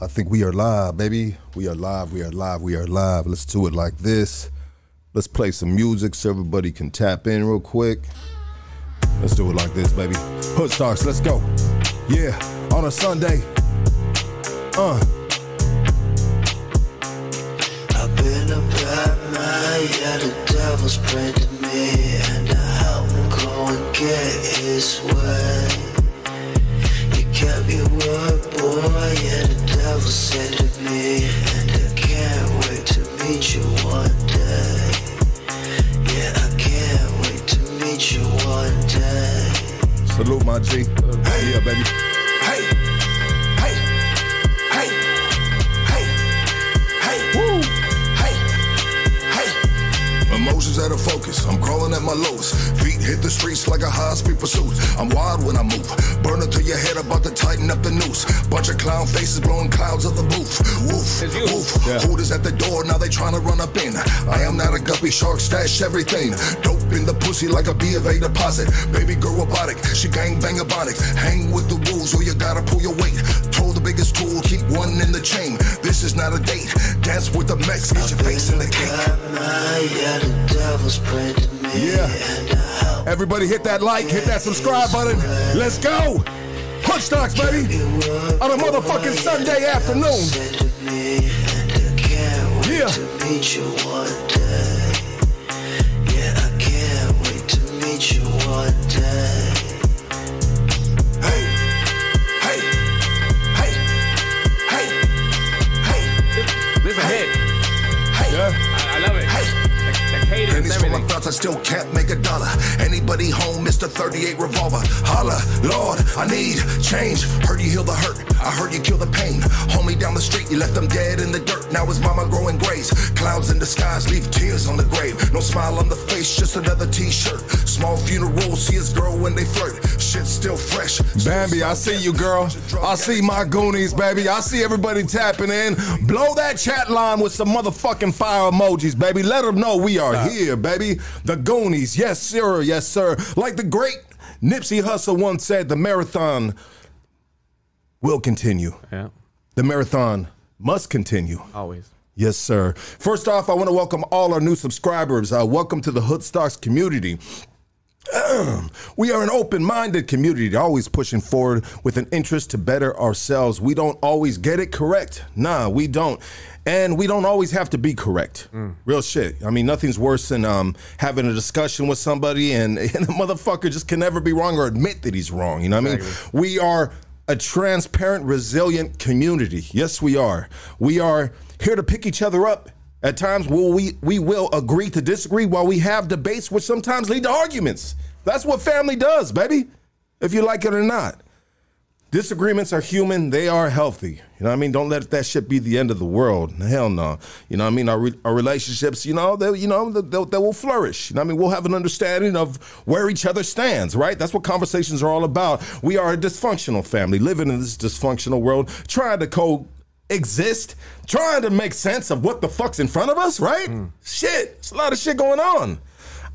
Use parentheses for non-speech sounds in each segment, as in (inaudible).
I think we are live, baby. We are live, we are live, we are live. Let's do it like this. Let's play some music so everybody can tap in real quick. Let's do it like this, baby. Hood Stars, let's go. Yeah, on a Sunday. Uh. I've been a bad man, yeah, the devil's to me, and I help him go and get his way. You word, boy, yeah, said to me, and I can't wait to meet you one day. Yeah, I can't wait to meet you one day. Salute my G. Yeah, baby. Emotions out of focus. I'm crawling at my lowest. Feet hit the streets like a high speed pursuit. I'm wild when I move. Burn it to your head, about to tighten up the noose. Bunch of clown faces blowing clouds of the booth. Woof, woof. Yeah. Hooters at the door, now they trying to run up in. I am not a guppy shark, stash everything. Dope in the pussy like a B of A deposit. Baby girl robotic, she gang bang ebonics. Hang with the rules or you gotta pull your weight. Biggest tool, keep one in the chain. This is not a date. Dance with the Mex, get your face in the cake. Yeah, the devil's to me, Yeah. and I help Everybody hit that like, hit that subscribe button. Let's go. Hood Stars, baby. On a motherfucking Sunday afternoon. said to me, and I can't Yeah. I still can't make a dollar. Anybody home, Mr. 38 revolver. Holla, Lord, I need change. Heard you heal the hurt, I heard you kill the pain. Homie down the street, you left them dead in the dirt. Now his mama growing grays. Clouds in the skies leave tears on the grave. No smile on the face, just another t-shirt. Small funeral, see his girl when they flirt. Shit's still fresh. Bambi, I see you, girl. I see my Goonies, baby. I see everybody tapping in. Blow that chat line with some motherfucking fire emojis, baby. Let them know we are here, baby. The Goonies, yes, sir, yes, sir. Like the great Nipsey Hussle once said, the marathon will continue. Yeah, The marathon must continue. always. Yes, sir. First off, I want to welcome all our new subscribers. Uh, welcome to the Hood Stocks community. (clears throat) we are an open minded community, always pushing forward with an interest to better ourselves. We don't always get it correct. Nah, we don't. And we don't always have to be correct. Real shit. I mean, nothing's worse than um, having a discussion with somebody and, (laughs) and the motherfucker just can never be wrong or admit that he's wrong. You know what I mean? We are a transparent, resilient community. Yes, we are. We are here to pick each other up. At times, will we we will agree to disagree while we have debates, which sometimes lead to arguments. That's what family does, baby. If you like it or not. Disagreements are human. They are healthy. You know what I mean? Don't let that shit be the end of the world. Hell no. You know what I mean? Our, re- our relationships, you know, they, you know, they, they, will flourish. You know what I mean? We'll have an understanding of where each other stands, right? That's what conversations are all about. We are a dysfunctional family living in this dysfunctional world, trying to coexist, trying to make sense of what the fuck's in front of us, right? Hmm. Shit. It's a lot of shit going on.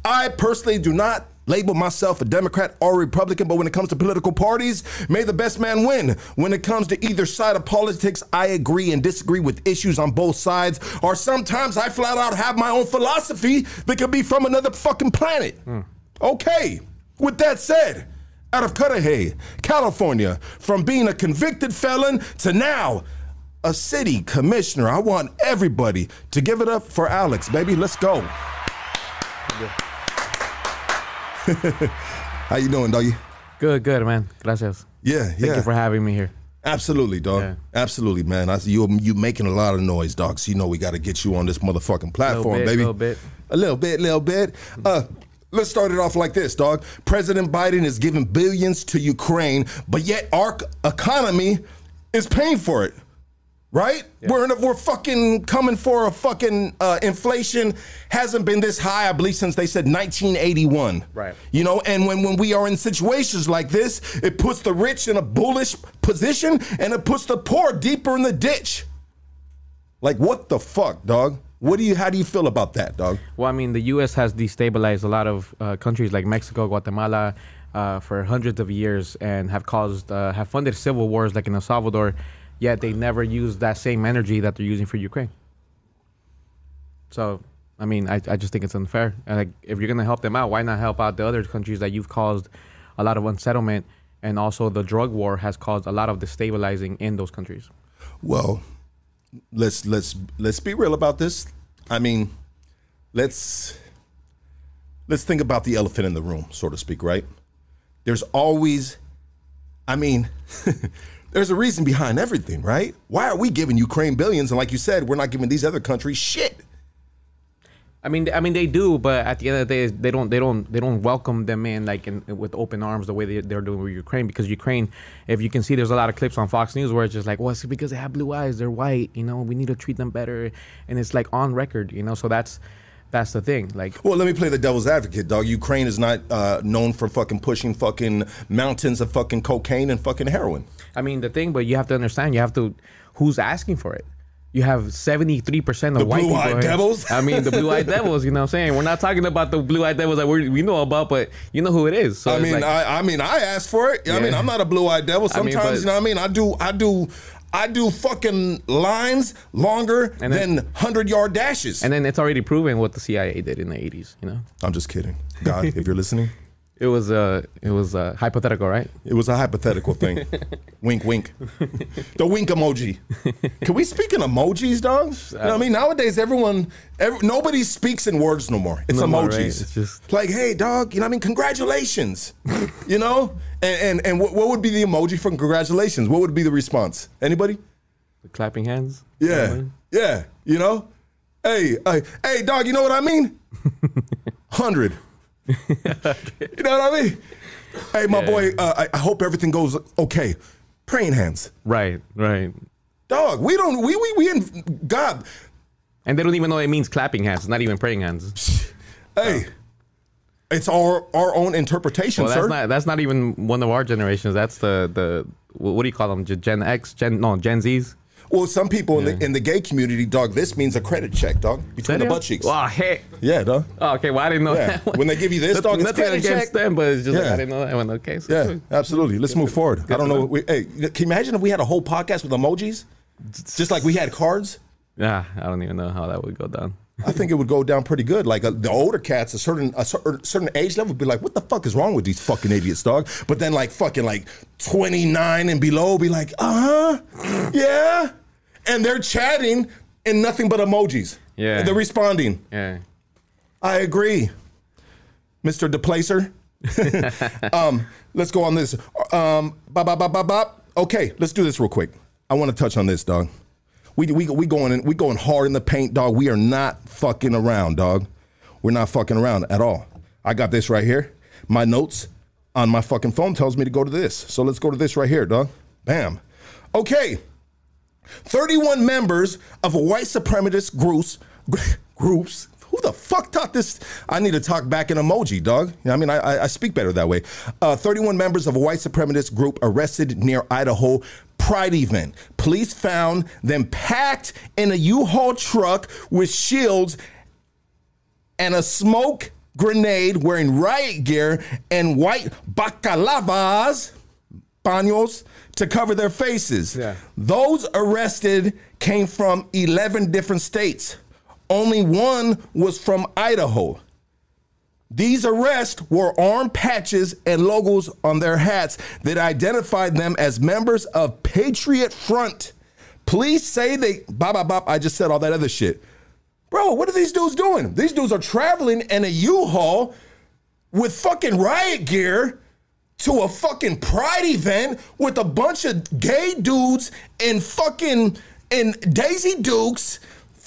I personally do not label myself a Democrat or Republican, but when it comes to political parties, may the best man win. When it comes to either side of politics, I agree and disagree with issues on both sides, or sometimes I flat out have my own philosophy that could be from another fucking planet. Hmm. Okay, with that said, out of Cudahy, California, from being a convicted felon to now a city commissioner, I want everybody to give it up for Alex, baby. Let's go. (laughs) How you doing, doggy? Good, good, man. Gracias. Yeah, Thank yeah. you for having me here. Absolutely, dog. Yeah. Absolutely, man. I see you you making a lot of noise, dog. So you know we got to get you on this motherfucking platform, bit, baby. little bit. A little bit, little bit. Uh, let's start it off like this, dog. President Biden is giving billions to Ukraine, but yet our economy is paying for it. Right? We're in a, we're fucking coming for a fucking uh, inflation hasn't been this high, I believe, since they said 1981. Right. You know, and when, when we are in situations like this, it puts the rich in a bullish position and it puts the poor deeper in the ditch. Like what the fuck, dog? What do you how do you feel about that, dog? Well, I mean, the U.S. has destabilized a lot of uh, countries like Mexico, Guatemala, uh, for hundreds of years, and have caused uh, have funded civil wars like in El Salvador. Yet they never use that same energy that they're using for Ukraine. So, I mean, I, I just think it's unfair. And like, if you're gonna help them out, why not help out the other countries that you've caused a lot of unsettlement, and also the drug war has caused a lot of destabilizing in those countries. Well, let's let's let's be real about this. I mean, let's let's think about the elephant in the room, so to speak, right? There's always I mean, (laughs) there's a reason behind everything, right? Why are we giving Ukraine billions and like you said, we're not giving these other countries shit? I mean, I mean they do, but at the end of the day, they don't, they don't, they don't welcome them in like in, with open arms the way they, they're doing with Ukraine. Because Ukraine, if you can see, there's a lot of clips on Fox News where it's just like, well, it's because they have blue eyes, they're white, you know, we need to treat them better, and it's like on record, you know. So that's that's the thing. Like, Well, let me play the devil's advocate, dog. Ukraine is not uh, known for fucking pushing fucking mountains of fucking cocaine and fucking heroin. I mean, the thing, but you have to understand, you have to, who's asking for it? You have 73% of The white people. here. devils? I mean, the blue eyed (laughs) devils, you know what I'm saying? We're not talking about the blue eyed devils that we we know about, but you know who it is. So I mean, like, I, I mean, I asked for it. I mean, I'm not a blue-eyed devil. I mean, Sometimes, but- you know what I mean. I do, I do, I do fucking lines longer then- than hundred-yard dashes. and then it's already proven what the CIA did in the 80s, you know? I'm just kidding, God. if you're listening, It was uh it was uh hypothetical, right? it was a hypothetical thing. (laughs) wink, wink. The wink emoji. Can we speak in emojis, dog? You know what I mean? Nowadays, everyone, every, nobody speaks in words no more. It's No more, emojis. right? It's just- like, hey, dog. You know what I mean? Congratulations. you know? And and and what, what would be the emoji for congratulations? What would be the response? Anybody? The clapping hands. Yeah, yeah. You know, hey, hey, hey, dog. You know what I mean? (laughs) Hundred. (laughs) you know what I mean? Hey, my Yeah. boy. Uh, I, I hope everything goes okay. Praying hands, Right, right. dog. We don't. We we we in God. And they don't even know it means clapping hands. Not even praying hands. (laughs) Hey, it's our our own interpretation, Well, sir. that's not that's not even one of our generations. That's the the what do you call them? Gen X, Gen no Gen Zs. Well, some people in the in the gay community, dog. This means a credit check, dog, between the butt cheeks. Oh, heck. Yeah, dog. Oh, okay. Well, I didn't know Yeah. that. one. When they give you this, dog, it's nothing credit against check. them, but it's just like I didn't know that one. Okay, so Yeah, absolutely. Let's move forward. I don't know. know. We, hey, can you imagine if we had a whole podcast with emojis, just like we had cards? yeah, I don't even know how that would go down. I think it would go down pretty good. Like uh, the older cats, a certain a certain age level, would be like, "What the fuck is wrong with these fucking idiots, dog?" But then like fucking like twenty nine and below, be like, "Uh huh, yeah," and they're chatting in nothing but emojis. Yeah. they're responding. Yeah. I agree, Mister Deplacer. (laughs) um, let's go on this. Um, bop, bop, bop, bop, bop. Okay, let's do this real quick. I want to touch on this, dog. We we we going in, we going hard in the paint, dog. We are not fucking around, dog. We're not fucking around at all. I got this right here. My notes on my fucking phone tells me to go to this. So let's go to this right here, dog. Bam. Okay. 31 members of white supremacist groups (laughs) groups who the fuck taught this? I need to talk back in emoji, dog. You know I mean, I, I, I speak better that way. Uh, 31 members of a white supremacist group arrested near Idaho Pride event. Police found them packed in a U-Haul truck with shields and a smoke grenade wearing riot gear and white bacalavas, paños, to cover their faces. Yeah. Those arrested came from 11 different states. Only one was from Idaho. These arrests wore arm patches and logos on their hats that identified them as members of Patriot Front. Police say they, bop, bop, bop, I just said all that other shit. Bro, what are these dudes doing? These dudes are traveling in a U-Haul with fucking riot gear to a fucking pride event with a bunch of gay dudes and fucking in Daisy Dukes,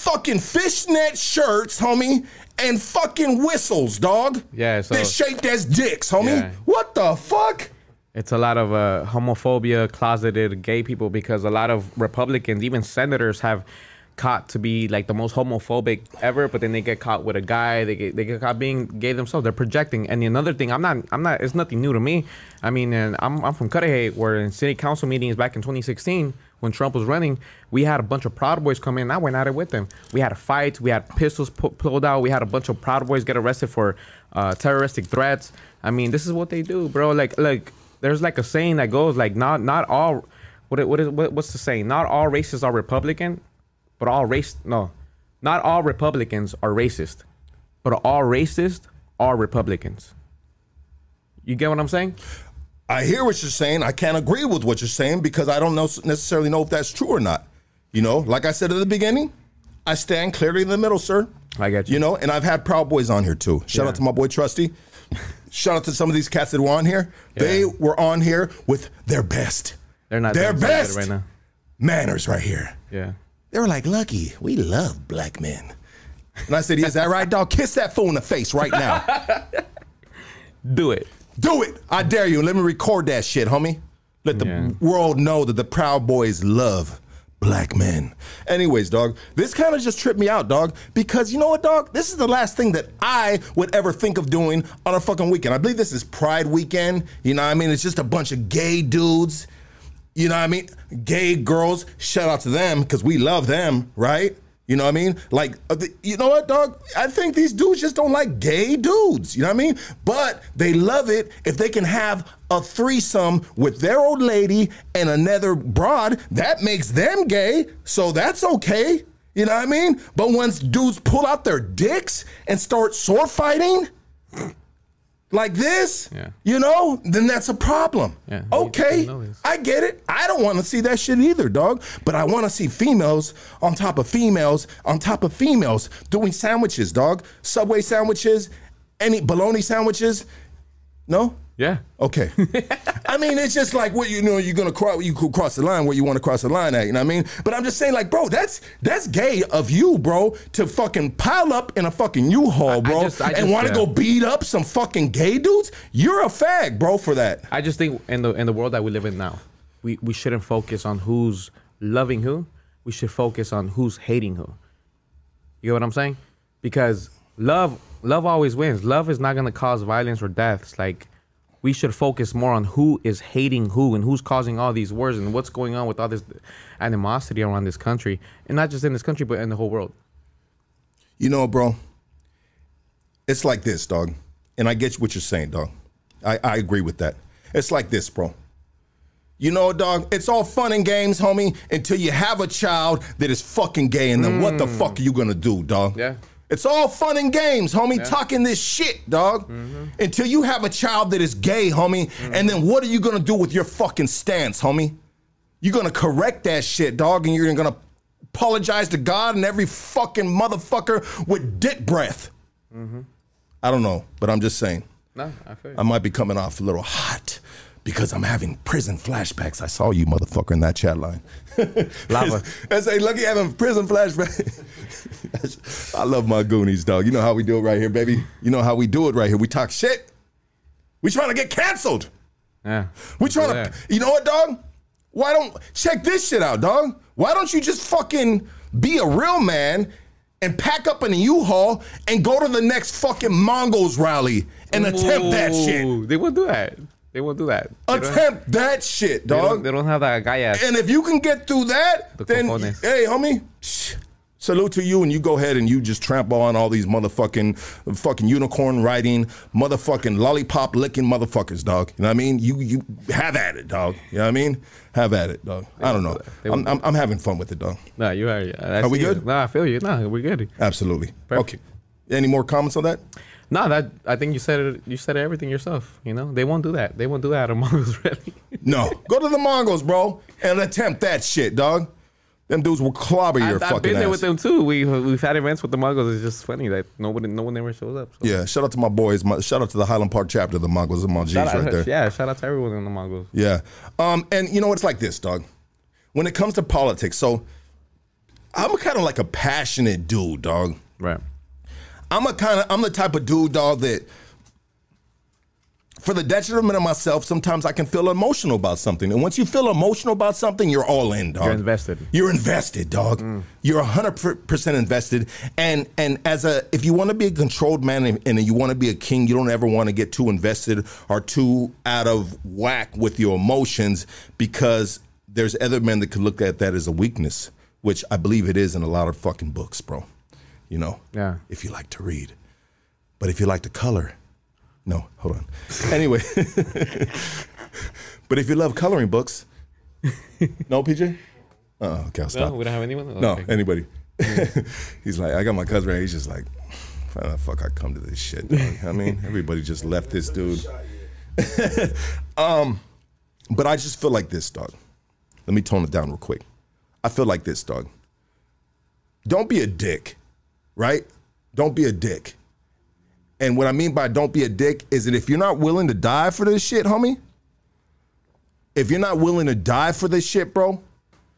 fucking fishnet shirts, homie, and fucking whistles, dog. Yeah, so- they're shaped as dicks, homie. Yeah. What the fuck? It's a lot of uh, homophobia, closeted gay people because a lot of Republicans, even senators, have caught to be like the most homophobic ever. But then they get caught with a guy. They get they get caught being gay themselves. They're projecting. And another thing, I'm not I'm not. It's nothing new to me. I mean, and I'm I'm from Cudahy, where in city council meetings back in 2016 when Trump was running, we had a bunch of Proud Boys come in. I went at it with them. We had a fight. We had pistols pu- pulled out. We had a bunch of Proud Boys get arrested for uh, terroristic threats. I mean, this is what they do, bro. Like like there's like a saying that goes like not not all what what is what, what's the saying? Not all races are Republican, but all race no, not all Republicans are racist, but all racists are Republicans. You get what I'm saying? I hear what you're saying. I can't agree with what you're saying because I don't know necessarily know if that's true or not. You know, like I said at the beginning, I stand clearly in the middle, sir. I get you. You know, and I've had Proud Boys on here too. Shout Yeah. out to my boy Trusty. Shout out to some of these cats that were on here. They were on here with their best. They're not their doing so good best right now. manners right here. Yeah. They were like, Lucky, we love black men. And I said, Is that right, dog? Kiss that fool in the face right now. (laughs) Do it. Do it. I dare you. Let me record that shit, homie. Let the Yeah. world know that the Proud Boys love black men. Anyways, dog, this kind of just tripped me out, dog, because you know what, dog? This is the last thing that I would ever think of doing on a fucking weekend. I believe this is Pride weekend. You know what I mean? It's just a bunch of gay dudes. You know what I mean? Gay girls. Shout out to them because we love them, right? You know what I mean? Like, uh, you know what, dog? I think these dudes just don't like gay dudes. You know what I mean? But they love it if they can have a threesome with their old lady and another broad. That makes them gay. So that's okay. You know what I mean? But once dudes pull out their dicks and start sword fighting, like this, Yeah. you know, then that's a problem. Yeah, Okay. I get it. I don't want to see that shit either, dog. But I want to see females on top of females on top of females doing sandwiches, dog. Subway sandwiches, any bologna sandwiches. No? Yeah. Okay. (laughs) I mean, it's just like what you know, you're gonna cross you could cross the line where you want to cross the line at, you know what I mean? But I'm just saying, like, bro, that's that's gay of you, bro, to fucking pile up in a fucking U-Haul, bro, just- I and want to yeah. go beat up some fucking gay dudes. You're a fag, bro, for that. I just think in the in the world that we live in now, we, we shouldn't focus on who's loving who. We should focus on who's hating who. You get what I'm saying? Because love love always wins. Love is not gonna cause violence or deaths. Like we should focus more on who is hating who and who's causing all these wars and what's going on with all this animosity around this country. And not just in this country, but in the whole world. You know, bro, it's like this, dog. And I get what you're saying, dog. I, I agree with that. It's like this, bro. You know, dog, it's all fun and games, homie, until you have a child that is fucking gay, and then what the mm. fuck are you gonna do, dog? Yeah. It's all fun and games, homie, talking this shit, dog. Mm-hmm. Until you have a child that is gay, homie, mm-hmm. and then what are you gonna do with your fucking stance, homie? You're gonna correct that shit, dog, and you're gonna apologize to God and every fucking motherfucker with dick breath. Mm-hmm. I don't know, but I'm just saying. No, I feel I might be coming off a little hot because I'm having prison flashbacks. I saw you, motherfucker, in that chat line. (laughs) Lava. (laughs) I say, lucky having prison flashbacks. (laughs) I love my Goonies, dog. You know how we do it right here, baby. You know how we do it right here. We talk shit. We trying to get canceled. Yeah. We trying Yeah. to. You know what, dog? Why don't check this shit out, dog? Why don't you just fucking be a real man and pack up in a U-Haul and go to the next fucking Mongols rally and attempt that shit? Ooh, They won't do that. They won't do that. Attempt that shit, They don't, dog. they don't have that guy ass. And if you can get through that, The then cojones. hey, homie, shh, salute to you, and you go ahead and you just trample on all these motherfucking, fucking unicorn riding, motherfucking lollipop licking motherfuckers, dog. You know what I mean? You you have at it, dog. You know what I mean? Have at it, dog. I don't know. They I'm, I'm, I'm having fun with it, dog. No, you are. I Are we see it. good? No, I feel you. No, we're good. Absolutely. Perfect. Okay. Any more comments on that? No, that I think you said it. You said everything yourself. You know, they won't do that. They won't do that among (laughs) us, really. No. go to the Mongols, bro, and attempt that shit, dog. Them dudes will clobber your I've, fucking I've been there with them too. We we've had events with the Mongols. It's just funny that nobody, no one ever shows up. So. Yeah, shout out to my boys. My, shout out to the Highland Park chapter of the Mongols and my G's out, right there. Yeah, shout out to everyone in the Mongols. Yeah. Um, and you know, it's like this, dog. When it comes to politics, so I'm kind of like a passionate dude, dog. Right. I'm a kind of I'm the type of dude, dog, that for the detriment of myself, sometimes I can feel emotional about something. And once you feel emotional about something, you're all in, dog. You're invested. You're invested, dog. Mm. You're 100% invested. And and as a if you want to be a controlled man and, and you want to be a king, you don't ever want to get too invested or too out of whack with your emotions because there's other men that could look at that as a weakness, which I believe it is in a lot of fucking books, bro. You know? Yeah. If you like to read. But if you like to color, no, hold on. (laughs) Anyway, (laughs) but if you love coloring books, (laughs) no, PJ. Oh, okay, I'll stop. No, we don't have anyone. No, Okay. anybody. he's like, I got my cousin. Right? He's just like, why the fuck I come to this shit? Dog? I mean, everybody just left this dude. um, but I just feel like this, dog. Let me tone it down real quick. I feel like this, dog. Don't be a dick, right? Don't be a dick. And what I mean by don't be a dick is that if you're not willing to die for this shit, homie, if you're not willing to die for this shit, bro,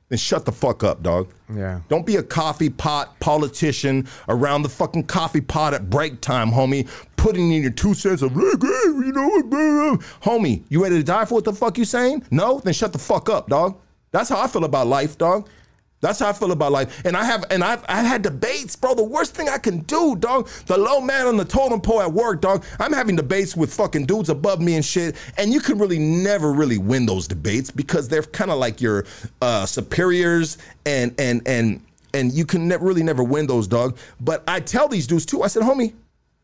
then shut the fuck up, dog. Yeah. Don't be a coffee pot politician around the fucking coffee pot at break time, homie, putting in your two cents of, "Look, eh, you know what, blah, blah." homie, you ready to die for what the fuck you saying? No? Then shut the fuck up, dog. That's how I feel about life, dog. That's how I feel about life. And I have, and I've, I've had debates, bro. The worst thing I can do, dog. The low man on the totem pole at work, dog. I'm having debates with fucking dudes above me and shit. And you can really never really win those debates because they're kind of like your uh, superiors and and and and you can ne- really never win those, dog. But I tell these dudes too. I said, homie,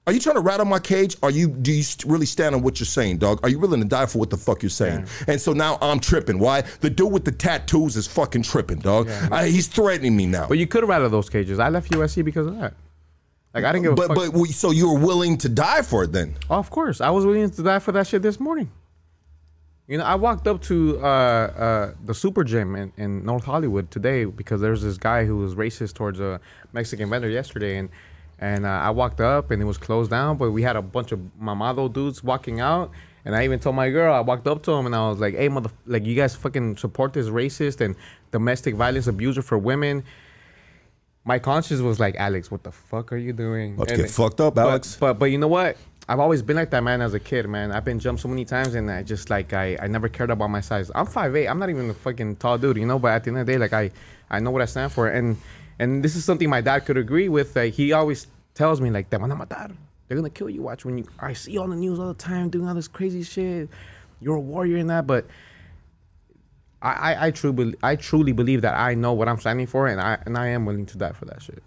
are you trying to rattle my cage? Are you do you really stand on what you're saying, dog? Are you willing to die for what the fuck you're saying? And so now I'm tripping. Why? The dude with the tattoos is fucking tripping, dog. I, he's threatening me now. But you could have rattled those cages. I left USC because of that. Like I didn't give a But fuck. but we- so you were willing to die for it then? Oh, of course, I was willing to die for that shit this morning. You know, I walked up to uh, uh, the Super Gym in, in North Hollywood today because there's this guy who was racist towards a Mexican vendor yesterday, and and uh, I walked up and it was closed down, but we had a bunch of mamado dudes walking out, and I even told my girl I walked up to him and I was like, "Hey, mother, like you guys fucking support this racist and domestic violence abuser for women." My conscience was like, "Alex, what the fuck are you doing?" Let's And- get fucked up, but- Alex. but but you know what? I've always been like that man as a kid, man. I've been jumped so many times and I just like I, I never cared about my size. I'm 5'8". I'm not even a fucking tall dude, you know, but at the end of the day, like I I know what I stand for. And and this is something my dad could agree with. Like he always tells me like, Te van a matar. They're gonna kill you. Watch when you I see on the news all the time doing all this crazy shit. You're a warrior in that, but I, I, I truly I truly believe that I know what I'm standing for and I and I am willing to die for that shit.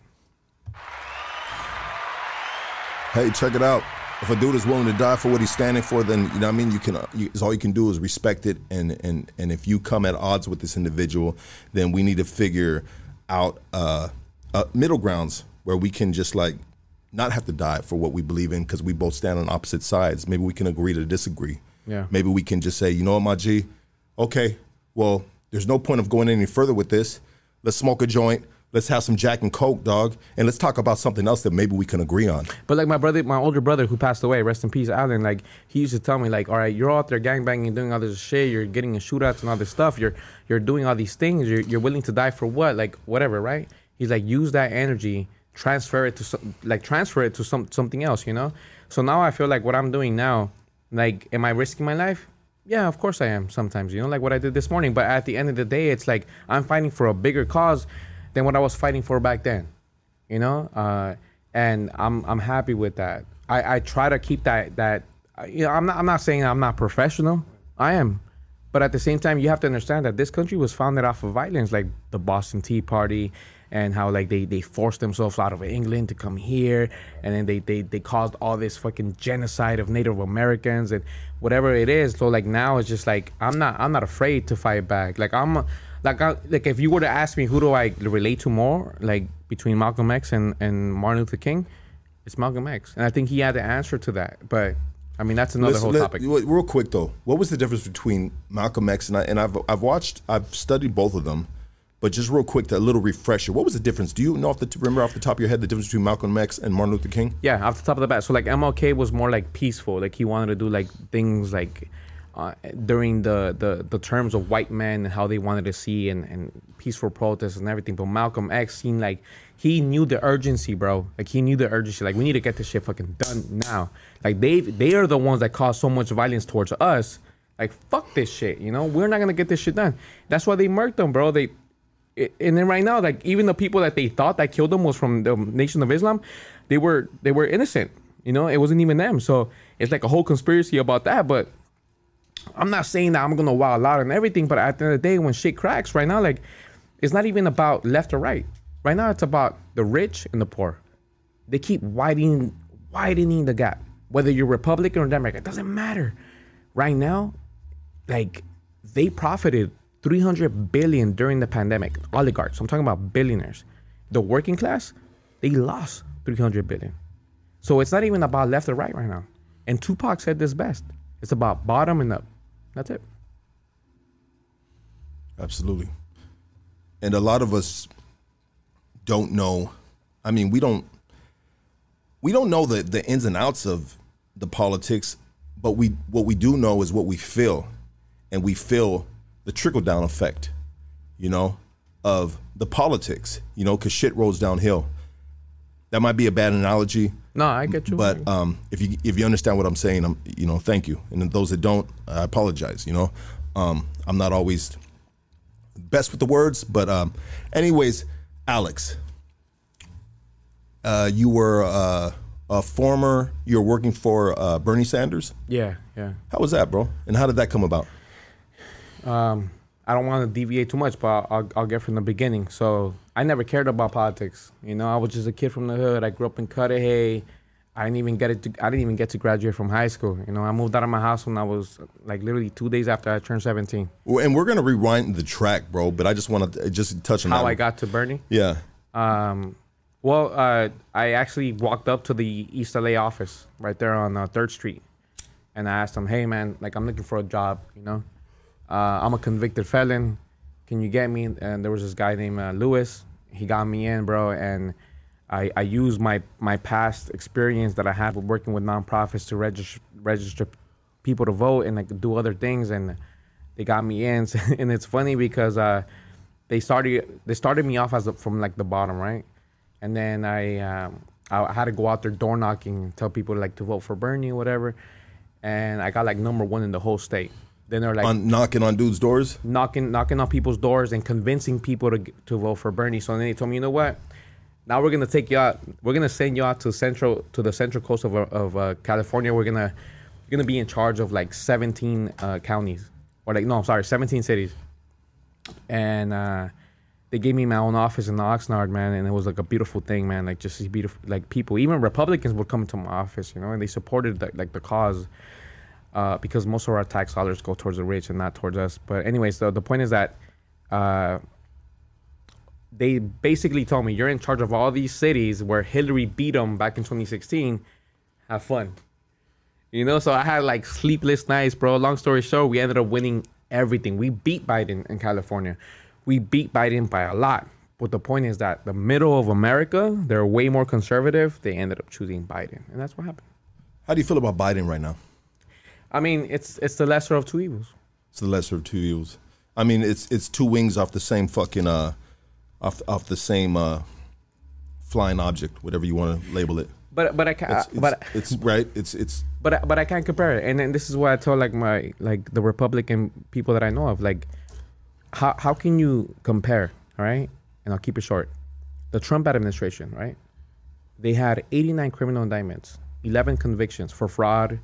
Hey, check it out. If a dude is willing to die for what he's standing for, then you know what I mean. You can, uh, you, all you can do is respect it, and and and if you come at odds with this individual, then we need to figure out uh, uh, middle grounds where we can just like not have to die for what we believe in because we both stand on opposite sides. Maybe we can agree to disagree. Yeah. Maybe we can just say, you know what, my G, okay, well, there's no point of going any further with this. Let's smoke a joint. Let's have some Jack and Coke, dog, and let's talk about something else that maybe we can agree on. But like my brother, my older brother who passed away, rest in peace, Alan. Like he used to tell me, like, all right, you're out there gangbanging, doing all this shit. You're getting in shootouts and all this stuff. You're you're doing all these things. You're you're willing to die for what? Like whatever, right? He's like, use that energy, transfer it to some, like transfer it to some something else, you know. So now I feel like what I'm doing now, like, am I risking my life? Yeah, of course I am. Sometimes, you know, like what I did this morning. But at the end of the day, it's like I'm fighting for a bigger cause than what I was fighting for back then you know uh, and i'm i'm happy with that i i try to keep that that you know i'm not i'm not saying i'm not professional i am but at the same time you have to understand that this country was founded off of violence like the boston tea party and how like they they forced themselves out of england to come here and then they they, they caused all this fucking genocide of native americans and whatever it is so like now it's just like i'm not i'm not afraid to fight back like i'm like I, like if you were to ask me who do I relate to more, like between Malcolm X and, and Martin Luther King, it's Malcolm X, and I think he had the answer to that. But I mean that's another Let's- whole topic. Real quick though, what was the difference between Malcolm X and I? And I've I've watched, I've studied both of them, but just real quick, a little refresher. What was the difference? Do you know off the remember off the top of your head the difference between Malcolm X and Martin Luther King? Yeah, off the top of the bat. So like MLK was more like peaceful. Like he wanted to do like things like uh, during the, the the terms of white men and how they wanted to see and, and peaceful protests and everything. But Malcolm X seemed like he knew the urgency, bro. Like he knew the urgency. Like we need to get this shit fucking done now. Like they they are the ones that caused so much violence towards us. Like fuck this shit. You know we're not gonna get this shit done. That's why they murked them, bro. They and then right now, like even the people that they thought that killed them was from the Nation of Islam, they were they were innocent. You know, it wasn't even them. So it's like a whole conspiracy about that. But I'm not saying that I'm gonna wild out and everything. But at the end of the day, when shit cracks right now, like it's not even about left or right. Right now, it's about the rich and the poor. They keep widening widening the gap. Whether you're Republican or Democrat, it doesn't matter. Right now, like they profited 300 billion during the pandemic. Oligarchs. I'm talking about billionaires. The working class, they lost 300 billion. So it's not even about left or right right now. And Tupac said this best. It's about bottom and up. That's it. Absolutely. And a lot of us don't know. I mean, we don't we don't know the the ins and outs of the politics, but we what we do know is what we feel. And we feel the trickle down effect, you know, of the politics, you know, cuz shit rolls downhill. That might be a bad analogy, No, I get you. but um, if you if you understand what I'm saying, I'm you know thank you. And those that don't, I apologize. You know, um, I'm not always best with the words, but um, anyways, Alex, uh, you were uh, a former. You're working for uh, Bernie Sanders. yeah, yeah. How was that, bro? And how did that come about? Um, I don't want to deviate too much, but I'll, I'll get from the beginning. So I never cared about politics. You know, I was just a kid from the hood. I grew up in Cudahy. I didn't even get it. To, I didn't even get to graduate from high school. You know, I moved out of my house when I was like literally two days after I turned 17. Well, And we're gonna rewind the track, bro. But I just want to just touch on How that. I got to Bernie? yeah. Um, well, uh, I actually walked up to the East LA office right there on uh, Third Street, and I asked them, "Hey, man, like I'm looking for a job. You know, uh, I'm a convicted felon. Can you get me?" And there was this guy named uh, Lewis. He got me in, bro, and I, I used my my past experience that I had with working with nonprofits to register register people to vote and like do other things, and they got me in. (laughs) and it's funny because uh, they started they started me off as a, from like the bottom, right? And then I um, I had to go out there door knocking tell people like to vote for Bernie or whatever, and I got like number one in the whole state. Then they're like On knocking on dudes' doors. knocking knocking on people's doors and convincing people to to vote for Bernie. So then they told me, you know what? Now we're gonna take you out. We're gonna send you out to central to the central coast of of uh, California. We're gonna you're gonna be in charge of like 17 uh, counties or like no, I'm sorry, 17 cities. And uh, they gave me my own office in Oxnard, man, and it was like a beautiful thing, man. Like just beautiful like people. Even Republicans would come to my office, you know, and they supported the, like the cause uh, because most of our tax dollars go towards the rich and not towards us. But anyways, the the point is that uh, they basically told me you're in charge of all these cities where Hillary beat them back in 2016. Have fun, you know. So I had like sleepless nights, bro. Long story short, we ended up winning everything. We beat Biden in California. We beat Biden by a lot. But the point is that the middle of America, they're way more conservative. They ended up choosing Biden, and that's what happened. How do you feel about Biden right now? I mean, it's it's the lesser of two evils. It's the lesser of two evils. I mean, it's it's two wings off the same fucking uh, off off the same uh, flying object, whatever you want to label it. But but I can't. It's, it's, but it's right. It's it's but but I can't compare it. And then this is what I tell like my like the Republican people that I know of. Like, how how can you compare? All right, and I'll keep it short. The Trump administration, right? They had 89 criminal indictments, 11 convictions for fraud,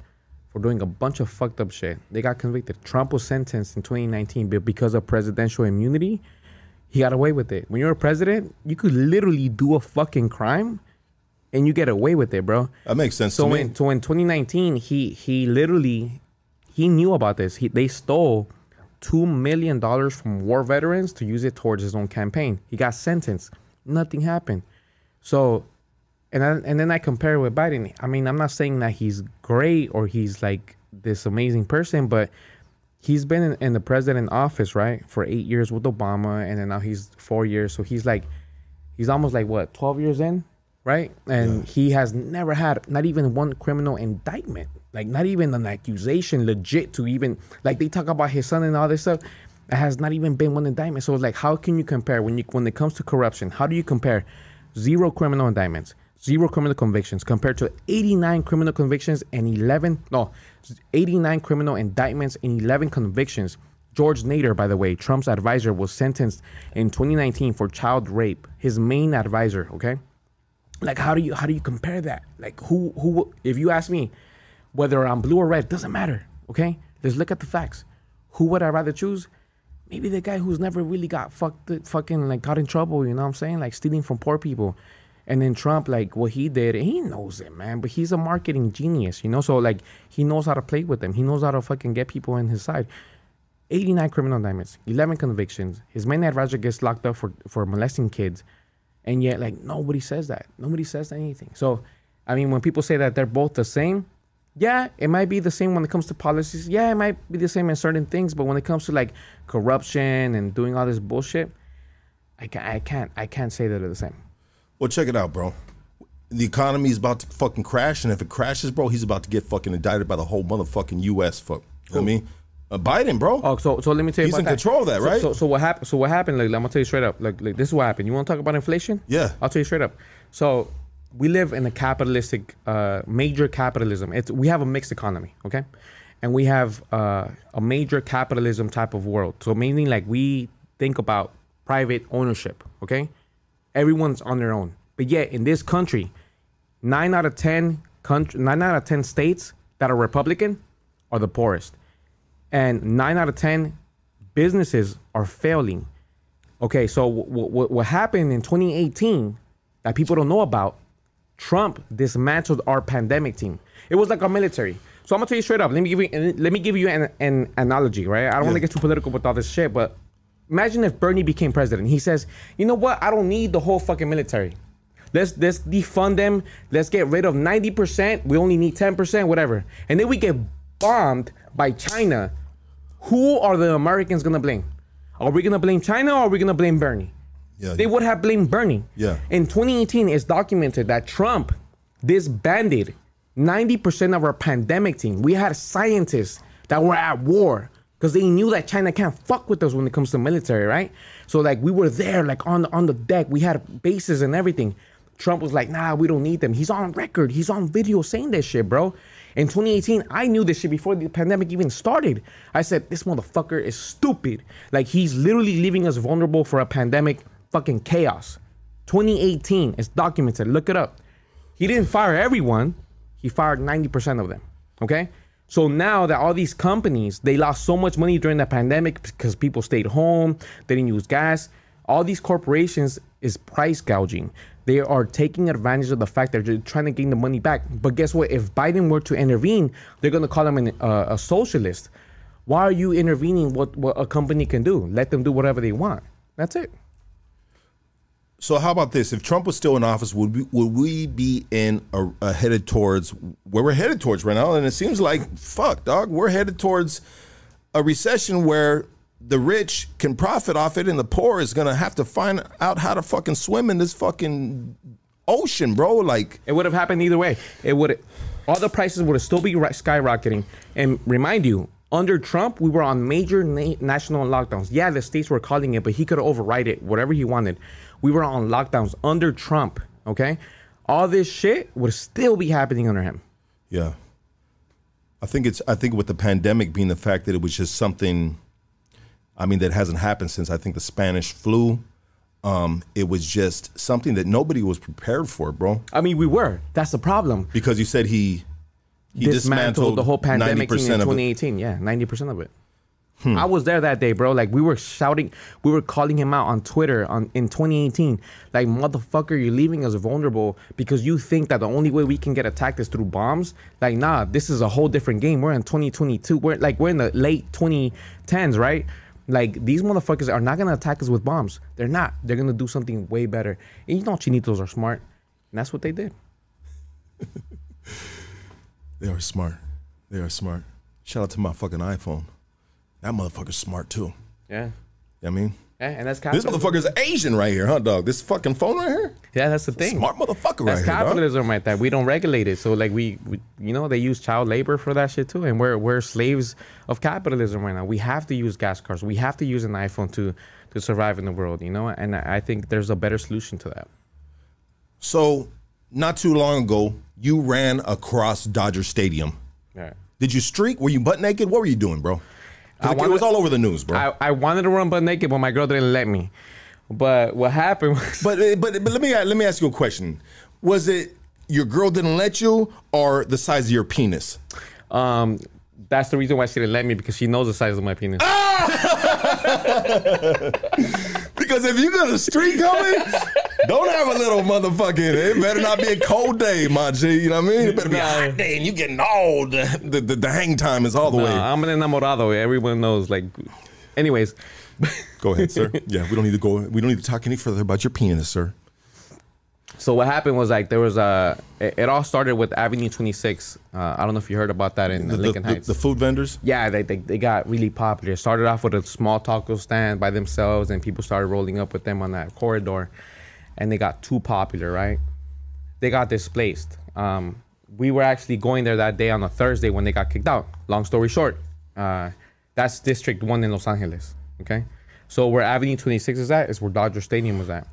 for doing a bunch of fucked up shit. They got convicted. Trump was sentenced in 2019, but because of presidential immunity, he got away with it. When you're a president, you could literally do a fucking crime, and you get away with it, bro. that makes sense So to me. in so in 2019, he he literally he knew about this. He they stole two million dollars from war veterans to use it towards his own campaign. He got sentenced. Nothing happened. So, and then and then I compare it with Biden. I mean, I'm not saying that he's great or he's like this amazing person, but he's been in, in the president office right for eight years with Obama, and then now he's four years. So he's like, he's almost like what 12 years in, right? And he has never had not even one criminal indictment, like not even an accusation, legit to even like they talk about his son and all this stuff. It has not even been one indictment. So it's like, how can you compare when you when it comes to corruption? How do you compare zero criminal indictments, zero criminal convictions compared to 89 criminal convictions and 11 no 89 criminal indictments and 11 convictions. George nader by the way trump's advisor was sentenced in 2019 for child rape his main advisor okay? Like how do you how do you compare that? Like who who if you ask me whether i'm blue or red doesn't matter okay? Let's look at the facts. Who would i rather choose? Maybe the guy who's never really got fucked fucking like got in trouble you know what i'm saying? Like stealing from poor people and then trump like what he did he knows it man but he's a marketing genius you know so like he knows how to play with them he knows how to fucking get people in his side 89 criminal indictments, 11 convictions. His main advisor gets locked up for, for molesting kids. And yet, like, nobody says that. Nobody says anything. So, I mean, when people say that they're both the same, yeah, it might be the same when it comes to policies. Yeah, it might be the same in certain things. But when it comes to like corruption and doing all this bullshit, I can't, I can't, I can't say that they're the same. Well, check it out, bro. The economy is about to fucking crash, and if it crashes, bro, he's about to get fucking indicted by the whole motherfucking U.S. Fuck, you know what I mean, uh, Biden, bro. Oh, so so let me tell you. He's in that. control of that, So- right? So, so what happened? So what happened? Like, I'm gonna tell you straight up. Like, like this is what happened. You want to talk about inflation? Yeah. I'll tell you straight up. So we live in a capitalistic, uh, major capitalism. It's we have a mixed economy, okay, and we have uh, a major capitalism type of world. So meaning like we think about private ownership, okay. Everyone's on their own, but yet in this country, nine out of ten country, nine out of ten states that are Republican are the poorest and nine out of ten businesses are failing. Okay, so w- w- what happened in 2018 that people don't know about? Trump dismantled our pandemic team. It was like our military. So I'm gonna tell you straight up. Let me give you let me give you an, an analogy, right? I don't want to get too political with all this shit, but imagine if Bernie became president. He says, "You know what? I don't need the whole fucking military. Let's let's defund them. Let's get rid of 90%. We only need 10%, whatever." And then we get bombed by China. Who are the Americans gonna blame? Are we gonna blame China or are we gonna blame Bernie? Yeah, They would have blamed Bernie. Yeah. In 2018, it's documented that Trump disbanded 90% of our pandemic team. We had scientists that were at war because they knew that China can't fuck with us when it comes to military, right? So like we were there, like on the on the deck. We had bases and everything. Trump was like, nah, we don't need them. He's on record. He's on video saying this shit, bro. In 2018, I knew this shit before the pandemic even started. I said, this motherfucker is stupid. Like he's literally leaving us vulnerable for a pandemic fucking chaos. 2018 is documented. Look it up. He didn't fire everyone. He fired 90% of them. Okay? So now that all these companies, they lost so much money during the pandemic because people stayed home, they didn't use gas. All these corporations is price gouging. They are taking advantage of the fact that they're trying to gain the money back. But guess what? If Biden were to intervene, they're going to call him an, uh, a socialist. Why are you intervening what, what a company can do? Let them do whatever they want. That's it. So how about this? If Trump was still in office, would we would we be in a, a headed towards where we're headed towards right now? And it seems like fuck, dog. We're headed towards a recession where the rich can profit off it, and the poor is gonna have to find out how to fucking swim in this fucking ocean, bro. Like, It would have happened either way. It would all the prices would still be skyrocketing. And remind you, under Trump, we were on major na- national lockdowns. Yeah, the states were calling it, but he could override it, whatever he wanted. We were on lockdowns under Trump. Okay, all this shit would still be happening under him. yeah. I think it's. I think with the pandemic being the fact that it was just something. I mean, that hasn't happened since I think the Spanish flu. Um, it was just something that nobody was prepared for, bro. I mean, we were. That's the problem. Because you said he he dismantled the whole pandemic thing in 90% of it. 2018. Yeah, 90% of it. Hmm. I was there that day, bro. Like we were shouting, we were calling him out on Twitter on in 2018. Like motherfucker, you're leaving us vulnerable because you think that the only way we can get attacked is through bombs. Like nah, this is a whole different game. We're in 2022. We're like we're in the late 2010s, right? Like these motherfuckers are not gonna attack us with bombs. They're not. They're gonna do something way better. And you know chinitos are smart, and that's what they did. (laughs) They are smart. They are smart. Shout out to my fucking iPhone. That motherfucker's smart too. Yeah. You know what I mean? Yeah, and that's This motherfucker's Asian right here, huh, dog? This fucking phone right here? Yeah, that's the thing. Smart motherfucker That's right here, capitalism right there. We don't regulate it. So like we, we you know, they use child labor for that shit too. And we're we're slaves of capitalism right now. We have to use gas cars. We have to use an iPhone to to survive in the world, you know? And I I think there's a better solution to that. So, not too long ago, you ran across Dodger Stadium. Yeah. Did you streak? Were you butt naked? What were you doing, bro? I it, was all over the news, bro. I, I wanted to run butt naked, but my girl didn't let me. But what happened was (laughs) but but but let me let me ask you a question. Was it your girl didn't let you, or the size of your penis? um that's the reason why she didn't let me because she knows the size of my penis. (laughs) Because if you got a street going, (laughs) Don't have a little motherfucking. It better not be a cold day, my G. You know what I mean? It better be a hot day, and you getting all the the, the, the hang time is all the way. I'm an enamorado. Everyone knows. Like, anyways, (laughs) Go ahead, sir. Yeah, we don't need to go. We don't need to talk any further about your penis, sir. so what happened was like there was a. It, it all started with Avenue 26. Uh, I don't know if you heard about that in The, the, Lincoln the, Heights. the food vendors. yeah, they, they they got really popular. Started off with a small taco stand by themselves, and people started rolling up with them on that corridor, and they got too popular, right? They got displaced. Um, we were actually going there that day on a Thursday when they got kicked out. Long story short, uh, that's District One in Los Angeles. Okay, so where Avenue 26 is at is where Dodger Stadium was at.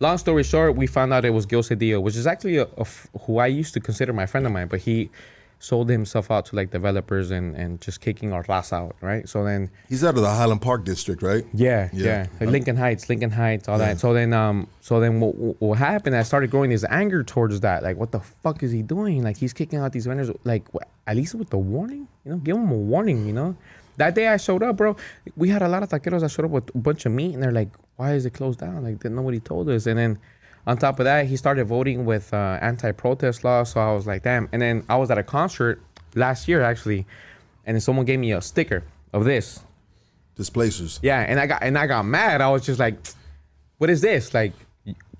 Long story short, we found out it was Gil Cedillo, which is actually who I used to consider my friend of mine, but he sold himself out to like developers and, and just kicking our raza out, right? So then, He's out of the Highland Park district, right? yeah, Yeah. yeah, Like Lincoln Heights, Lincoln Heights, all that. So then, um, so then what, what- happened? I started growing this anger towards that. Like, what the fuck is he doing? Like, he's kicking out these vendors. Like, at least with the warning, you know, give him a warning. You know, that day I showed up, bro. We had a lot of taqueros that showed up with a bunch of meat, and they're like, "Why is it closed down? Like, nobody told us." And then. On top of that, he started voting with uh, anti-protest laws. So I was like, damn. And then I was at a concert last year, actually, and then someone gave me a sticker of this. Displacers. Yeah, and I got and I got mad. I was just like, "What is this? Like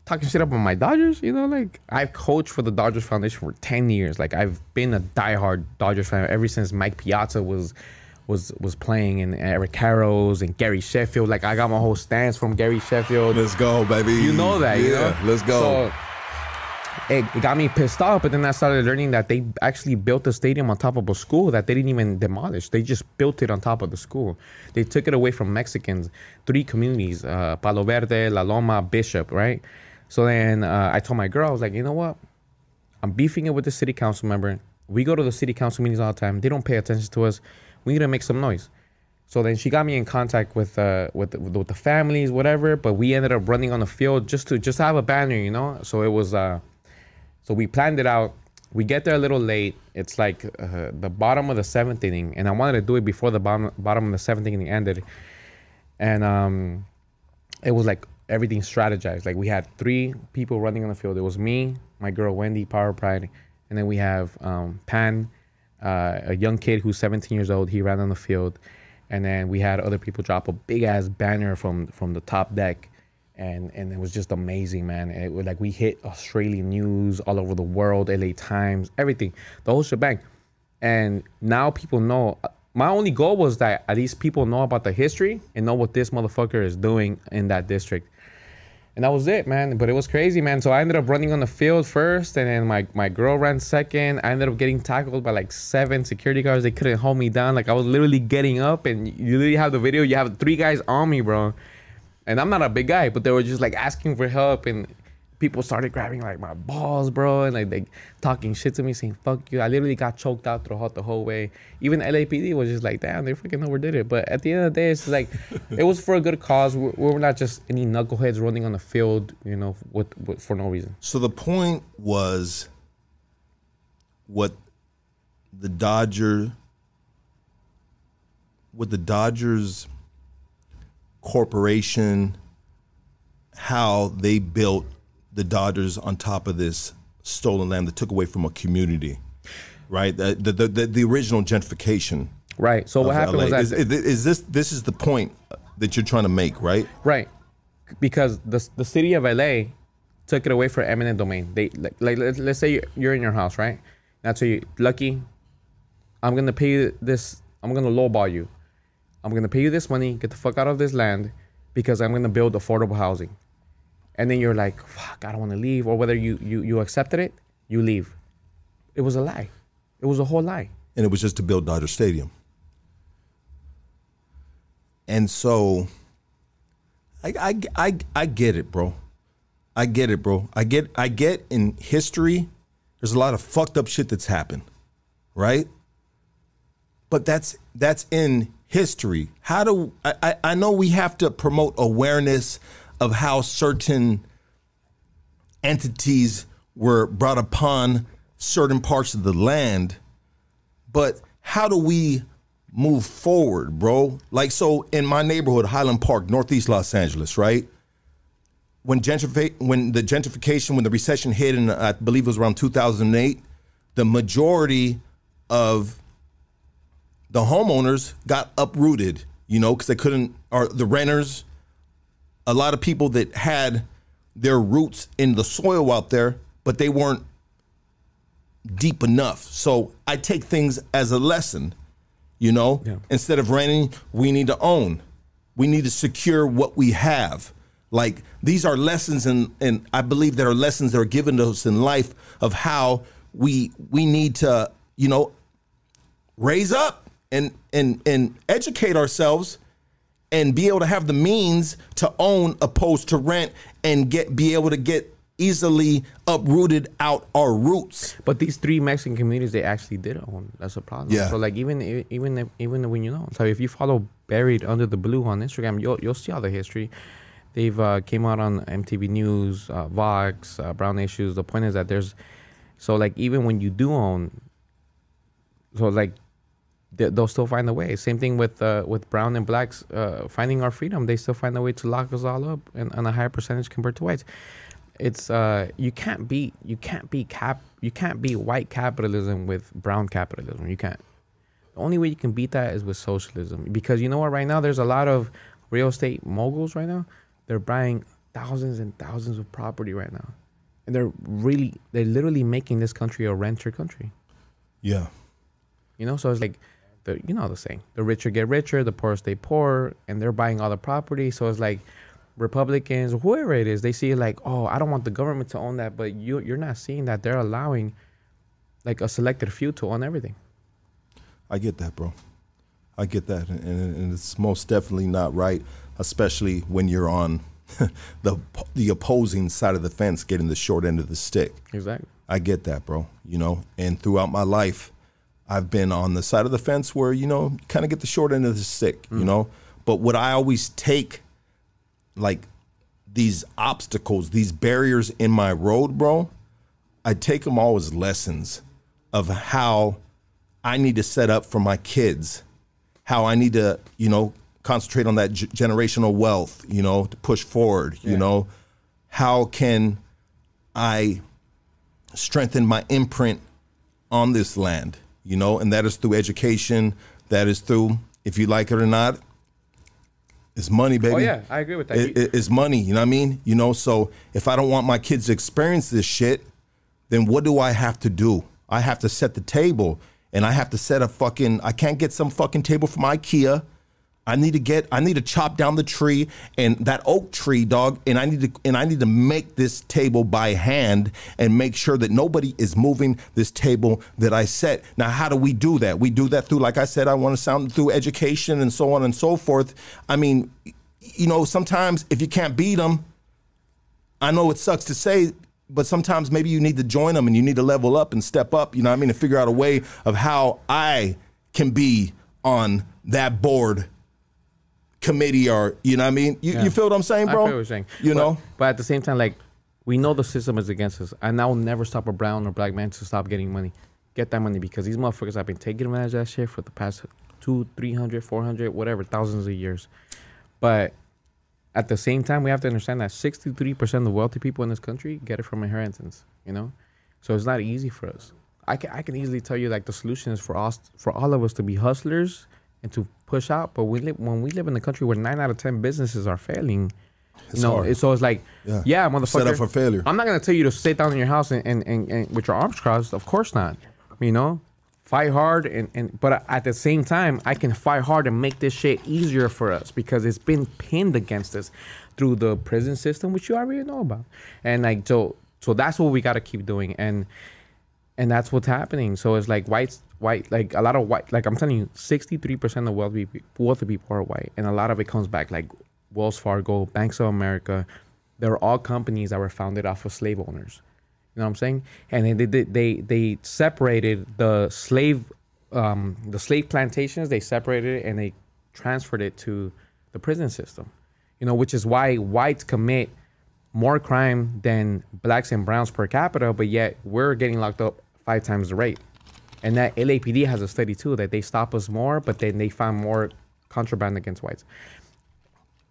talking shit up on my Dodgers?" You know, like I've coached for the Dodgers Foundation for ten years. Like I've been a diehard Dodgers fan ever since Mike Piazza was was was playing and Eric Karros and Gary Sheffield. Like I got my whole stance from Gary Sheffield. Let's go, baby. You know that, Yeah, you know? let's go. So, it, it got me pissed off, but then I started learning that they actually built the stadium on top of a school that they didn't even demolish. They just built it on top of the school. They took it away from Mexicans, three communities, uh, Palo Verde, La Loma, Bishop, right? So then uh, I told my girl, I was like, you know what? I'm beefing it with the city council member. We go to the city council meetings all the time. They don't pay attention to us. We need to make some noise. So then she got me in contact with uh with the, with the families, whatever. But we ended up running on the field just to just have a banner, you know. So it was uh, so we planned it out. We get there a little late. It's like uh, the bottom of the seventh inning, and I wanted to do it before the bottom bottom of the seventh inning ended. And um, it was like everything strategized. Like we had three people running on the field. It was me, my girl Wendy, Power Pride, and then we have um, Pan, uh, a young kid who's 17 years old. He ran on the field, and then we had other people drop a big ass banner from from the top deck, and and it was just amazing, man. It was like we hit Australian news all over the world, LA Times, everything, the whole shebang. And now people know. My only goal was that at least people know about the history and know what this motherfucker is doing in that district. And that was it, man. But it was crazy, man. So I ended up running on the field first, and then my, my girl ran second. I ended up getting tackled by like seven security guards. They couldn't hold me down. Like I was literally getting up, and you literally have the video. You have three guys on me, bro. And I'm not a big guy, but they were just like asking for help, and people started grabbing like my balls, bro, and like they talking shit to me, saying "fuck you." I literally got choked out throughout the whole way. Even LAPD was just like, "Damn, they freaking overdid it." But at the end of the day, it's like (laughs) it was for a good cause. We we were not just any knuckleheads running on the field, you know, with, with for no reason. So the point was what the Dodger what the Dodgers corporation how they built the Dodgers on top of this stolen land that took away from a community. Right? The the the, the, original gentrification. Right. So what happened LA. was that is, is- is this this is the point that you're trying to make, right? Right. Because the the city of LA took it away for eminent domain. They like, like let's, say you're- you're in your house, right? That's so you lucky. I'm gonna pay you this. I'm gonna lowball you. I'm gonna pay you this money. Get the fuck out of this land, because I'm gonna build affordable housing. And then you're like, fuck, I don't want to leave. Or whether you you you accepted it, you leave. It was a lie. It was a whole lie. and it was just to build Dodger Stadium. And so, I, I, I, I get it, bro. I get it, bro. I get I get in history, there's a lot of fucked up shit that's happened, right? But that's that's in history. How do I, I, I know we have to promote awareness of how certain entities were brought upon certain parts of the land, but how do we move forward, bro? Like so in my neighborhood, Highland Park, Northeast Los Angeles, right? when gentrifi- when the gentrification, when the recession hit, and I believe it was around 2008, the majority of the homeowners got uprooted. You know, because they couldn't, or the renters. A lot of people that had their roots in the soil out there, but they weren't deep enough. So I take things as a lesson. You know, Yeah. instead of renting, we need to own. We need to secure what we have. Like these are lessons, and and I believe there are lessons that are given to us in life of how we we need to you know raise up and and and educate ourselves and be able to have the means to own opposed to rent and get be able to get easily uprooted out our roots. But these three Mexican communities, they actually did own. That's a problem. Yeah. So like even even if, even when you know, so if you follow Buried Under the Blue on Instagram, you'll you'll see all the history. They've uh, came out on MTV News, uh, Vox, uh, Brown Issues. The point is that there's, so like even when you do own, so like they'll still find a way. Same thing with uh, with brown and blacks uh, finding our freedom. They still find a way to lock us all up and on a higher percentage compared to whites. It's uh you can't beat you can't beat cap you can't beat white capitalism with brown capitalism. You can't. The only way you can beat that is with socialism because you know what? Right now there's a lot of real estate moguls. Right now they're buying thousands and thousands of property right now, and they're really they're literally making this country a renter country. Yeah. You know, so it's like the you know the saying: the richer get richer, the poor stay poor, and they're buying all the property. So it's like Republicans, whoever it is, they see it like, oh, I don't want the government to own that, but you you're not seeing that they're allowing like a selected few to own everything. I get that, bro. I get that, and, and it's most definitely not right, especially when you're on (laughs) the the opposing side of the fence, getting the short end of the stick. Exactly. I get that, bro. You know, and throughout my life, I've been on the side of the fence where you know, kind of get the short end of the stick. You mm. know, but what I always take, like these obstacles, these barriers in my road, bro, I take them all as lessons of how I need to set up for my kids, how I need to, you know, concentrate on that g- generational wealth, you know, to push forward, you know, how can I strengthen my imprint on this land, you know, and that is through education, that is through, if you like it or not, it's money, oh, baby. Oh yeah, I agree with that. It- it- it's money, you know what I mean? You know, so if I don't want my kids to experience this shit, then what do I have to do? I have to set the table and I have to set a fucking I can't get some fucking table from IKEA. I need to get I need to chop down the tree and that oak tree, dog, and I need to and I need to make this table by hand and make sure that nobody is moving this table that I set. Now, how do we do that? We do that through like I said I want to sound through education and so on and so forth. I mean, you know, sometimes if you can't beat them, I know it sucks to say, but sometimes maybe you need to join them and you need to level up and step up, you know I mean, to figure out a way of how I can be on that board committee or, you know what I mean? You, Yeah. you feel what I'm saying, I bro? feel what you're saying. You But- know? But at the same time, like we know the system is against us, and I will never stop a brown or black man to stop getting money. Get that money because these motherfuckers have been taking advantage of that shit for the past two, three hundred, four hundred, whatever, thousands of years. But at the same time, we have to understand that sixty-three percent of the wealthy people in this country get it from inheritance. You know, so it's not easy for us. I can I can easily tell you like the solution is for us for all of us to be hustlers and to push out. But we live when we live in a country where nine out of ten businesses are failing. It's no, it's, so it's like, Yeah. yeah, motherfucker. Set up for failure. I'm not gonna tell you to sit down in your house and, and, and, and with your arms crossed. Of course not. You know, fight hard and, and but at the same time, I can fight hard and make this shit easier for us because it's been pinned against us through the prison system, which you already know about. And like so, so that's what we got to keep doing. And and that's what's happening. So it's like whites, white, like a lot of white, like I'm telling you, 63% of wealthy, wealthy people are white, and a lot of it comes back like Wells Fargo, Banks of America. They're all companies that were founded off of slave owners. You know what I'm saying? And they they they, they separated the slave, um, the slave plantations. They separated it and they transferred it to the prison system. You know, which is why whites commit more crime than blacks and browns per capita, but yet we're getting locked up five times the rate. And that LAPD has a study too that they stop us more, but then they find more contraband against whites.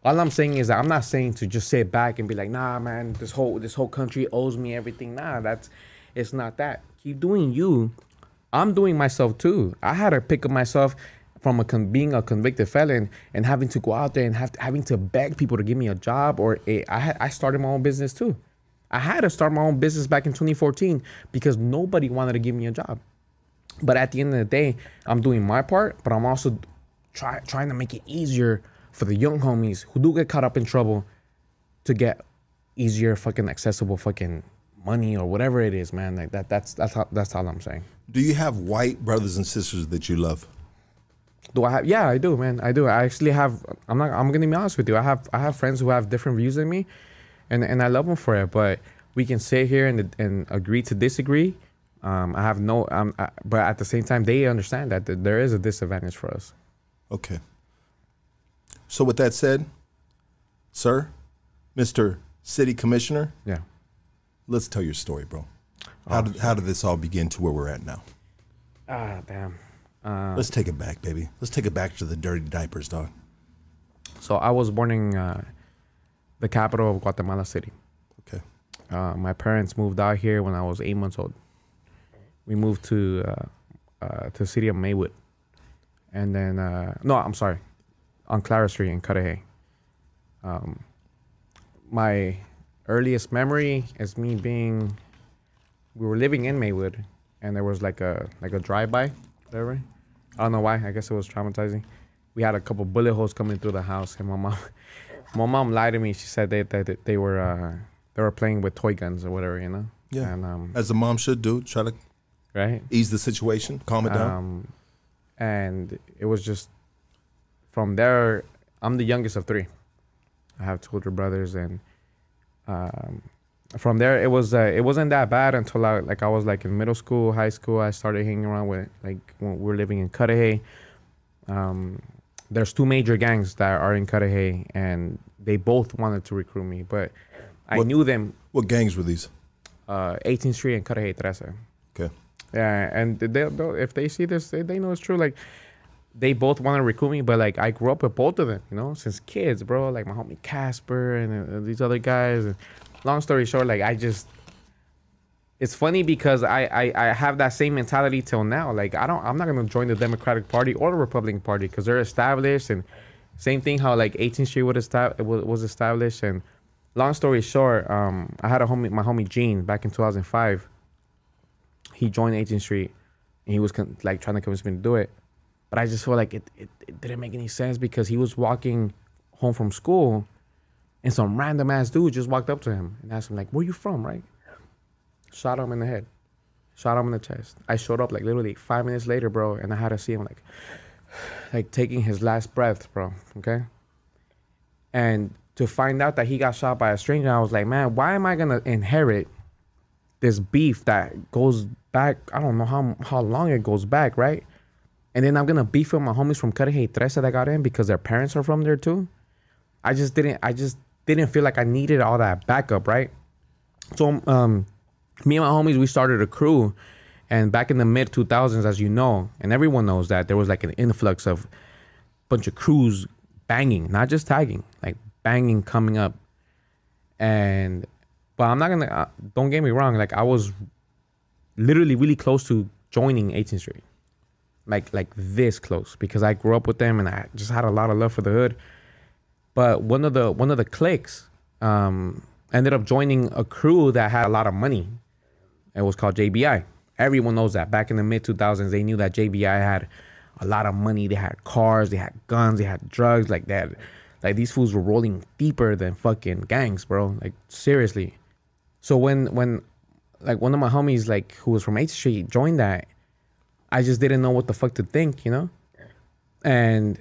all I'm saying is that I'm not saying to just sit back and be like, nah, man, this whole this whole country owes me everything. Nah, that's it's not that. Keep doing you. I'm doing myself too. I had to pick up myself from a con- being a convicted felon and having to go out there and have having to beg people to give me a job or a, I had I started my own business too. I had to start my own business back in 2014 because nobody wanted to give me a job. But at the end of the day, I'm doing my part, but I'm also try, trying to make it easier for the young homies who do get caught up in trouble to get easier fucking accessible fucking money or whatever it is, man. Like that that's that's how, that's all I'm saying. Do you have white brothers and sisters that you love? Do I have? Yeah, I do, man. I do. I actually have. I'm not. I'm gonna be honest with you. I have. I have friends who have different views than me, and and I love them for it. But we can sit here and and agree to disagree. Um, I have no. Um, I, but at the same time, they understand that th- there is a disadvantage for us. Okay. So with that said, sir, Mr. City Commissioner, Yeah. let's tell your story, bro. How did how did this all begin to where we're at now? Ah, damn. Let's take it back, baby. Let's take it back to the dirty diapers, dog. So I was born in uh, the capital of Guatemala City. Okay. Uh, my parents moved out here when I was eight months old. We moved to uh, uh, to the city of Maywood, and then uh, no, I'm sorry, on Clara Street in Cudahy. Um, my earliest memory is me being. We were living in Maywood, and there was like a like a drive-by, whatever. I don't know why. I guess it was traumatizing. We had a couple bullet holes coming through the house, and my mom, (laughs) my mom lied to me. She said they that they were uh, they were playing with toy guns or whatever, you know. Yeah. And um, As a mom should do, try to right. ease the situation, calm it down. Um, and it was just from there. I'm the youngest of three. I have two older brothers, and um, from there it was uh, it wasn't that bad until I like I was like in middle school, high school. I started hanging around with like when we were living in Cudahy. Um, there's two major gangs that are in Cudahy, and they both wanted to recruit me, but I What- knew them. what gangs were these? Uh, 18th Street and Cudahy 13. Okay. Yeah, and they, if they see this, they, they know it's true. Like, they both want to recruit me, but like I grew up with both of them, you know, since kids, bro. Like my homie Casper and uh, these other guys. And long story short, like I just, it's funny because I, I I have that same mentality till now. Like I don't, I'm not gonna join the Democratic Party or the Republican Party because they're established and same thing how like 18th Street was was established and. Long story short, um, I had a homie, my homie Gene, back in 2005 he joined 18th Street and he was like trying to convince me to do it. But I just felt like it, it, it didn't make any sense because he was walking home from school and some random ass dude just walked up to him and asked him, like, where you from, right? Shot him in the head. Shot him in the chest. I showed up like literally five minutes later, bro, and I had to see him like (sighs) like taking his last breath, bro. Okay. And to find out that he got shot by a stranger, I was like, man, why am I gonna inherit this beef that goes back? I don't know how how long it goes back, right? And then I'm gonna beef with my homies from Cudahy Trece that got in because their parents are from there too. I just didn't. I just didn't feel like I needed all that backup, right? So, um, me and my homies, we started a crew, and back in the mid 2000s, as you know, and everyone knows that there was like an influx of bunch of crews banging, not just tagging, like banging coming up. And, but I'm not gonna. Uh, don't get me wrong. Like I was literally really close to joining 18th Street, like like this close because I grew up with them and I just had a lot of love for the hood. But one of the one of the cliques um, ended up joining a crew that had a lot of money. It was called JBI. Everyone knows that. Back in the mid 2000s, they knew that JBI had a lot of money. They had cars, they had guns, they had drugs. Like that, like these fools were rolling deeper than fucking gangs, bro. Like seriously. So when when like one of my homies, like who was from 8th Street, joined that, I just didn't know what the fuck to think, you know. And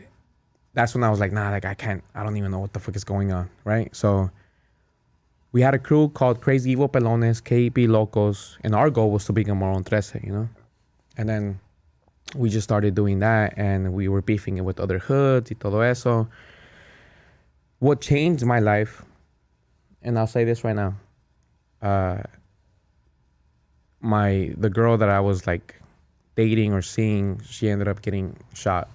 that's when I was like, nah, like I can't, I don't even know what the fuck is going on, right? So we had a crew called Crazy Evil Pelones, KEP Locos, and our goal was to become our own Trece, you know? And then we just started doing that and we were beefing it with other hoods y todo eso. What changed my life, and I'll say this right now, uh, my the girl that I was like dating or seeing, she ended up getting shot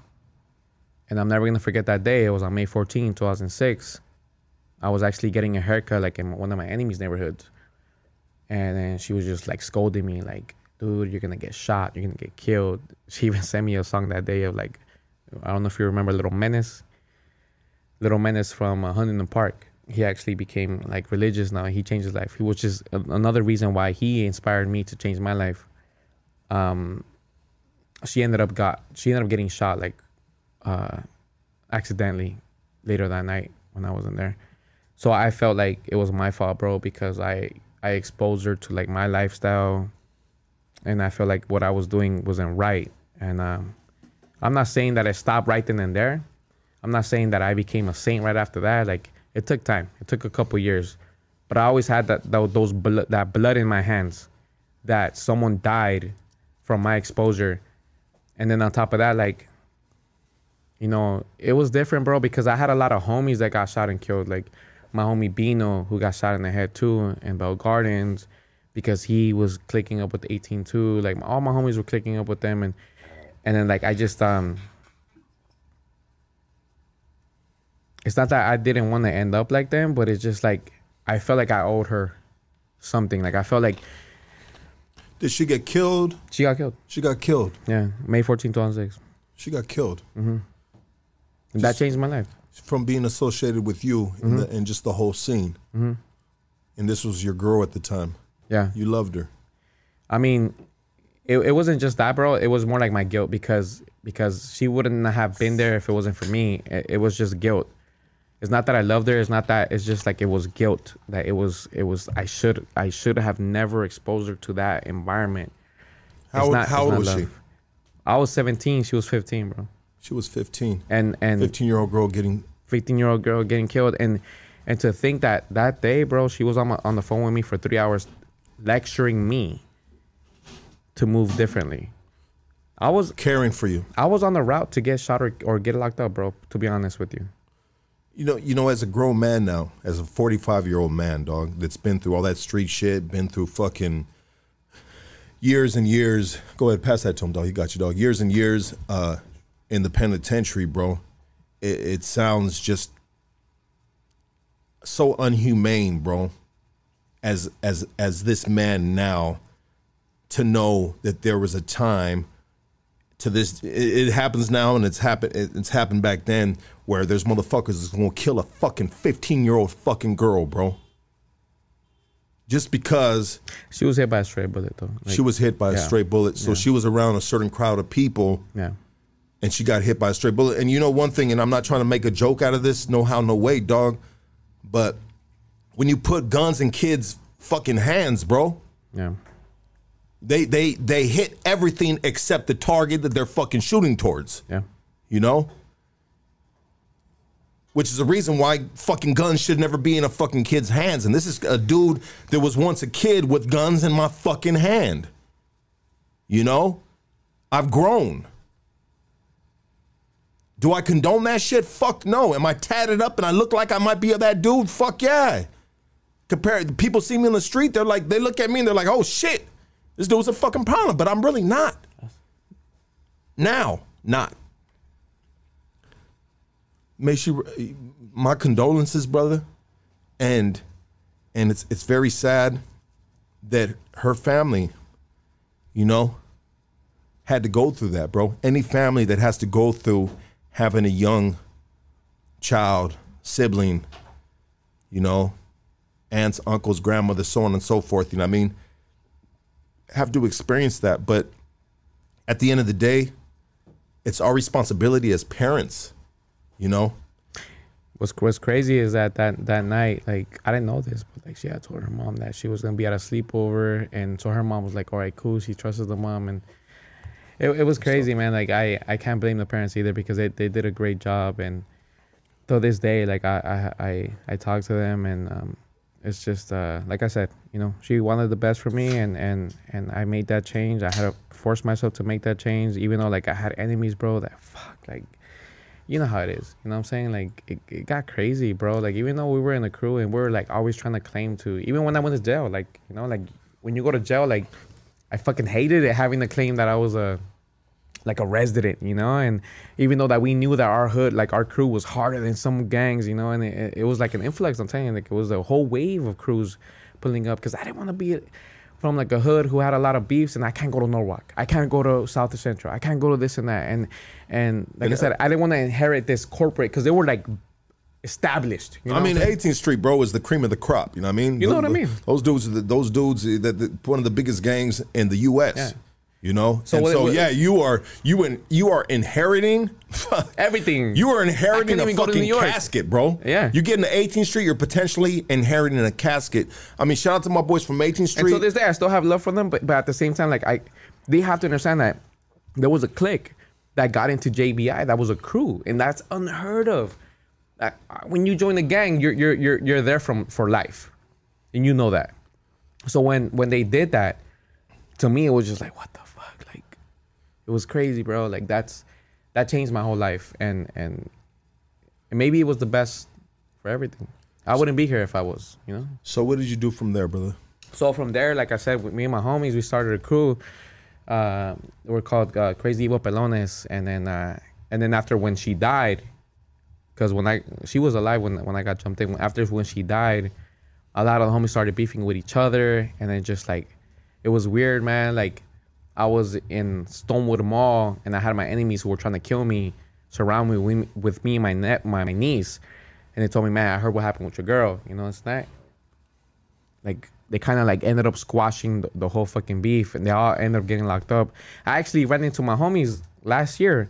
and I'm never gonna forget that day. It was on May 14, 2006. I was actually getting a haircut like in one of my enemies' neighborhoods, and then she was just like scolding me, like, "Dude, you're gonna get shot. You're gonna get killed." (laughs) She even sent me a song that day of like, I don't know if you remember Little Menace. Little Menace from uh, Huntington Park. He actually became like religious now. He changed his life, He- which is a- another reason why he inspired me to change my life. Um, she ended up got she ended up getting shot like uh, accidentally later that night when I wasn't there. So I felt like it was my fault, bro, because I I exposed her to like my lifestyle, and I felt like what I was doing wasn't right. And um, I'm not saying that I stopped right then and there. I'm not saying that I became a saint right after that. Like it took time. It took a couple years, but I always had that tho- those blood, that blood in my hands, that someone died from my exposure, and then on top of that, like you know, it was different, bro, because I had a lot of homies that got shot and killed. Like my homie Bino, who got shot in the head too, in Bell Gardens, because he was clicking up with 18-2. Like all my homies were clicking up with them, and and then like I just um, it's not that I didn't want to end up like them, but it's just like I felt like I owed her something. Like I felt like Did she get killed? she got killed. She got killed. Yeah, May 14, 2006. She got killed And that changed my life. from being associated with you Mm-hmm. and, the, and just the whole scene. And this was your girl at the time. Yeah. You loved her. I mean, it, it wasn't just that, bro. It was more like my guilt because because she wouldn't have been there if it wasn't for me. It, it was just guilt. It's not that I loved her. It's not that. It's just like it was guilt that it was. It was. I should. I should have never exposed her to that environment. How, not- how old was she? love. I was 17. She was 15, bro. She was 15. And and 15 year old girl getting 15 year old girl getting killed and and to think that that day bro she was on my, on the phone with me for three hours lecturing me to move differently i was caring for you. i was on the route to get shot or, or get locked up bro to be honest with you You know, you know, as a grown man now, as a 45 year old man, dog, that's been through all that street shit, been through fucking years and years. Go ahead, pass that to him, dog. He got you, dog. Years and years uh, in the penitentiary, bro. It, it sounds just so unhumane, bro. As as as this man now, to know that there was a time to this it, it happens now and it's happened it, it's happened back then where there's motherfuckers that's gonna kill a fucking 15 year old fucking girl bro. Just because she was hit by a stray bullet though. Like, she was hit by a yeah. stray bullet. So she was around a certain crowd of people yeah. and she got hit by a stray bullet. And you know one thing and i'm not trying to make a joke out of this no how no way dog but when you put guns in kids fucking hands bro yeah they they they hit everything except the target that they're fucking shooting towards yeah you know? Which is the reason why fucking guns should never be in a fucking kid's hands. And this is a dude that was once a kid with guns in my fucking hand. You know? I've grown. Do I condone that shit? Fuck no. Am I tatted up and I look like I might be that dude? Fuck yeah. Compare people see me in the street, they're like, they look at me and they're like, oh shit, this dude's a fucking problem, but I'm really not. Now, not. May she, my condolences, brother, and and it's it's very sad that her family, you know, had to go through that, bro. Any family that has to go through having a young child, sibling, you know, aunts, uncles, grandmother, so on and so forth, you know what I mean? Have to experience that. But at the end of the day, it's our responsibility as parents, you know? What's what's crazy is that that that night, like I didn't know this, but like she had told her mom that she was gonna be at a sleepover, and so her mom was like, "All right, cool." She trusted the mom, and it, it was crazy, man. Like I I can't blame the parents either because they they did a great job, and till this day, like I I I, I talk to them, and um, it's just uh like I said, you know, she wanted the best for me, and and and I made that change. I had to force myself to make that change, even though like I had enemies, bro. That fuck like you know how it is. You know what I'm saying? Like it, it got crazy, bro. Like even though we were in the crew and we are like always trying to claim to, even when I went to jail, like you know, like when you go to jail, like I fucking hated it having to claim that I was a like a resident, you know. And even though that we knew that our hood, like our crew, was harder than some gangs, you know, and it, it was like an influx. I'm telling you, like it was a whole wave of crews pulling up because I didn't want to be from like a hood who had a lot of beefs, and I can't go to Norwalk, I can't go to South Central, I can't go to this and that, and and like I said, I didn't want to inherit this corporate because they were like established. You know I mean, what I'm saying? 18th Street, bro, is the cream of the crop. You know what I mean? You know what I mean? Those dudes, those dudes, eh, that that one of the biggest gangs in the U.S. Yeah. You know, So and so what- yeah, you are you in, you are inheriting (laughs) everything. You are inheriting a even go to fucking casket, bro. Yeah. You get into 18th Street, you're potentially inheriting a casket. I mean, shout out to my boys from 18th And Street. to this day, I still have love for them, but, but at the same time, like I, they have to understand that there was a clique that got into JBI. That was a crew, and that's unheard of. That uh, when you join the gang, you're you're you're you're there from for life, and you know that. So when when they did that, to me, it was just like, what the like, it was crazy, bro. Like that's that changed my whole life, and and, maybe it was the best for everything. I wouldn't be here if I was, you know. so what did you do from there, brother? So from there, like I said, with me and my homies, we started a crew. Uh, we're called uh, Crazy Evil Pelones, and then uh, and then after when she died, because when I she was alive when when I got jumped in. After when she died, a lot of the homies started beefing with each other, and then just like it was weird, man. Like I was in Stonewood Mall, and I had my enemies who were trying to kill me surround me with, me and my my, my niece, and they told me, man, I heard what happened with your girl. You know, it's that like they kind of like ended up squashing the, the whole fucking beef and they all ended up getting locked up. I actually ran into my homies last year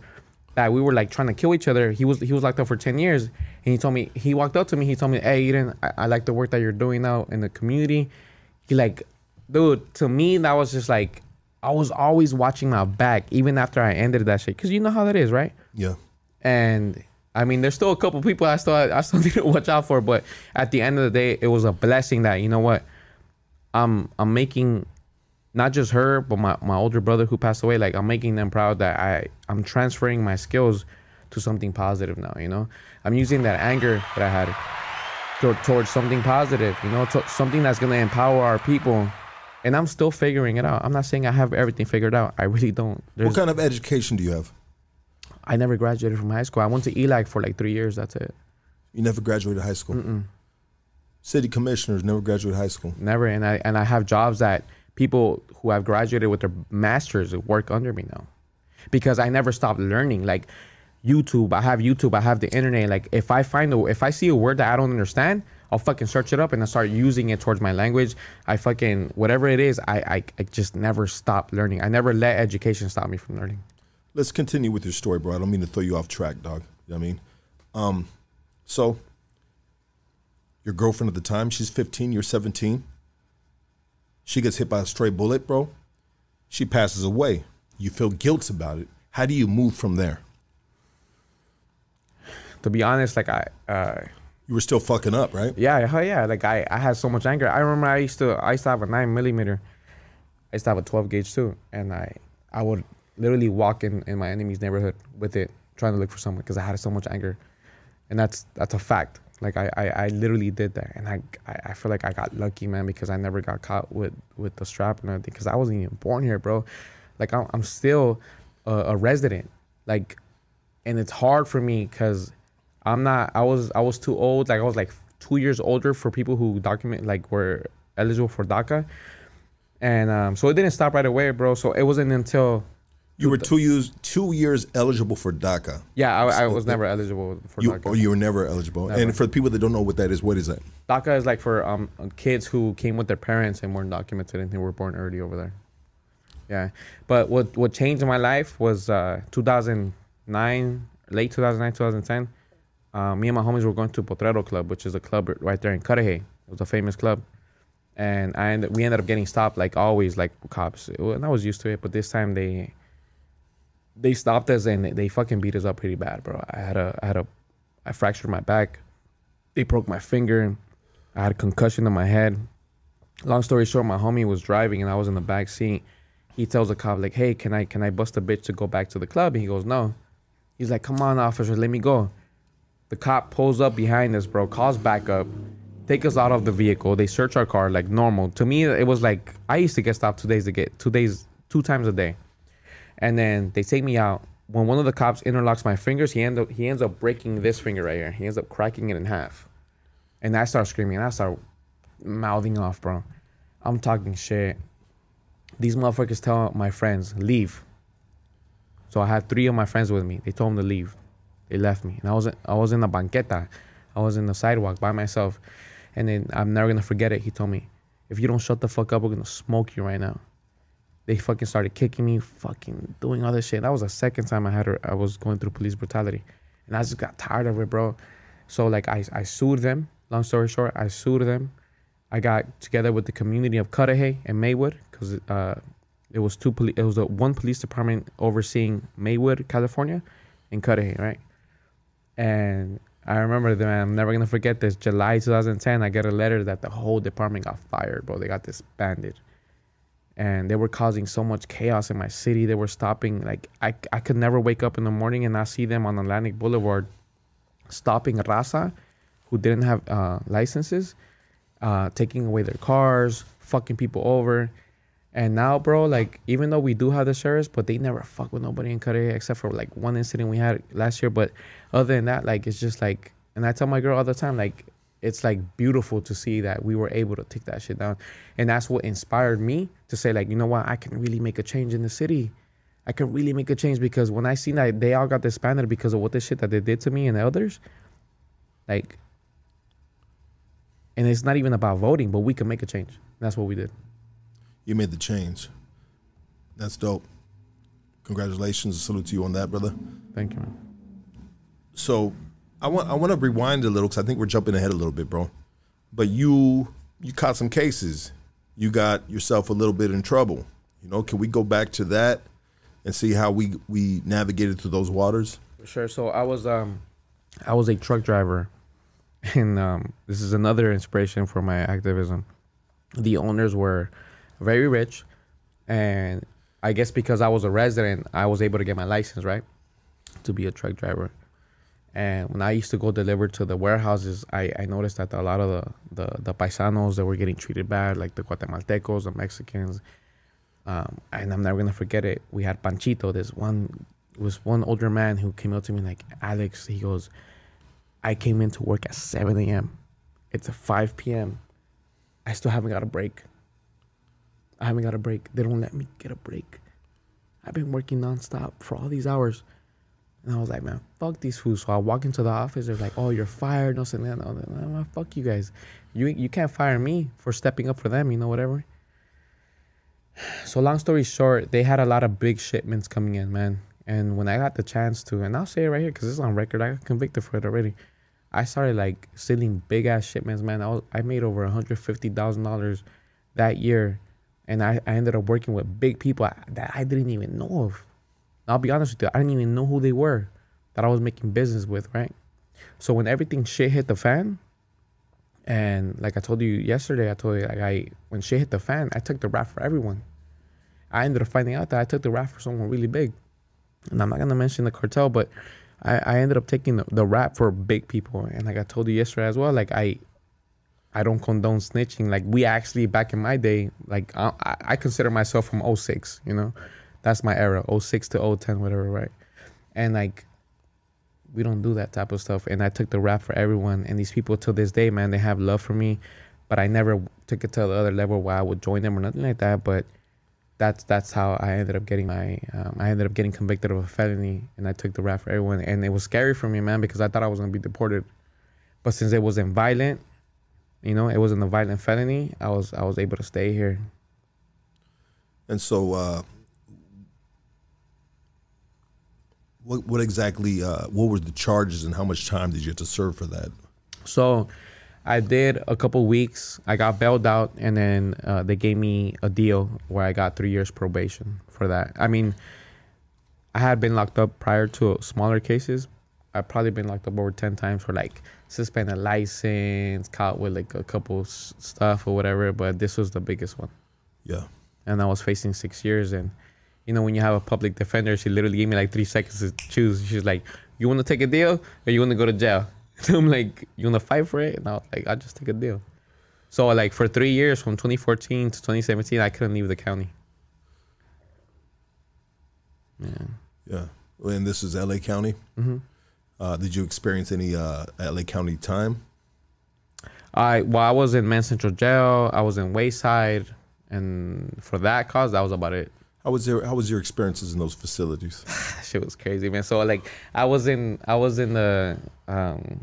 that we were like trying to kill each other. He was he was locked up for 10 years and he told me he walked up to me he told me hey eden i, I like the work that you're doing now in the community. He like dude to me that was just like i was always watching my back even after i ended that shit because you know how that is right Yeah. and I mean, there's still a couple people I still I still (laughs) need to watch out for, but at the end of the day, it was a blessing that you know what, I'm I'm making not just her, but my, my older brother who passed away. Like I'm making them proud that I I'm transferring my skills to something positive now. You know, I'm using that anger that I had toward, towards something positive. You know, to, something that's gonna empower our people. And I'm still figuring it out. I'm not saying I have everything figured out. I really don't. There's, What kind of education do you have? I never graduated from high school. I went to ELAC for like three years. That's it. You never graduated high school. City commissioners never graduated high school. Never. And I and I have jobs that people who have graduated with their masters work under me now, because I never stopped learning. Like YouTube, I have YouTube, I have the internet. Like if I find a, if I see a word that I don't understand, I'll fucking search it up and I start using it towards my language. I fucking whatever it is, I I, I just never stop learning. I never let education stop me from learning. Let's continue with your story, bro. I don't mean to throw you off track, dog. You know what I mean? Um, so your girlfriend at the time, she's 15, you're 17. She gets hit by a stray bullet, bro. She passes away. You feel guilt about it. How do you move from there? To be honest, like I. Uh, You were still fucking up, right? Yeah, yeah. Like I, I had so much anger. I remember I used to I used to have a nine millimeter. I used to have a twelve gauge too. And I I would literally walk in, in my enemy's neighborhood with it, trying to look for someone because I had so much anger. And that's that's a fact. Like I, I, I literally did that. And I, I I feel like I got lucky, man, because I never got caught with, with the strap and everything. Because I wasn't even born here, bro. Like I'm, I'm still a, a resident. Like and it's hard for me because I'm not. I was I was too old. Like I was like two years older for people who document like were eligible for DACA, and um, so it didn't stop right away, bro. So it wasn't until You were two years two years eligible for DACA. yeah, I, I was never eligible for You, DACA. or you were never eligible. Never. And for the people that don't know what that is, what is that? DACA is like for um kids who came with their parents and weren't documented and they were born early over there. Yeah, but what what changed my life was uh 2009, late 2009, 2010. Uh, me and my homies were going to Potrero Club, which is a club right there in Cudahy. It was a famous club, and I ended, we ended up getting stopped like always, like cops. And I was used to it, but this time they they stopped us and they fucking beat us up pretty bad, bro. I had a I had a I fractured my back. They broke my finger. I had a concussion in my head. Long story short, my homie was driving and I was in the back seat. He tells the cop like, "Hey, can I can I bust a bitch to go back to the club?" And he goes, "No." He's like, "Come on, officer, let me go." The cop pulls up behind us, bro. Calls backup, take us out of the vehicle. They search our car like normal. To me, it was like I used to get stopped two days to get two days, two times a day. And then they take me out. When one of the cops interlocks my fingers, he end up he ends up breaking this finger right here. He ends up cracking it in half. And I start screaming. And I start mouthing off, bro. I'm talking shit. These motherfuckers tell my friends, leave. So I had three of my friends with me. They told them to leave. They left me. And I was I was in the banqueta. I was in the sidewalk by myself. And then I'm never gonna forget it. He told me, if you don't shut the fuck up, we're gonna smoke you right now. They fucking started kicking me, fucking doing this shit. That was the second time I had her, I was going through police brutality. And I just got tired of it, bro. So like I, I sued them. Long story short, I sued them. I got together with the community of Cudahy and Maywood because uh, it was two poli- it was a one police department overseeing Maywood, California, and Cudahy, right? And I remember that I'm never gonna forget this. July 2010, I get a letter that the whole department got fired, bro. They got disbanded, and they were causing so much chaos in my city. They were stopping like I I could never wake up in the morning and not see them on Atlantic Boulevard, stopping Raza, who didn't have uh, licenses, uh, taking away their cars, fucking people over. And now, bro, like even though we do have the sheriffs, but they never fuck with nobody in Korea except for like one incident we had last year. But other than that, like it's just like, and I tell my girl all the time, like it's like beautiful to see that we were able to take that shit down, and that's what inspired me to say like, you know what, I can really make a change in the city. I can really make a change because when I seen that they all got disbanded because of what the shit that they did to me and the others, like, and it's not even about voting, but we can make a change. That's what we did. You made the change. That's dope. Congratulations. Salute to you on that, brother. Thank you, man. So I want I want to rewind a little because I think we're jumping ahead a little bit, bro. But you you caught some cases. You got yourself a little bit in trouble. You know, can we go back to that and see how we we navigated through those waters? Sure. So I was um I was a truck driver and um this is another inspiration for my activism. The owners were very rich and I guess because I was a resident, I was able to get my license, right? To be a truck driver. And when I used to go deliver to the warehouses, I, I noticed that a lot of the, the, the paisanos that were getting treated bad, like the Guatemaltecos, the Mexicans, um, and I'm never gonna forget it. We had Panchito, this one was one older man who came up to me like, Alex, he goes, I came into work at 7 a.m. It's a 5 p.m. I still haven't got a break. I haven't got a break. They don't let me get a break. I've been working nonstop for all these hours. And I was like, man, fuck these fools. So I walk into the office. They're like, oh, you're fired. No, so no, no, no, fuck you guys. You you can't fire me for stepping up for them. You know, whatever. So long story short, they had a lot of big shipments coming in, man. And when I got the chance to, and I'll say it right here because it's on record, I got convicted for it already. I started like stealing big ass shipments, man. I was I made over hundred fifty thousand dollars that year, and I, I ended up working with big people that I didn't even know of. I'll be honest with you, I didn't even know who they were that I was making business with, right? So when everything shit hit the fan, and like I told you yesterday, I told you like I when shit hit the fan, I took the rap for everyone. I ended up finding out that I took the rap for someone really big, and I'm not gonna mention the cartel, but I, I ended up taking the, the rap for big people. And like I told you yesterday as well, like I I don't condone snitching. Like we actually back in my day, like I, I consider myself from 06, you know, that's my era, 06 to 010, whatever, right? And like we don't do that type of stuff. And I took the rap for everyone. And these people till this day, man, they have love for me. But I never took it to the other level where I would join them or nothing like that. But that's that's how I ended up getting my um, I ended up getting convicted of a felony, and I took the rap for everyone. And it was scary for me, man, because I thought I was gonna be deported. But since it wasn't violent, you know, it wasn't a violent felony, I was I was able to stay here. And so, uh, what what exactly uh, what were the charges and how much time did you have to serve for that? So I did a couple weeks. I got bailed out, and then uh, they gave me a deal where I got three years probation for that. I mean, I had been locked up prior to smaller cases. I've probably been locked up over ten times for like suspended license, caught with like a couple s- stuff or whatever. But this was the biggest one, Yeah. and I was facing six years. And you know, when you have a public defender, she literally gave me like three seconds to choose. She's like, "You want to take a deal, or you want to go to jail?" (laughs) And I'm like, "You want to fight for it?" And I was like, "I'll just take a deal." So like for three years, from 2014 to 2017, I couldn't leave the county. Yeah. Yeah. And this is L.A. County. Mm-hmm. Uh, did you experience any uh, L.A. County time? I well, I was in Man Central Jail. I was in Wayside, and for that cause, that was about it. How was your How was your experiences in those facilities? (sighs) Shit was crazy, man. So like, I was in, I was in the, um,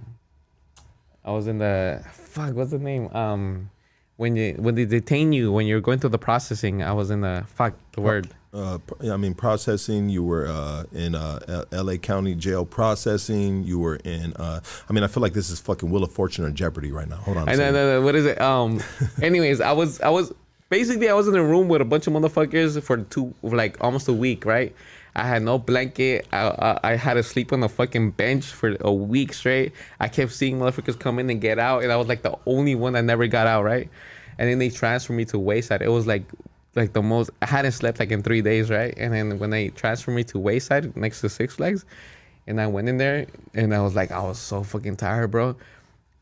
I was in the, fuck, what's the name? Um, when you when they detain you when you're going through the processing, I was in the fuck the word. Uh, I mean, processing. You were uh, in uh, L- L.A. County Jail processing. You were in. Uh, I mean, I feel like this is fucking Wheel of Fortune or Jeopardy right now. Hold on. I know, no, no, what is it? Um, (laughs) anyways, I was, I was basically I was in a room with a bunch of motherfuckers for two, like almost a week, right? I had no blanket. I, I, I had to sleep on the fucking bench for a week straight. I kept seeing motherfuckers come in and get out, and I was like the only one that never got out, right? And then they transferred me to Wayside. It was like, like the most. I hadn't slept like in three days, right? And then when they transferred me to Wayside next to Six Flags, and I went in there, and I was like, I was so fucking tired, bro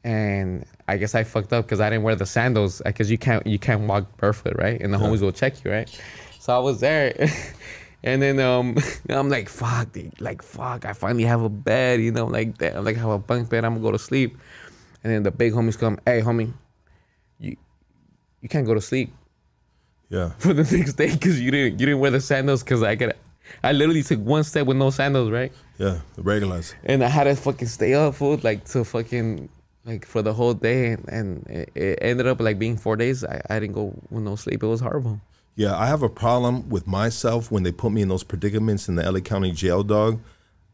and I guess I fucked up because I didn't wear the sandals because you can't you can't walk barefoot, right? And the homies will check you, right? So I was there, (laughs) and then um (laughs) I'm like fuck, dude, like fuck, I finally have a bed, you know, like that, like I have a bunk bed, I'm gonna go to sleep, and then the big homies come, hey homie, you you can't go to sleep Yeah. (laughs) for the next day because you didn't you didn't wear the sandals because I could. I literally took one step with no sandals, right? Yeah. The regulars. and I had to fucking stay up, fool, like to fucking like for the whole day, and, and it, it ended up like being four days. I, I didn't go with no sleep. It was horrible. Yeah, I have a problem with myself when they put me in those predicaments in the LA County jail, dog.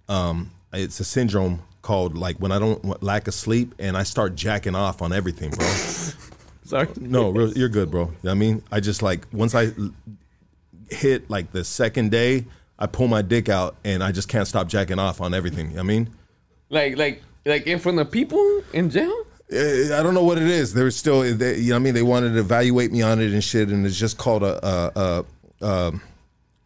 Um, it's a syndrome called like when I don't lack of sleep and I start jacking off on everything, bro. (laughs) Sorry. no, real, you're good, bro. You know what I mean, I just like once I hit like the second day, I pull my dick out and I just can't stop jacking off on everything. You know what I mean, Like like like in front of people in jail. Eh, I don't know what it is. They're still, they, you know, what I mean, they wanted to evaluate me on it and shit, and it's just called a, a, a um,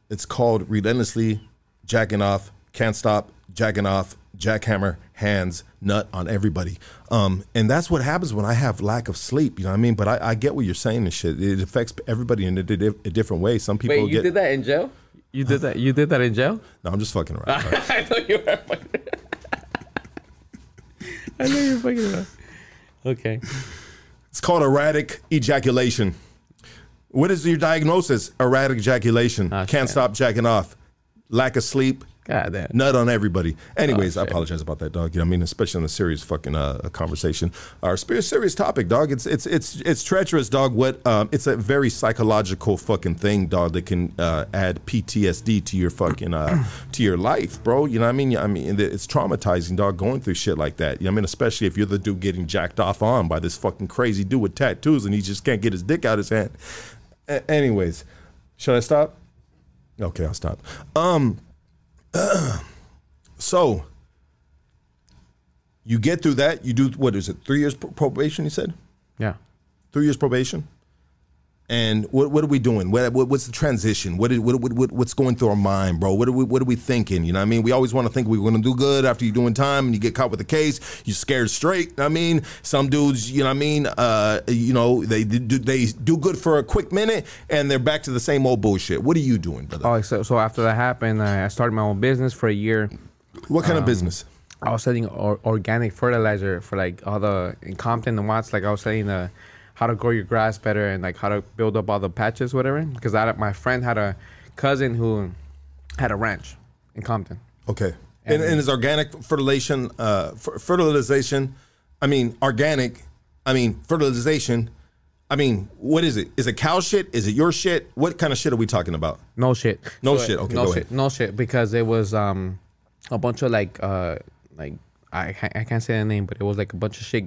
it's called relentlessly jacking off, can't stop jacking off, jackhammer, hands, nut on everybody. Um, and that's what happens when I have lack of sleep. You know what I mean? But I, I get what you're saying and shit. It affects everybody in a, di- a different way. Some people Wait, you get. did that in jail? You did that. You did that in jail? No, I'm just fucking around. (laughs) I thought you were fucking. (laughs) I know you're fucking around. Okay. It's called erratic ejaculation. What is your diagnosis? Erratic ejaculation. Oh, Can't stop jacking off. Lack of sleep. God damn. Nut on everybody. Anyways, I apologize about that, dog. You know what I mean? Especially on a serious fucking uh, conversation. Our serious, serious topic, dog. It's it's it's it's treacherous, dog. What? Um, it's a very psychological fucking thing, dog. That can uh, add PTSD to your fucking uh, to your life, bro. You know what I mean? I mean, it's traumatizing, dog. Going through shit like that. You know what I mean? Especially if you're the dude getting jacked off on by this fucking crazy dude with tattoos, and he just can't get his dick out his hand. A- anyways, should I stop? Okay, I'll stop. Um. (clears throat) So you get through that. You do what is it? Three years probation. You said Yeah. three years probation. And what what are we doing? What, what what's the transition? What, is, what, what what what's going through our mind, bro? What are we what are we thinking? You know what I mean? We always want to think we're going to do good after you're doing time, and you get caught with a case. You're scared straight. I mean, some dudes, you know what I mean? Uh, you know, they do they do good for a quick minute, and they're back to the same old bullshit. What are you doing, brother? Oh, so, so after that happened, I started my own business for a year. what um, kind of business? I was selling or, organic fertilizer for like all the in Compton and Watts. Like I was selling the how to grow your grass better and like how to build up all the patches, whatever. Because I my friend had a cousin who had a ranch in Compton. Okay. And, and is organic fertilization, uh, fer- fertilization, I mean, organic, I mean, fertilization, I mean, what is it? Is it cow shit? Is it your shit? What kind of shit are we talking about? No shit. No shit. Okay, no go shit. ahead. No shit. Because it was um a bunch of like uh like I I can't say the name, but it was like a bunch of shit.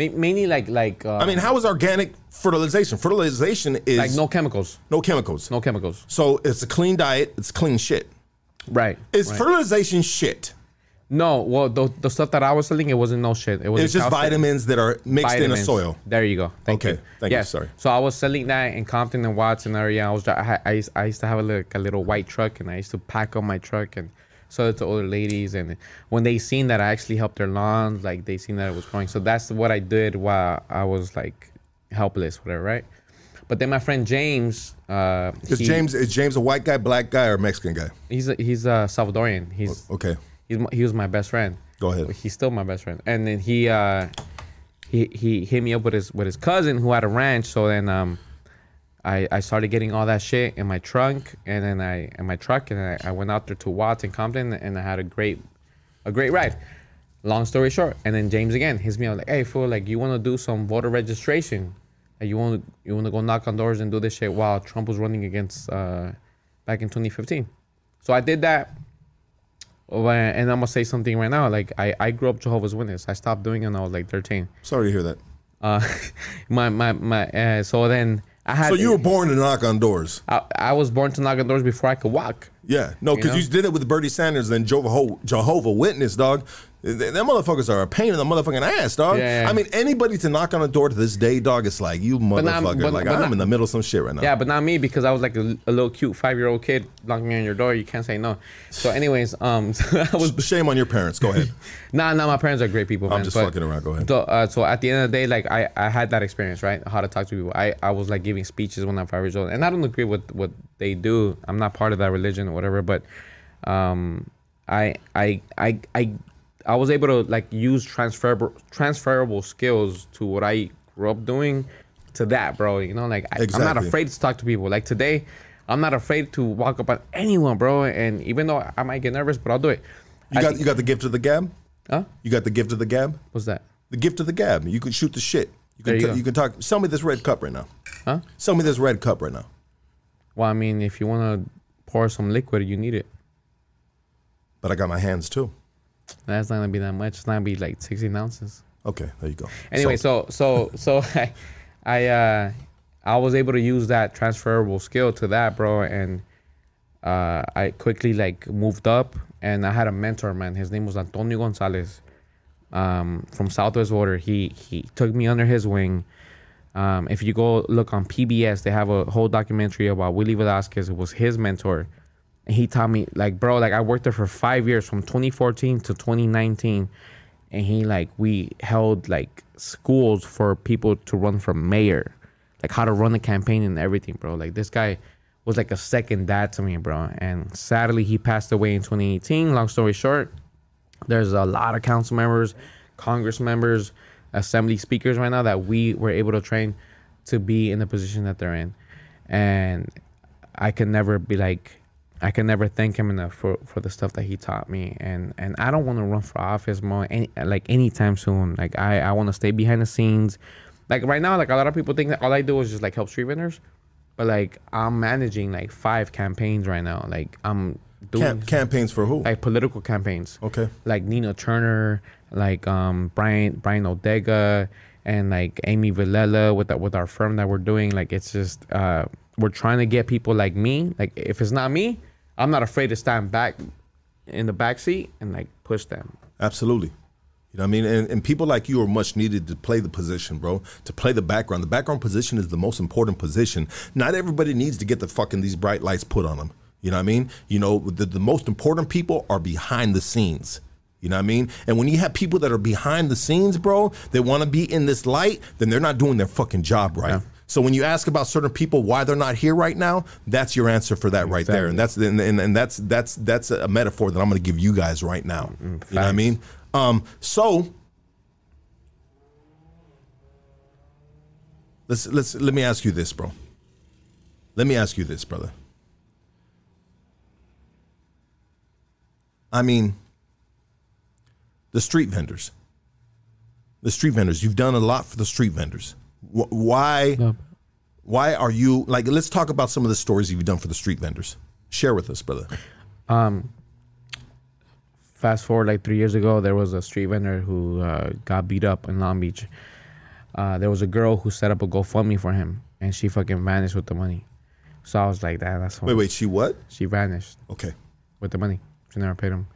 Ma- Mainly like like uh, I mean, how is organic fertilization? Fertilization is like no chemicals. no chemicals. No chemicals. So it's a clean diet, it's clean shit. Right. Is right. fertilization shit? No, well, the, the stuff that I was selling, it wasn't no shit. It was It's just cow shit. vitamins that are mixed in a soil. There you go. Thank Okay. you. Thank you. Sorry. So I was selling that in Compton and Watson area. I was I, I, used, I used to have a little, a little white truck and I used to pack on my truck and sell it to older ladies. And when they seen that, I actually helped their lawns. Like they seen that it was growing. So that's what I did while I was like helpless, whatever, right? But then my friend James, uh, Is he- James is James a white guy, black guy, or Mexican guy? he's a, he's a Salvadorian. He's Okay, he's he was my best friend. Go ahead. He's still my best friend. And then he uh he he hit me up with his with his cousin who had a ranch. So then um I I started getting all that shit in my trunk and then I in my truck and I, I went out there to Watts and Compton and I had a great a great ride. Long story short, and then James again hits me up like, "Hey, fool, like you want to do some voter registration? Like you want to you want to go knock on doors and do this shit while Trump was running against uh back in 2015." So I did that. And I'm gonna say something right now. Like I, I grew up Jehovah's Witness. I stopped doing it when I was like 13. sorry to hear that. Uh, (laughs) my my my. Uh, so then I had. So you were born to knock on doors. I, I was born to knock on doors before I could walk. Yeah, no, because know? you did it with Bernie Sanders and Jehovah, Jehovah Witness, dog. Th- Them motherfuckers are a pain in the motherfucking ass, dog. Yeah, yeah. I mean, anybody to knock on a door to this day, dog, it's like you not- motherfucker. but- like but I'm not- in the middle of some shit right now. Yeah, but not me because I was like a, a little cute five year old kid knocking on your door. You can't say no. So, (sighs) anyways, um, (laughs) so I was Shame on your parents. Go ahead. (laughs) Nah, nah, my parents are great people. I'm man, just fucking around. Go ahead. So, uh, so at the end of the day, like I, I had that experience, right? How to talk to people. I, I was like giving speeches when I'm five years old, and I don't agree with what they do. I'm not part of that religion or whatever, but um, I, I, I, I, I was able to like use transferable transferable skills to what I grew up doing to that, bro. You know, like I, I'm not afraid to talk to people. Like today, I'm not afraid to walk up on anyone, bro. And even though I might get nervous, but I'll do it. You I got think- you got the gift of the gab. huh? You got the gift of the gab. What's that? The gift of the gab. You can shoot the shit. You can There you t- go. you can talk. Sell me this red cup right now. Huh? Sell me this red cup right now. Well, I mean, if you want to pour some liquid, you need it. But I got my hands too. That's not gonna be that much. It's not gonna be like 16 ounces. Okay, there you go. Anyway, so so so (laughs) I, I uh, I was able to use that transferable skill to that, bro, and uh, I quickly like moved up, and I had a mentor, man. His name was Antonio Gonzalez, um, from Southwest Voter. He he took me under his wing. Um, if you go look on PBS, they have a whole documentary about Willie Velasquez, who was his mentor. And he taught me, like, bro, like I worked there for five years from 2014 to 2019. And he, like, we held like schools for people to run for mayor, like how to run a campaign and everything, bro. Like, this guy was like a second dad to me, bro. And sadly, he passed away in 2018. Long story short, there's a lot of council members, Congress members, assembly speakers right now that we were able to train to be in the position that they're in. And I can never be like I can never thank him enough for, for the stuff that he taught me. And and I don't want to run for office more any like anytime soon. Like I, I want to stay behind the scenes. Like right now, like a lot of people think that all I do is just like help street vendors. But like I'm managing like five campaigns right now. Like I'm doing Cam- campaigns for who? like political campaigns. Okay. Like Nina Turner, like um Brian Brian Odega, and like Amy Vilela with the, with our firm that we're doing. Like it's just uh we're trying to get people like me. Like if it's not me, I'm not afraid to stand back in the back seat and like push them. Absolutely. You know what I mean? And, and people like you are much needed to play the position, bro. To play the background. The background position is the most important position. Not everybody needs to get the fucking these bright lights put on them. You know what I mean? You know, the, the most important people are behind the scenes. You know what I mean? And when you have people that are behind the scenes, bro, they want to be in this light, then they're not doing their fucking job right. So when you ask about certain people why they're not here right now, that's your answer for that right there, and that's and, and, and that's that's that's a metaphor that I'm going to give you guys right now. you know what I mean? Um, so let's let's let me ask you this, bro. Let me ask you this, brother. I mean, the street vendors. The street vendors. You've done a lot for the street vendors. Wh- Why? Why are you like? Let's talk about some of the stories you've done for the street vendors. Share with us, brother. Fast forward like three years ago, there was a street vendor who uh, got beat up in Long Beach. Uh, there was a girl who set up a GoFundMe for him, and she fucking vanished with the money. So I was like, "Damn, that's Wait, wait. She what? She vanished Okay. with the money. She never paid him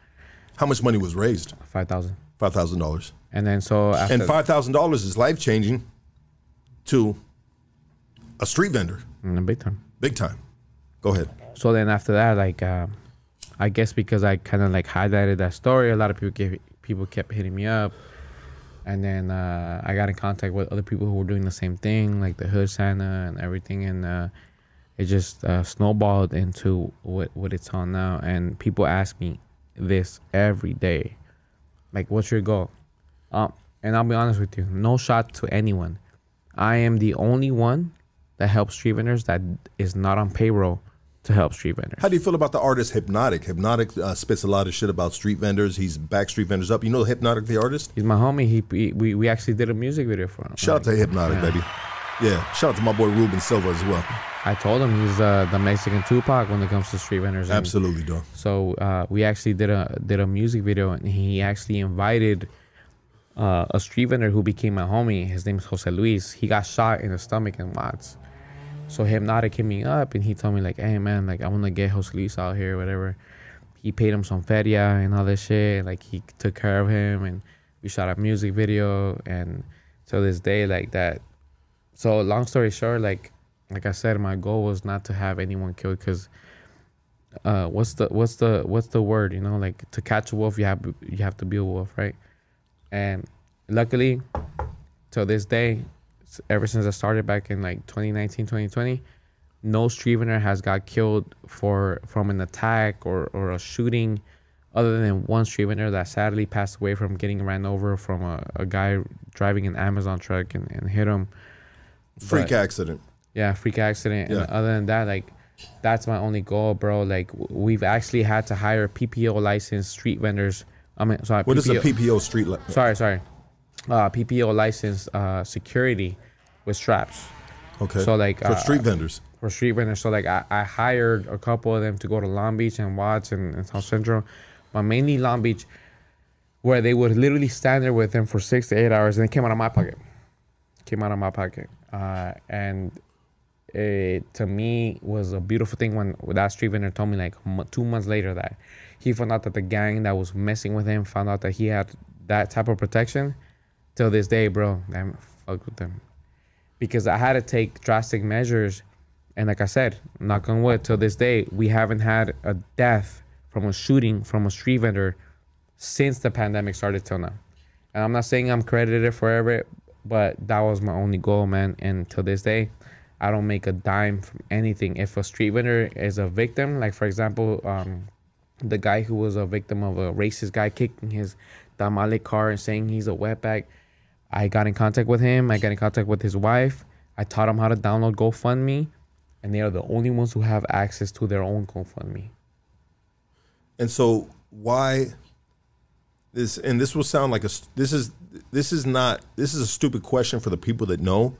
How much money was raised? five thousand. Five thousand dollars. And then so after And five thousand dollars is life changing to a street vendor, in the big time. big time. Go ahead. So then after that, like, uh, I guess because I kind of like highlighted that story, a lot of people kept, people kept hitting me up. and then uh, I got in contact with other people who were doing the same thing, like the Hood Santa and everything, and uh, it just uh, snowballed into what what it's on now. And people ask me this every day, like, "What's your goal?" Um, and I'll be honest with you, no shot to anyone. I am the only one that helps street vendors that is not on payroll to help street vendors. How do you feel about the artist Hypnotic? Hypnotic uh, spits a lot of shit about street vendors. He's back street vendors up. You know Hypnotic, the artist? He's my homie. He, he we, we actually did a music video for him. Shout out to Hypnotic, baby. Yeah, shout out to my boy Ruben Silva as well. I told him he's uh, the Mexican Tupac when it comes to street vendors. Absolutely, dog. So uh, we actually did a did a music video, and he actually invited uh, a street vendor who became my homie. His name is Jose Luis. He got shot in the stomach in Watts. So Hypnotic hit me up, and he told me like, "Hey man, like I want to get Jose Luis out here, whatever." He paid him some feria and all this shit. and, Like he took care of him, and we shot a music video. And to this day, like that. So long story short, like like I said, my goal was not to have anyone killed because uh, what's the what's the what's the word? You know, like to catch a wolf, you have you have to be a wolf, right? And luckily, till this day, ever since I started back in like 2019, 2020, no street vendor has got killed for from an attack or or a shooting, other than one street vendor that sadly passed away from getting ran over from a, a guy driving an Amazon truck and, and hit him. Freak But- accident. yeah, freak accident. Yeah. And other than that, like, that's my only goal, bro. Like, we've actually had to hire PPO licensed street vendors. I mean, sorry, What is a PPO PPO street? Li- Sorry, sorry. Uh, PPO licensed uh, security with straps okay. so, like, for uh, street vendors. for street vendors. So, like, I, I hired a couple of them to go to Long Beach and Watts and, and South Central, but mainly Long Beach, where they would literally stand there with them for six to eight hours, and it came out of my pocket. Came out of my pocket, uh, and it to me was a beautiful thing when that street vendor told me like m- two months later that he found out that the gang that was messing with him found out that he had that type of protection. Till this day, bro, I'm fucked with them because I had to take drastic measures. And like I said, knock on wood, till this day, we haven't had a death from a shooting from a street vendor since the pandemic started till now. And I'm not saying I'm credited for but that was my only goal, man. And till this day, I don't make a dime from anything. If a street vendor is a victim, like for example, um, the guy who was a victim of a racist guy kicking his tamale car and saying he's a wetback, I got in contact with him. I got in contact with his wife. I taught him how to download GoFundMe, and they are the only ones who have access to their own GoFundMe. And so why this and this will sound like a this is this is not this is a stupid question for the people that know.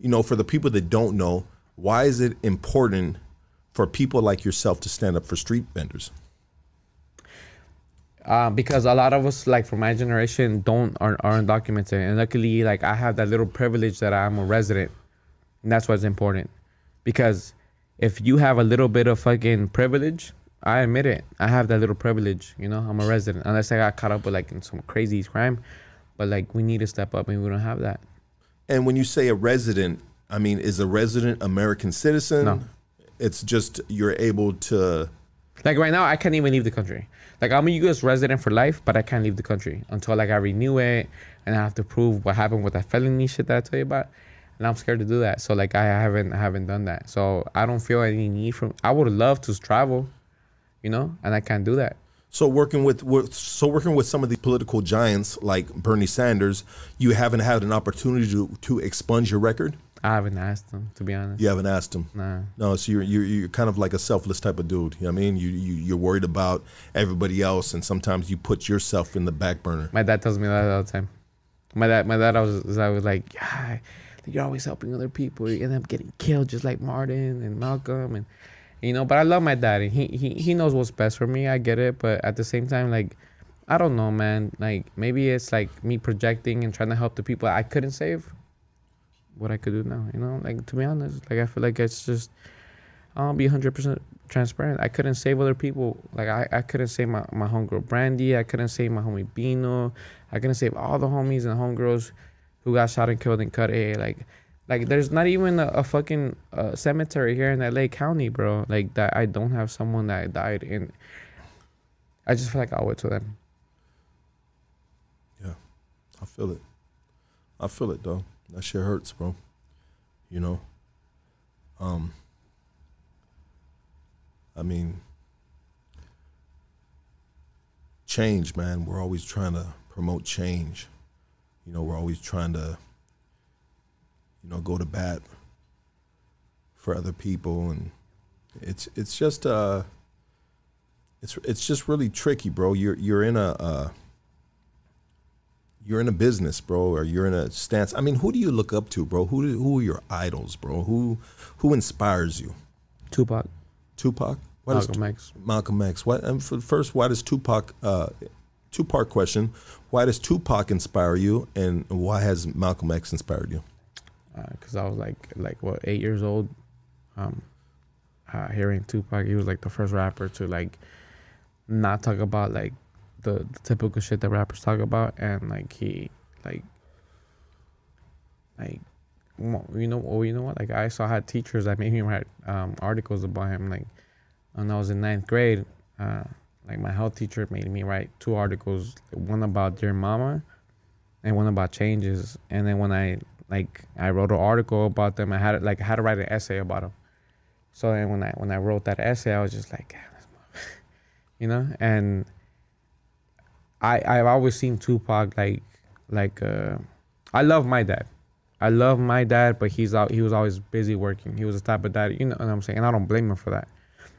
You know, for the people that don't know, why is it important for people like yourself to stand up for street vendors? Um, because a lot of us like from my generation don't aren't, aren't documented and luckily like i have that little privilege that i'm a resident and that's what's important because if you have a little bit of fucking privilege i admit it i have that little privilege you know i'm a resident unless i got caught up with like in some crazy crime but like we need to step up and we don't have that And when you say a resident, I mean, is a resident American citizen? No. It's just you're able to. Like right now, I can't even leave the country. Like I'm a U.S. resident for life, but I can't leave the country until like I renew it, and I have to prove what happened with that felony shit that I told you about. And I'm scared to do that. So like I haven't I haven't done that. So I don't feel any need from. I would love to travel, you know, and I can't do that. So working with, with so working with some of the political giants like Bernie Sanders, you haven't had an opportunity to to expunge your record. I haven't asked them to be honest. You haven't asked him. Nah. No, so you're, you're you're kind of like a selfless type of dude. You know what I mean? You, you you're worried about everybody else, and sometimes you put yourself in the back burner. My dad tells me that all the time. My dad, my dad, I was, I was like, yeah, you're always helping other people. You end up getting killed, just like Martin and Malcolm, and you know. But I love my dad, and he, he, he knows what's best for me. I get it, but at the same time, like, I don't know, man. Like, maybe it's like me projecting and trying to help the people I couldn't save. What I could do now, you know. Like to be honest, like I feel like it's just. I'll be 100% transparent. I couldn't save other people. Like, I, I couldn't save my, my homegirl Brandy. I couldn't save my homie Bino. I couldn't save all the homies and homegirls who got shot and killed in Cudahy. Like, like there's not even a, a fucking uh, cemetery here in LA County, bro. Like, that I don't have someone that died in. I just feel like I owe it to them. Yeah, I feel it. I feel it, though. That shit hurts, bro. You know. Um. I mean, change, man. We're always trying to promote change. You know, we're always trying to, you know, go to bat for other people, and it's it's just uh, it's it's just really tricky, bro. You're you're in a uh, you're in a business, bro, or you're in a stance. I mean, who do you look up to, bro? Who do, who are your idols, bro? Who who inspires you? Tupac, Tupac. Does Malcolm X. Malcolm X. What? And for first, why does Tupac? Uh, two part question. Why does Tupac inspire you, and why has Malcolm X inspired you? because I was like like what eight years old, um, uh, hearing Tupac. He was like the first rapper to like not talk about like the, the typical shit that rappers talk about, and like he like like you know well, you know what like I saw had teachers that made me write um, articles about him like when I was in ninth grade. Uh, like my health teacher made me write two articles, one about Dear Mama and one about changes. And then when I like I wrote an article about them, I had like I had to write an essay about them. So then when I when I wrote that essay, I was just like, (laughs) you know, and I I've always seen Tupac like like uh, I love my dad. I love my dad, but he's out. He was always busy working. He was the type of dad, you know what I'm saying. And I don't blame him for that.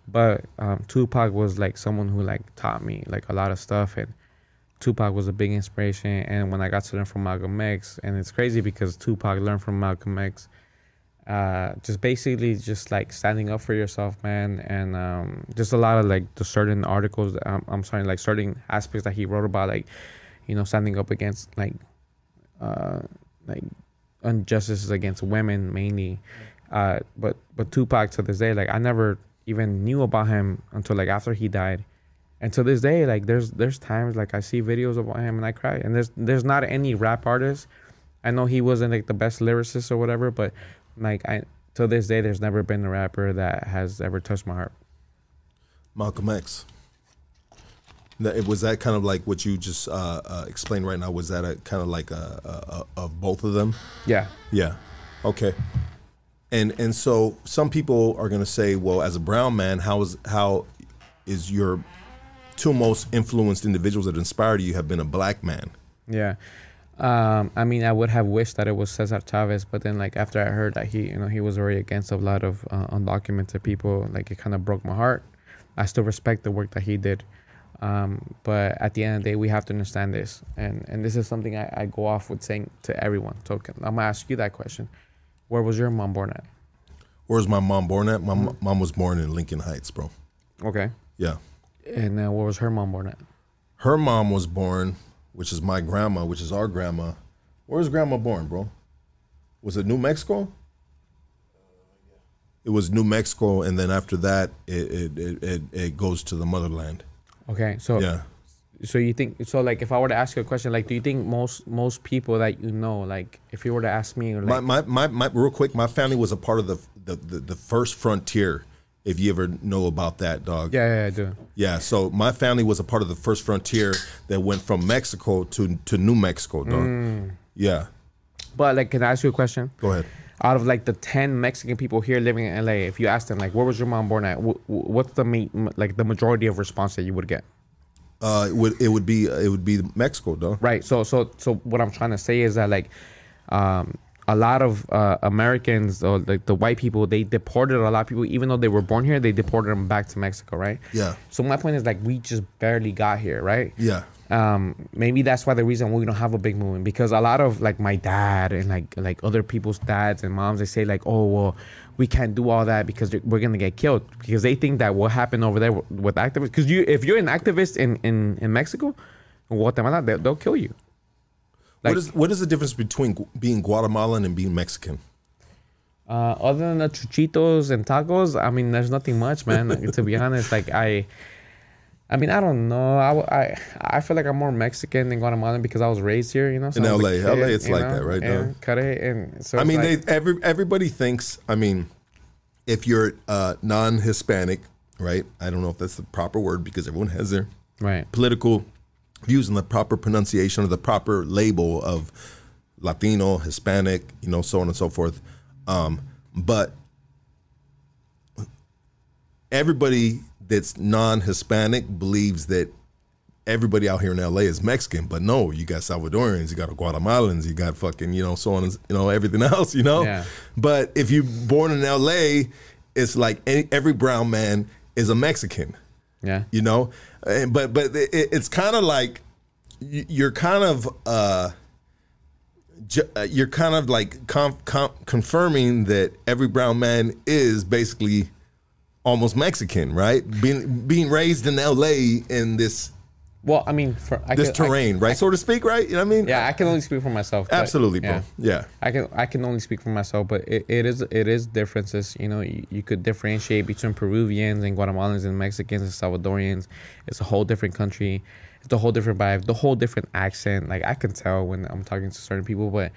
But um, Tupac was like someone who like taught me like a lot of stuff, and Tupac was a big inspiration. And when I got to learn from Malcolm X, and it's crazy because Tupac learned from Malcolm X, uh, just basically just like standing up for yourself, man, and um, just a lot of like the certain articles. Um, I'm sorry, like certain aspects that he wrote about, like you know, standing up against like uh, like injustices against women mainly. Uh, but but Tupac to this day, like I never even knew about him until like after he died. And to this day, like there's there's times like I see videos about him and I cry. And there's there's not any rap artist. I know he wasn't like the best lyricist or whatever, but like I to this day there's never been a rapper that has ever touched my heart. Malcolm X. That, was that kind of like what you just uh, uh, explained right now? Was that a kind of like a, a, a, of both of them? Yeah. Yeah. Okay. And and so some people are going to say, well, as a brown man, how is how is your two most influenced individuals that inspired you have been a black man? Yeah. Um, I mean, I would have wished that it was Cesar Chavez, but then like after I heard that he, you know, he was very against a lot of uh, undocumented people, like it kind of broke my heart. I still respect the work that he did, um, but at the end of the day, we have to understand this, and and this is something I, I go off with saying to everyone. So I'm gonna ask you that question: Where was your mom born at? Where's my mom born at? My m mom was born in Lincoln Heights, bro. Okay, Yeah. and uh, where was her mom born at? Her mom was born, which is my grandma, which is our grandma. Where was grandma born, bro? Was it New Mexico? Uh, it was New Mexico, and then after that, it it, it, it, it goes to the motherland. Okay, so Yeah. so you think so? Like, if I were to ask you a question, like, do you think most most people that you know, like, if you were to ask me, like, My, my, my, my, real quick, my family was a part of the, the, the, the first frontier. If you ever know about that, dog. yeah, yeah, I do. Yeah, so my family was a part of the first frontier that went from Mexico to to New Mexico, dog. Mm. Yeah, But like, can I ask you a question? go ahead. Out of like the ten Mexican people here living in LA, if you ask them like, where was your mom born at? wh- wh- What's the ma- like the majority of response that you would get? Uh, it would it would be it would be Mexico, dog. Right. So so so what I'm trying to say is that like, um, a lot of uh, Americans or like the white people, they deported a lot of people, even though they were born here, they deported them back to Mexico, right? Yeah. So my point is like we just barely got here, right? Yeah. um maybe that's why the reason we don't have a big movement because a lot of like my dad and like like other people's dads and moms they say like oh well we can't do all that because we're gonna get killed because they think that what happened over there with activists because you if you're an activist in in in mexico guatemala they, they'll kill you Like- what is what is the difference between being Guatemalan and being Mexican? uh other than the chuchitos and tacos i mean there's nothing much man to be honest like i I mean, I don't know. I I feel like I'm more Mexican than Guatemalan because I was raised here, you know. In I was a LA. LA, it's like that, right, And dog? cut it, and so I mean, like- they every everybody thinks. I mean, if you're uh, non-Hispanic, right? I don't know if that's the proper word because everyone has their right. political using the proper pronunciation or the proper label of Latino, Hispanic, you know, so on and so forth. Um, but everybody that's non-Hispanic believes that everybody out here in LA is Mexican, but no, you got Salvadorians, you got Guatemalans, you got fucking, you know, so on and you know everything (laughs) else, you know. Yeah. But if you're born in LA, it's like any, every brown man is a Mexican Yeah. you know but but it, it's kind of like you're kind of uh uh, you're kind of like com- com- confirming that every brown man is basically almost Mexican, right? Being being raised in LA in this Well, I mean, for I this I- terrain, right? So to speak, right? You know what I mean? yeah, I can only speak for myself. absolutely, bro. yeah. Yeah. I can I can only speak for myself, but it, it is it is differences. You know, you, you could differentiate between Peruvians and Guatemalans and Mexicans and Salvadorians. It's a whole different country. It's a whole different vibe. The whole different accent. Like I can tell when I'm talking to certain people, but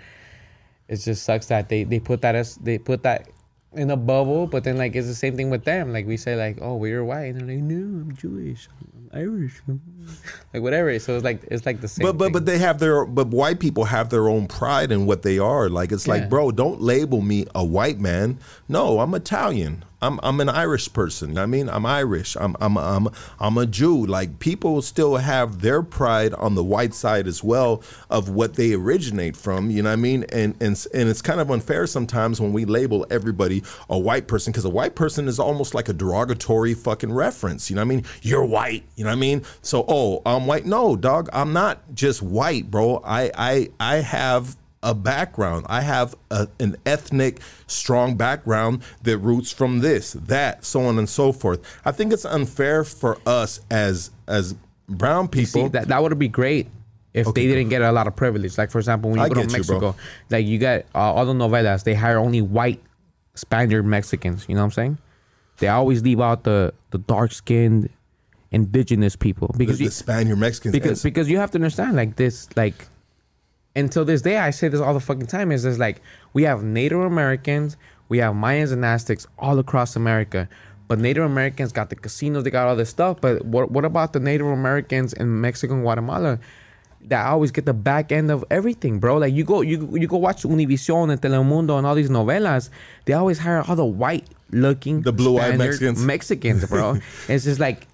it just sucks that they they put that as they put that in a bubble. But then like it's the same thing with them. Like we say like, oh, we're white, and they're like, no, I'm Jewish, I'm Irish, (laughs) like whatever. So it's like it's like the same. But but thing. but they have their but white people have their own pride in what they are. Like it's Yeah. like, bro, don't label me a white man. No, I'm Italian. I'm I'm an Irish person. I mean, I'm Irish. I'm I'm I'm I'm a Jew. Like people still have their pride on the white side as well of what they originate from. You know what I mean? And and and it's kind of unfair sometimes when we label everybody a white person because a white person is almost like a derogatory fucking reference. You know what I mean? You're white. You know what I mean? So oh, I'm white. No, dog, I'm not just white, bro. I I I have a background. I have a, an ethnic, strong background that roots from this, that, so on and so forth. I think it's unfair for us as as brown people. See, that, that would be great if Okay, they didn't get a lot of privilege. Like, for example, when you I go to get you. Mexico, like, you got uh, all the novelas, they hire only white Spaniard Mexicans. You know what I'm saying? They always leave out the, the dark skinned indigenous people because the you, Spaniard Mexicans. because because you have to understand like this like until this day I say this all the fucking time is this like we have Native Americans, we have Mayans and Aztecs all across America. But Native Americans got the casinos, they got all this stuff. But what what about the Native Americans in Mexico and Guatemala? That always get the back end of everything, bro. Like you go you you go watch Univision and Telemundo and all these novelas, they always hire all the white looking The blue-eyed Mexicans. Mexicans, bro. (laughs) it's just like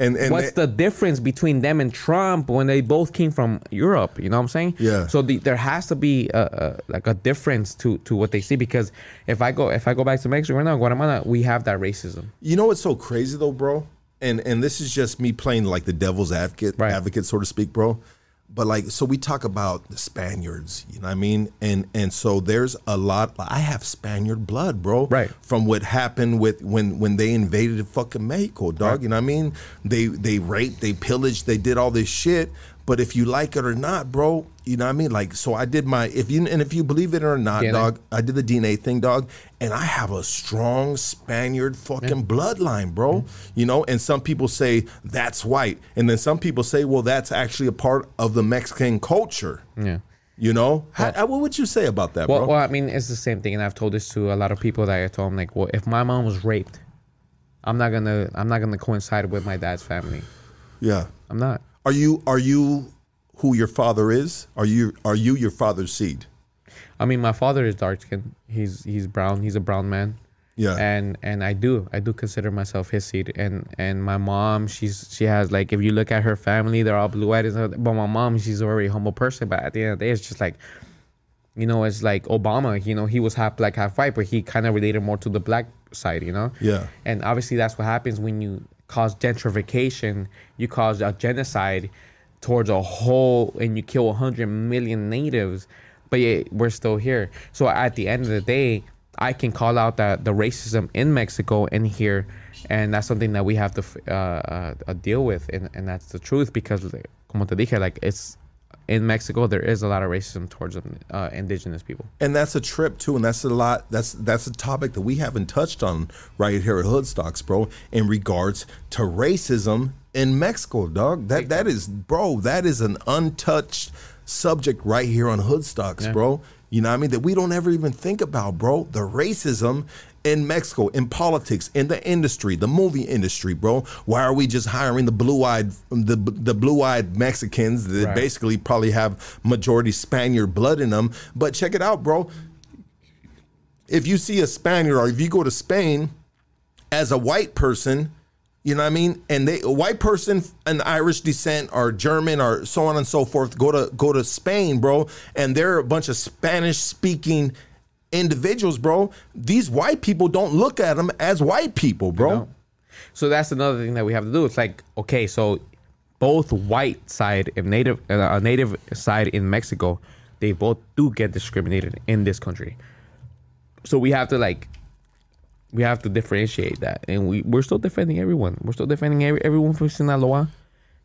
and and what's the difference between them and Trump when they both came from Europe? You know what I'm saying? Yeah. So the, there has to be a, a, like a difference to to what they see because if I go if I go back to Mexico right now, Guatemala, we have that racism. You know what's so crazy though, bro? And and this is just me playing like the devil's advocate, Right. advocate, so to speak, bro. But like, so we talk about the Spaniards, you know what I mean? And and so there's a lot. I have Spaniard blood, bro. Right. From what happened with when when they invaded fucking Mexico, dog. You know what I mean? They they raped, they pillaged, they did all this shit. But if you like it or not, bro, you know what I mean? Like, so I did my if you and if you believe it or not, DNA. dog, I did the DNA thing, dog, and I have a strong Spaniard fucking bloodline, bro. You know, and some people say that's white, and then some people say, well, that's actually a part of the Mexican culture. Yeah. You know, How- how- what would you say about that, Well, bro? well, I mean, it's the same thing, and I've told this to a lot of people that I told them like, well, if my mom was raped, I'm not gonna I'm not gonna coincide with my dad's family. yeah. I'm not. Are you are you who your father is? Are you are you your father's seed? I mean, my father is dark skinned. He's he's brown. He's a brown man. Yeah. And and I do I do consider myself his seed. And and my mom, she's she has like if you look at her family, they're all blue eyed. But my mom, she's a very humble person. But at the end of the day, it's just like, you know, it's like Obama. You know, he was half black, half white, but he kind of related more to the black side. You know. Yeah. And obviously, that's what happens when you cause gentrification. You cause a genocide towards a whole, and you kill 100 million natives, but yet we're still here. So at the end of the day, I can call out that the racism in Mexico and here, and that's something that we have to uh, uh, uh, deal with, and, and that's the truth because, como te dije, like it's in Mexico there is a lot of racism towards uh, indigenous people. and that's a trip too, and that's a lot. That's that's a topic that we haven't touched on right here at Hoodstocks, bro. In regards to racism in Mexico, dog. That that is, bro. That is an untouched subject right here on Hoodstocks, Yeah. bro. You know what I mean? That we don't ever even think about, bro. The racism in Mexico, in politics, in the industry, the movie industry, bro. Why are we just hiring the blue-eyed the the blue-eyed Mexicans that Right. basically probably have majority Spaniard blood in them? But check it out, bro. If you see a Spaniard or if you go to Spain as a white person, you know what I mean? And they a white person, an Irish descent or German or so on and so forth, go to go to Spain, bro, and they're a bunch of Spanish speaking individuals, bro. These white people don't look at them as white people, bro. So that's another thing that we have to do. It's like okay, so both white side and native uh, native side in Mexico, they both do get discriminated in this country. So we have to like we have to differentiate that, and we we're still defending everyone. We're still defending every, everyone from Sinaloa.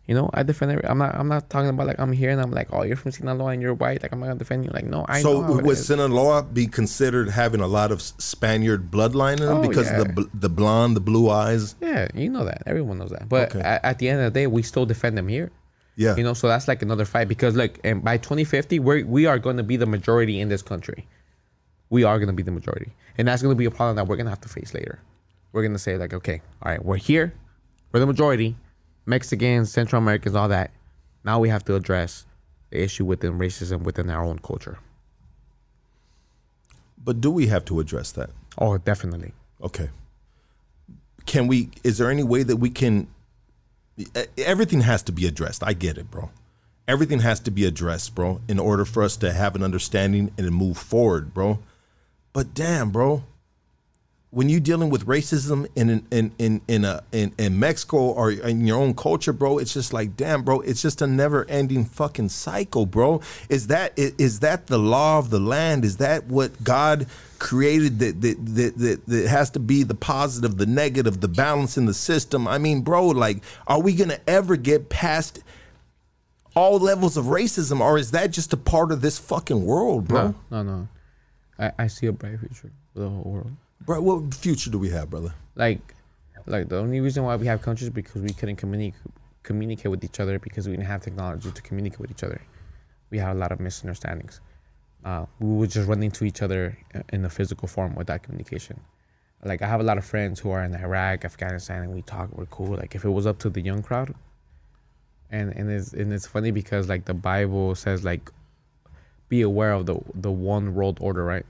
You know, I defend. Every, I'm not. I'm not talking about like I'm here and I'm like, oh, you're from Sinaloa and you're white. Like I'm not gonna defend you. Like no, I So would. Sinaloa be considered having a lot of Spaniard bloodline in them Oh, because of the the blonde, the blue eyes? Yeah, you know that. Everyone knows that. But Okay. at, at the end of the day, we still defend them here. Yeah. You know, so that's like another fight because like and by 2050, we we are going to be the majority in this country. We are going to be the majority. And that's going to be a problem that we're going to have to face later. We're going to say like, okay, all right, we're here. We're the majority. Mexicans, Central Americans, all that. Now we have to address the issue within racism within our own culture. But do we have to address that? Oh, definitely. Okay. Can we? Is there any way that we can? Everything has to be addressed. I get it, bro. Everything has to be addressed, bro, in order for us to have an understanding and move forward, bro. But damn, bro, when you're dealing with racism in in in in a in, in Mexico or in your own culture, bro, it's just like damn, bro, it's just a never ending fucking cycle, bro. Is that is that the law of the land? Is that what God created that that that that, that has to be the positive, the negative, the balance in the system? I mean, bro, like, are we gonna ever get past? All levels of racism, or is that just a part of this fucking world, bro? No, no, no. I, I see a bright future for the whole world. Bro, what future do we have, brother? like like the only reason why we have countries is because we couldn't communicate communicate with each other because we didn't have technology to communicate with each other we had a lot of misunderstandings uh, we would just run into each other in the physical form without communication like i have a lot of friends who are in iraq afghanistan and we talk we're cool like if it was up to the young crowd and and it's and it's funny because like the bible says like be aware of the the one world order right?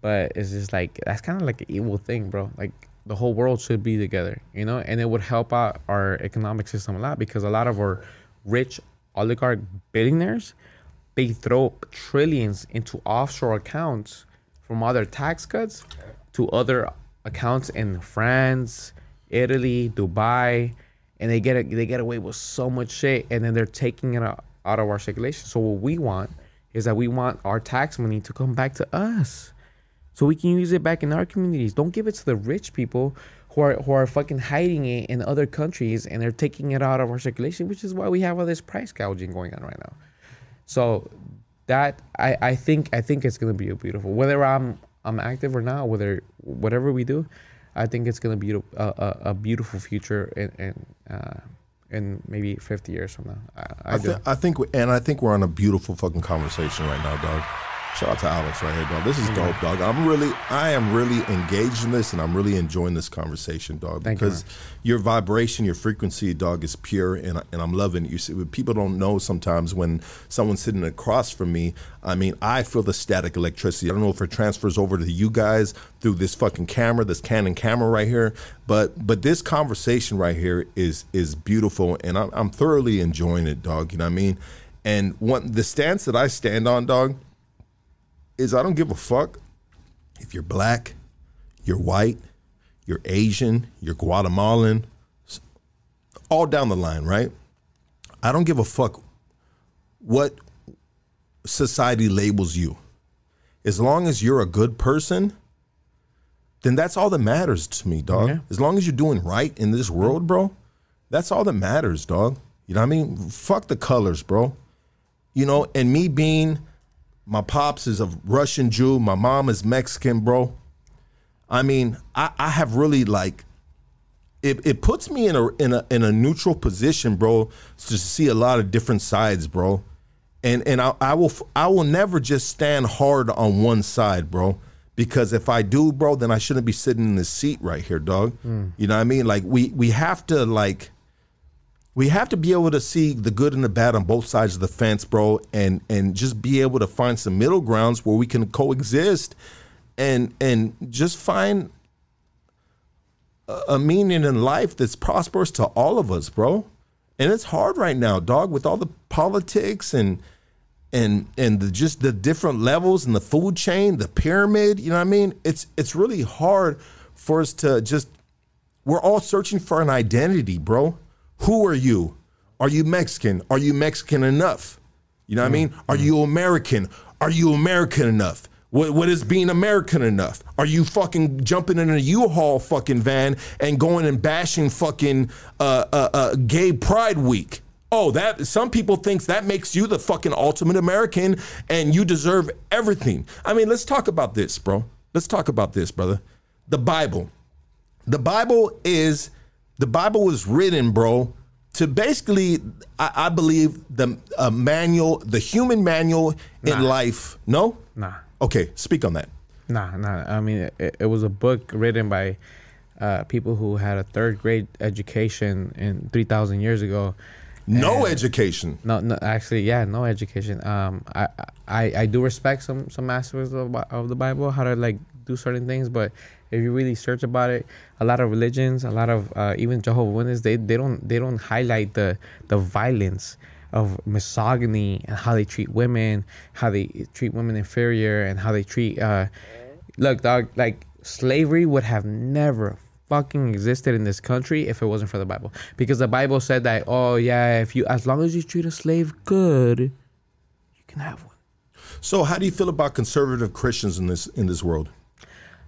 But it's just like that's kind of like an evil thing bro. Like the whole world should be together you know? And it would help out our economic system a lot because a lot of our rich oligarch billionaires they throw trillions into offshore accounts from other tax cuts to other accounts in France, Italy, Dubai, and they get they get away with so much shit, and then they're taking it out, out of our circulation. So what we want is that we want our tax money to come back to us, so we can use it back in our communities. Don't give it to the rich people who are who are fucking hiding it in other countries, and they're taking it out of our circulation, which is why we have all this price gouging going on right now. So that I, I think I think it's gonna be a beautiful whether I'm I'm active or not whether whatever we do, I think it's gonna be a, a, a beautiful future and, in, uh, in maybe 50 years from now. I, I, I, th- I think, we, and I think we're on a beautiful fucking conversation right now, dog. Shout out to Alex right here, dog. This is dope, dog. I'm really, I am really engaged in this, and I'm really enjoying this conversation, dog. Thank you, because your vibration, your frequency, dog, is pure, and I- and I'm loving it. You see, people don't know sometimes when someone's sitting across from me. I mean, I feel the static electricity. I don't know if it transfers over to you guys through this fucking camera, this Canon camera right here, but but this conversation right here is is beautiful, and I'm, I'm thoroughly enjoying it, dog. You know what I mean? And one the stance that I stand on, dog, is I don't give a fuck if you're black, you're white, you're Asian, you're Guatemalan, all down the line, right? I don't give a fuck what society labels you. As long as you're a good person, then that's all that matters to me, dog. Yeah. As long as you're doing right in this world, bro, that's all that matters, dog. You know what I mean? Fuck the colors, bro. You know, and me being my pops is a Russian Jew, my mom is Mexican, bro. I mean, I, I have really like it, it puts me in a in a in a neutral position, bro, to see a lot of different sides, bro. And and I, I will I will never just stand hard on one side, bro, Because if I do, bro, then I shouldn't be sitting in this seat right here, dog. Hmm. You know what I mean? Like we we have to like we have to be able to see the good and the bad on both sides of the fence, bro, and and just be able to find some middle grounds where we can coexist and and just find a, a meaning in life that's prosperous to all of us, bro. And it's hard right now, dog, with all the politics and and and the, just the different levels in the food chain, the pyramid. You know what I mean? It's it's really hard for us to just. We're all searching for an identity, bro. Who are you? Are you Mexican? Are you Mexican enough? You know what I mean? Are you American? Are you American enough? What, what is being American enough? Are you fucking jumping in a U-Haul fucking van and going and bashing fucking uh, uh, uh, Gay Pride Week? Oh, that some people thinks that makes you the fucking ultimate American and you deserve everything. I mean, let's talk about this, bro. Let's talk about this, brother. The Bible. The Bible is the Bible was written, bro, to basically, I, I believe the uh, manual, the human manual in life. No, Nah. Okay, speak on that. Nah, nah. I mean, it, it was a book written by uh, people who had a third grade education in 3,000 years ago. No education. No, no, actually, yeah, no education. Um, I, I, I do respect some some aspects of, of the Bible, how to like do certain things, but if you really search about it, a lot of religions, a lot of uh, even Jehovah Witnesses, they, they don't they don't highlight the the violence of misogyny and how they treat women, how they treat women inferior, and how they treat. Uh, look, dog, like slavery would have never fucking existed in this country if it wasn't for the Bible. Because the Bible said that, oh yeah, if you as long as you treat a slave good, you can have one. So, how do you feel about conservative Christians in this in this world?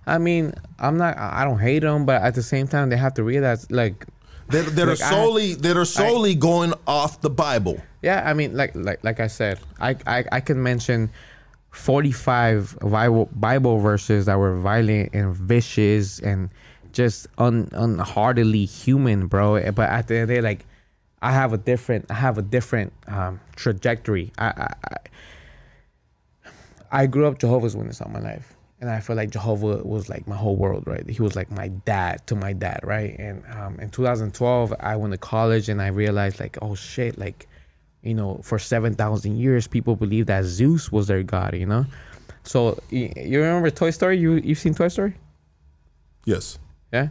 I mean, I'm not. I don't hate them, but at the same time, they have to realize, like, That, that Like, are I- solely that are solely going off the Bible. yeah. I mean, like, like, like I said, I, I, I can mention 45 Bible Bible verses that were violent and vicious and just un, unheartedly human, bro. But at the end of the day, like, I have a different, I have a different um, trajectory. I, I, I, I grew up Jehovah's Witness all my life. And I feel like Jehovah was like my whole world, right? He was like my dad to my dad, right? And um, in 2012, I went to college and I realized, like, oh shit, like, you know, for 7,000 years, people believed that Zeus was their god, you know? So, you, remember Toy Story? You, you've seen Toy Story? Yes. Yeah?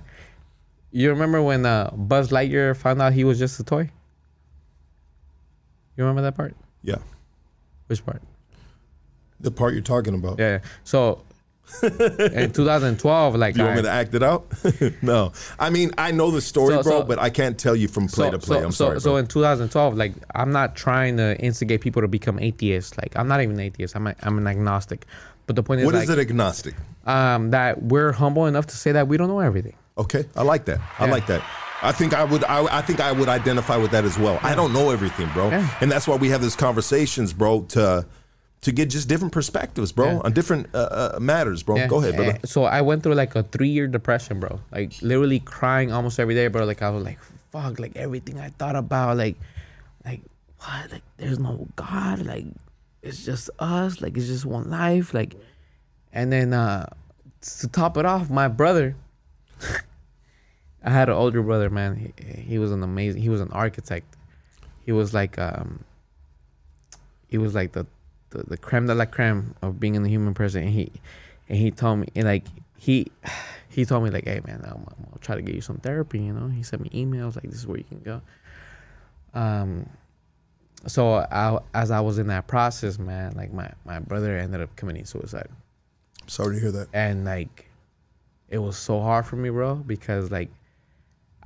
You remember when uh, Buzz Lightyear found out he was just a toy? You remember that part? Yeah. Which part? The part you're talking about. Yeah. yeah. So (laughs) in 2012, like You want I- me to act it out? (laughs) no. I mean, I know the story, So- bro, so- but I can't tell you from play to play. I'm sorry. So bro. in 2012, like I'm not trying to instigate people to become atheists. Like I'm not even atheist. I'm a, I'm an agnostic. But the point is, what like, is it agnostic? um, that we're humble enough to say that we don't know everything. Okay, I like that. I like that. I think I would. I, I think I would identify with that as well. I don't know everything, bro, Yeah. and that's why we have these conversations, bro, to to get just different perspectives, bro, Yeah. on different uh, uh, matters, bro. Yeah. Go ahead, brother. Eh, So I went through like a three year depression, bro. Like literally crying almost every day, bro. Like I was like, fuck, like everything I thought about, like, like what? Like there's no God. Like it's just us. Like it's just one life. Like, and then uh to top it off, my brother. (laughs) I had an older brother, man. He, he was an amazing. He was an architect. He was like um. He was like the, the the creme de la creme of being in the human person. And he and he told me and like he he told me like, hey man, I'm, I'll try to get you some therapy. You know, he sent me emails like this is where you can go. Um, so I, as I was in that process, man, like my my brother ended up committing suicide, Sorry to hear that. and like it was so hard for me, bro, because like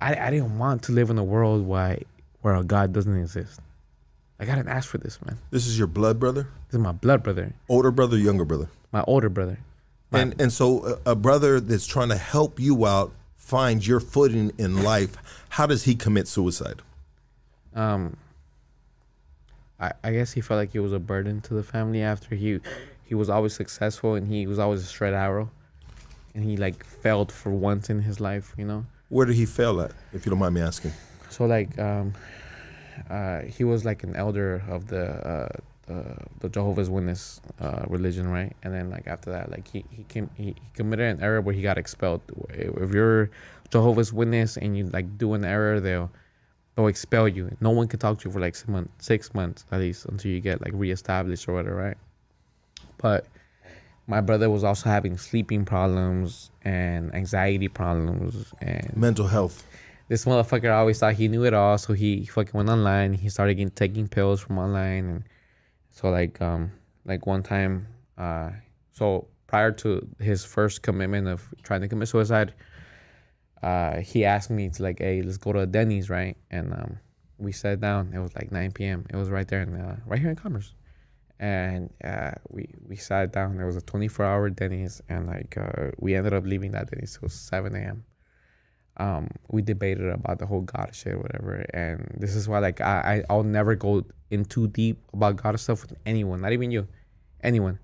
I I didn't want to live in a world where where a God doesn't exist. I didn't ask for this, man. This is your blood brother, This is my blood brother, older brother, younger brother, my older brother. My- and and so a, a brother that's trying to help you out find your footing in life. How does he commit suicide? um I, I guess he felt like he was a burden to the family after he he was always successful and he was always a straight arrow and he like failed for once in his life you know Where did he fail at, if you don't mind me asking? so like um uh he was like an elder of the uh uh, the Jehovah's Witness uh, religion, right? And then like after that, like he he came he, he committed an error where he got expelled. If you're Jehovah's Witness and you like do an error, they'll they'll expel you. No one can talk to you for like six months, six months at least until you get like reestablished or whatever, right? But my brother was also having sleeping problems and anxiety problems and Mental health. This motherfucker always thought he knew it all, so he fucking went online. He started getting, taking pills from online, and so like um like one time, uh, so prior to his first commitment of trying to commit suicide, uh, he asked me to like, hey, let's go to a Denny's, right? And um, we sat down. It was like 9 p.m. It was right there in uh, right here in Commerce, and uh, we we sat down. There was a 24 hour Denny's, and like uh, we ended up leaving that Denny's. It was 7 a.m um, we debated about the whole God shit, whatever. And this is why, like, I, I I'll never go in too deep about God stuff with anyone, not even you, anyone.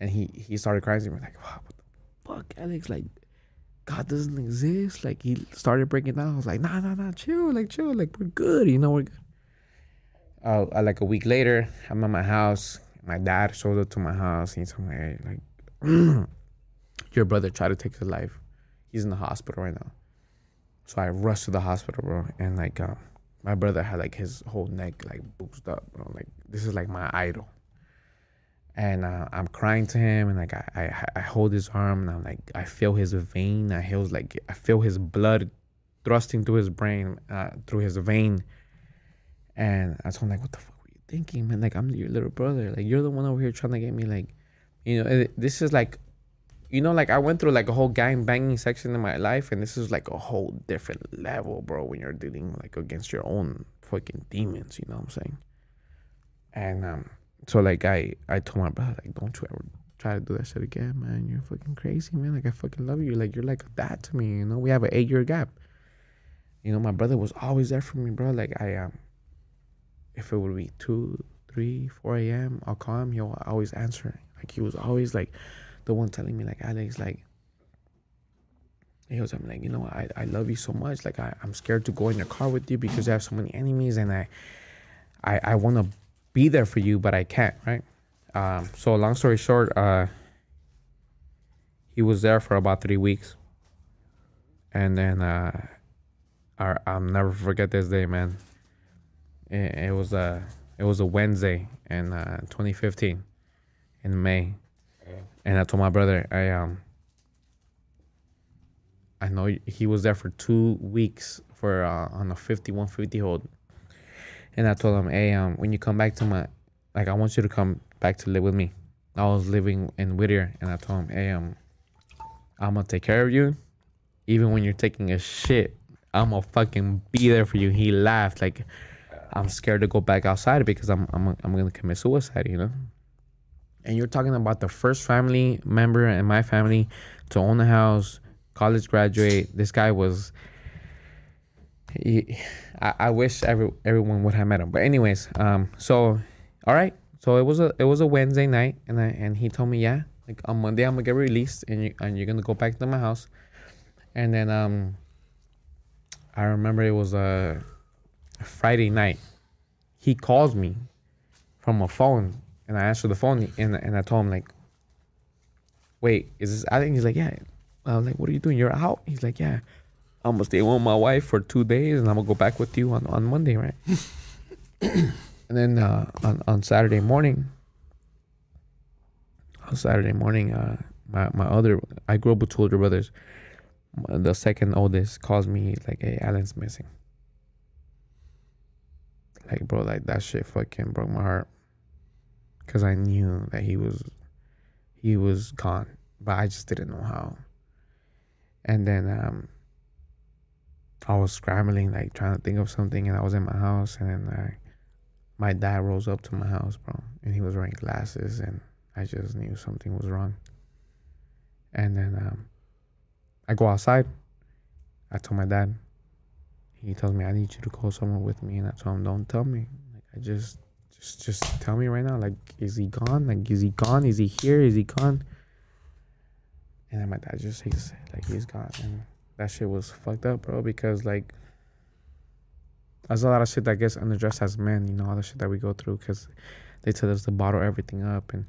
And he he started crying. We're like, wow, what the fuck, Alex? Like, God doesn't exist. Like, he started breaking down. I was like, nah, nah, nah, chill, like, chill, like, we're good, you know, we're good. Uh, uh, like a week later, I'm at my house. My dad shows up to my house. And he's like, hey, like, (clears throat) your brother tried to take his life. He's in the hospital right now. So I rushed to the hospital, bro, and like um, my brother had like his whole neck like boozed up, bro. Like this is like my idol. And uh, I'm crying to him, and like I, I I hold his arm, and I'm like I feel his vein. I feel like I feel his blood thrusting through his brain, uh, through his vein. And I told him like, what the fuck were you thinking, man? Like I'm your little brother. Like you're the one over here trying to get me like, you know, this is like you know, like I went through like a whole gang banging section in my life, and this is like a whole different level, bro. When you're dealing like against your own fucking demons, you know what I'm saying? And um, so like I I told my brother like, don't you ever try to do that shit again, man. You're fucking crazy, man. Like I fucking love you. Like you're like dad to me. You know, we have an eight year gap. You know, my brother was always there for me, bro. Like I um, if it would be two, three, four a.m., I'll call him. He'll always answer. Like he was always like the one telling me like Alex like he was I'm like you know I, I love you so much like I, I'm scared to go in the car with you because I have so many enemies and I I, I want to be there for you but I can't right? Um, so long story short uh, he was there for about three weeks. And then uh, I'll never forget this day man. It, it was a it was a Wednesday in uh, 2015 in May and I told my brother, I um, I know he was there for two weeks for uh, on a 5150 hold, and I told him, hey, um, when you come back to my, like, I want you to come back to live with me. I was living in Whittier, and I told him, hey, um, I'm gonna take care of you, even when you're taking a shit. I'm gonna fucking be there for you. He laughed like, I'm scared to go back outside because I'm I'm I'm gonna commit suicide, you know and you're talking about the first family member in my family to own a house, college graduate. This guy was. He, I, I wish every everyone would have met him. But anyways, um, so all right, so it was a it was a Wednesday night, and I and he told me yeah, like on Monday I'm gonna get released, and you and you're gonna go back to my house, and then um. I remember it was a Friday night. He calls me from a phone and I answered the phone and, and I told him like, wait, is this I think he's like, yeah. I was like, what are you doing? You're out? He's like, yeah. I'm gonna stay with my wife for two days and I'm gonna go back with you on, on Monday, right? (laughs) and then uh, on, on Saturday morning, on Saturday morning, uh, my, my other, I grew up with two older brothers. The second oldest calls me like, hey, Alan's missing. Like, bro, like that shit fucking broke my heart because I knew that he was he was gone, but I just didn't know how. And then um, I was scrambling, like trying to think of something, and I was in my house, and then uh, my dad rose up to my house, bro, and he was wearing glasses, and I just knew something was wrong. And then um, I go outside. I told my dad. He tells me I need you to go somewhere with me, and I told him, "Don't tell me. Like I just just, just tell me right now. Like, is he gone? Like, is he gone? Is he here? Is he gone? And then my dad just he's like he's gone, and that shit was fucked up, bro. Because like, there's a lot of shit that gets unaddressed as men. You know, all the shit that we go through. Because they tell us to bottle everything up, and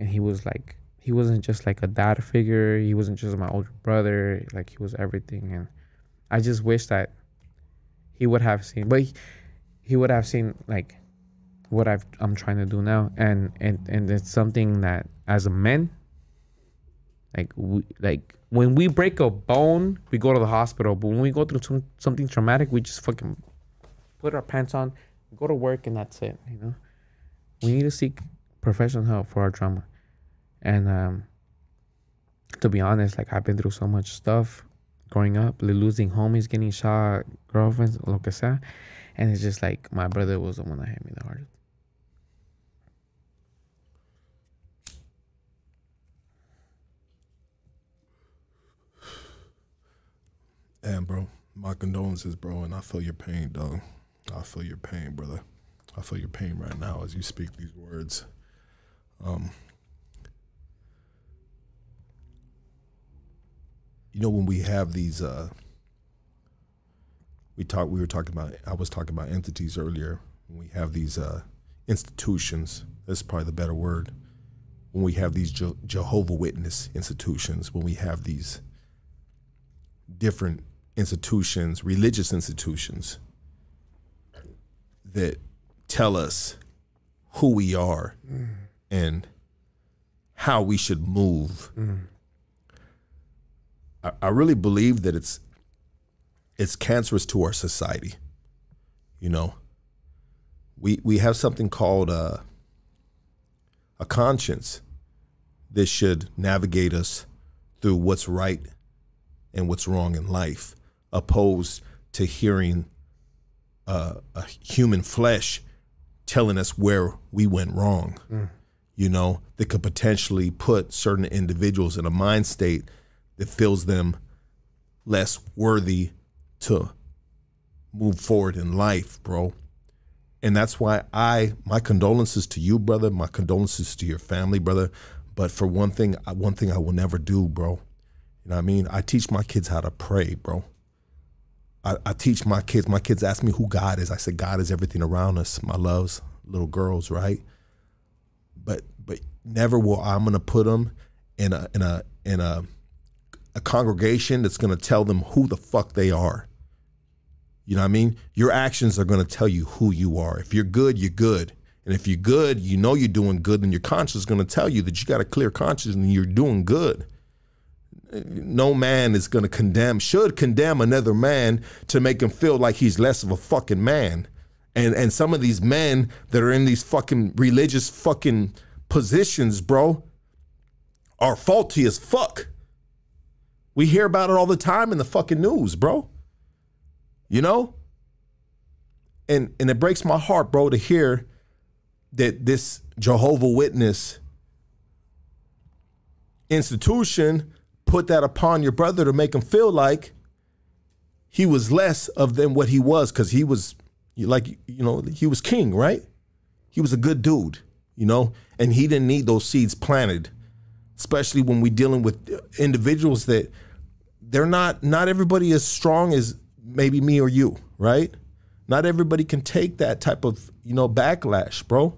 and he was like he wasn't just like a dad figure. He wasn't just my older brother. Like he was everything, and I just wish that he would have seen, but he, he would have seen like what I've, I'm trying to do now, and and and it's something that as a man, like we like when we break a bone, we go to the hospital, but when we go through some, something traumatic, we just fucking put our pants on, go to work, and that's it. You know, we need to seek professional help for our trauma, and um, to be honest, like I've been through so much stuff growing up, li- losing homies, getting shot, girlfriends, lo que sea. And it's just like my brother was the one that hit me the hardest. And bro, my condolences, bro, and I feel your pain, dog. I feel your pain, brother. I feel your pain right now as you speak these words. Um, you know when we have these, uh, we talk. We were talking about. I was talking about entities earlier. When we have these uh, institutions, that's probably the better word. When we have these Je- Jehovah Witness institutions, when we have these different institutions, religious institutions that tell us who we are and how we should move. I, I really believe that it's it's cancerous to our society. You know, we we have something called uh, a conscience that should navigate us through what's right and what's wrong in life, opposed to hearing uh, a human flesh telling us where we went wrong. You know, that could potentially put certain individuals in a mind state that feels them less worthy to move forward in life, bro. And that's why I, my condolences to you, brother. My condolences to your family, brother. But for one thing, one thing I will never do, bro. You know what I mean? I teach my kids how to pray, bro. I, I teach my kids. My kids ask me who God is. I said God is everything around us. My loves, little girls, right? But but never will I'm gonna put them in a in a in a a congregation that's gonna tell them who the fuck they are. You know what I mean? Your actions are gonna tell you who you are. If you're good, you're good. And if you're good, you know you're doing good, then your conscience is gonna tell you that you got a clear conscience and you're doing good no man is going to condemn, should condemn another man to make him feel like he's less of a fucking man. And and some of these men that are in these fucking religious fucking positions, bro, are faulty as fuck. We hear about it all the time in the fucking news, bro. You know? And and it breaks my heart, bro, to hear that this Jehovah Witness institution put that upon your brother to make him feel like he was less of than what he was because he was like you know he was king right? He was a good dude you know? And he didn't need those seeds planted especially when we're dealing with individuals that they're not not everybody as strong as maybe me or you right? Not everybody can take that type of you know backlash bro.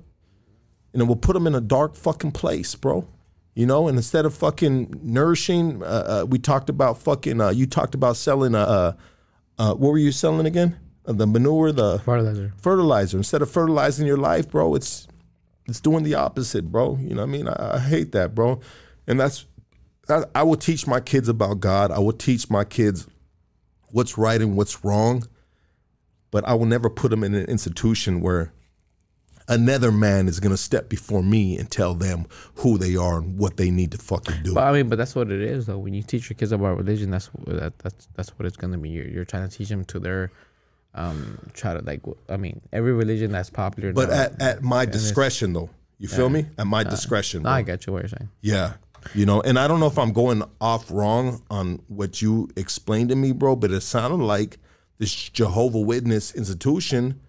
And it will put them in a dark fucking place bro you know and instead of fucking nourishing uh, uh, we talked about fucking uh, you talked about selling uh, uh, uh, what were you selling again? Uh, the manure the Fertilizer. fertilizer. Instead of fertilizing your life bro it's it's doing the opposite bro. You know what i mean? I, I hate that bro. And that's that, i will teach my kids about god. I will teach my kids what's right and what's wrong. But i will never put them in an institution where another man is going to step before me and tell them who they are and what they need to fucking do But I mean, but that's what it is, though. When you teach your kids about religion, that's that, that's that's what it's gonna be. You're, you're trying to teach them to their, um, try to like. I mean, every religion that's popular. but now- at, at my discretion though you feel me at my discretion no. I get you what you're saying. Yeah. You know, and I don't know if I'm going off wrong on what you explained to me, bro, but it sounded like this Jehovah Witness institution,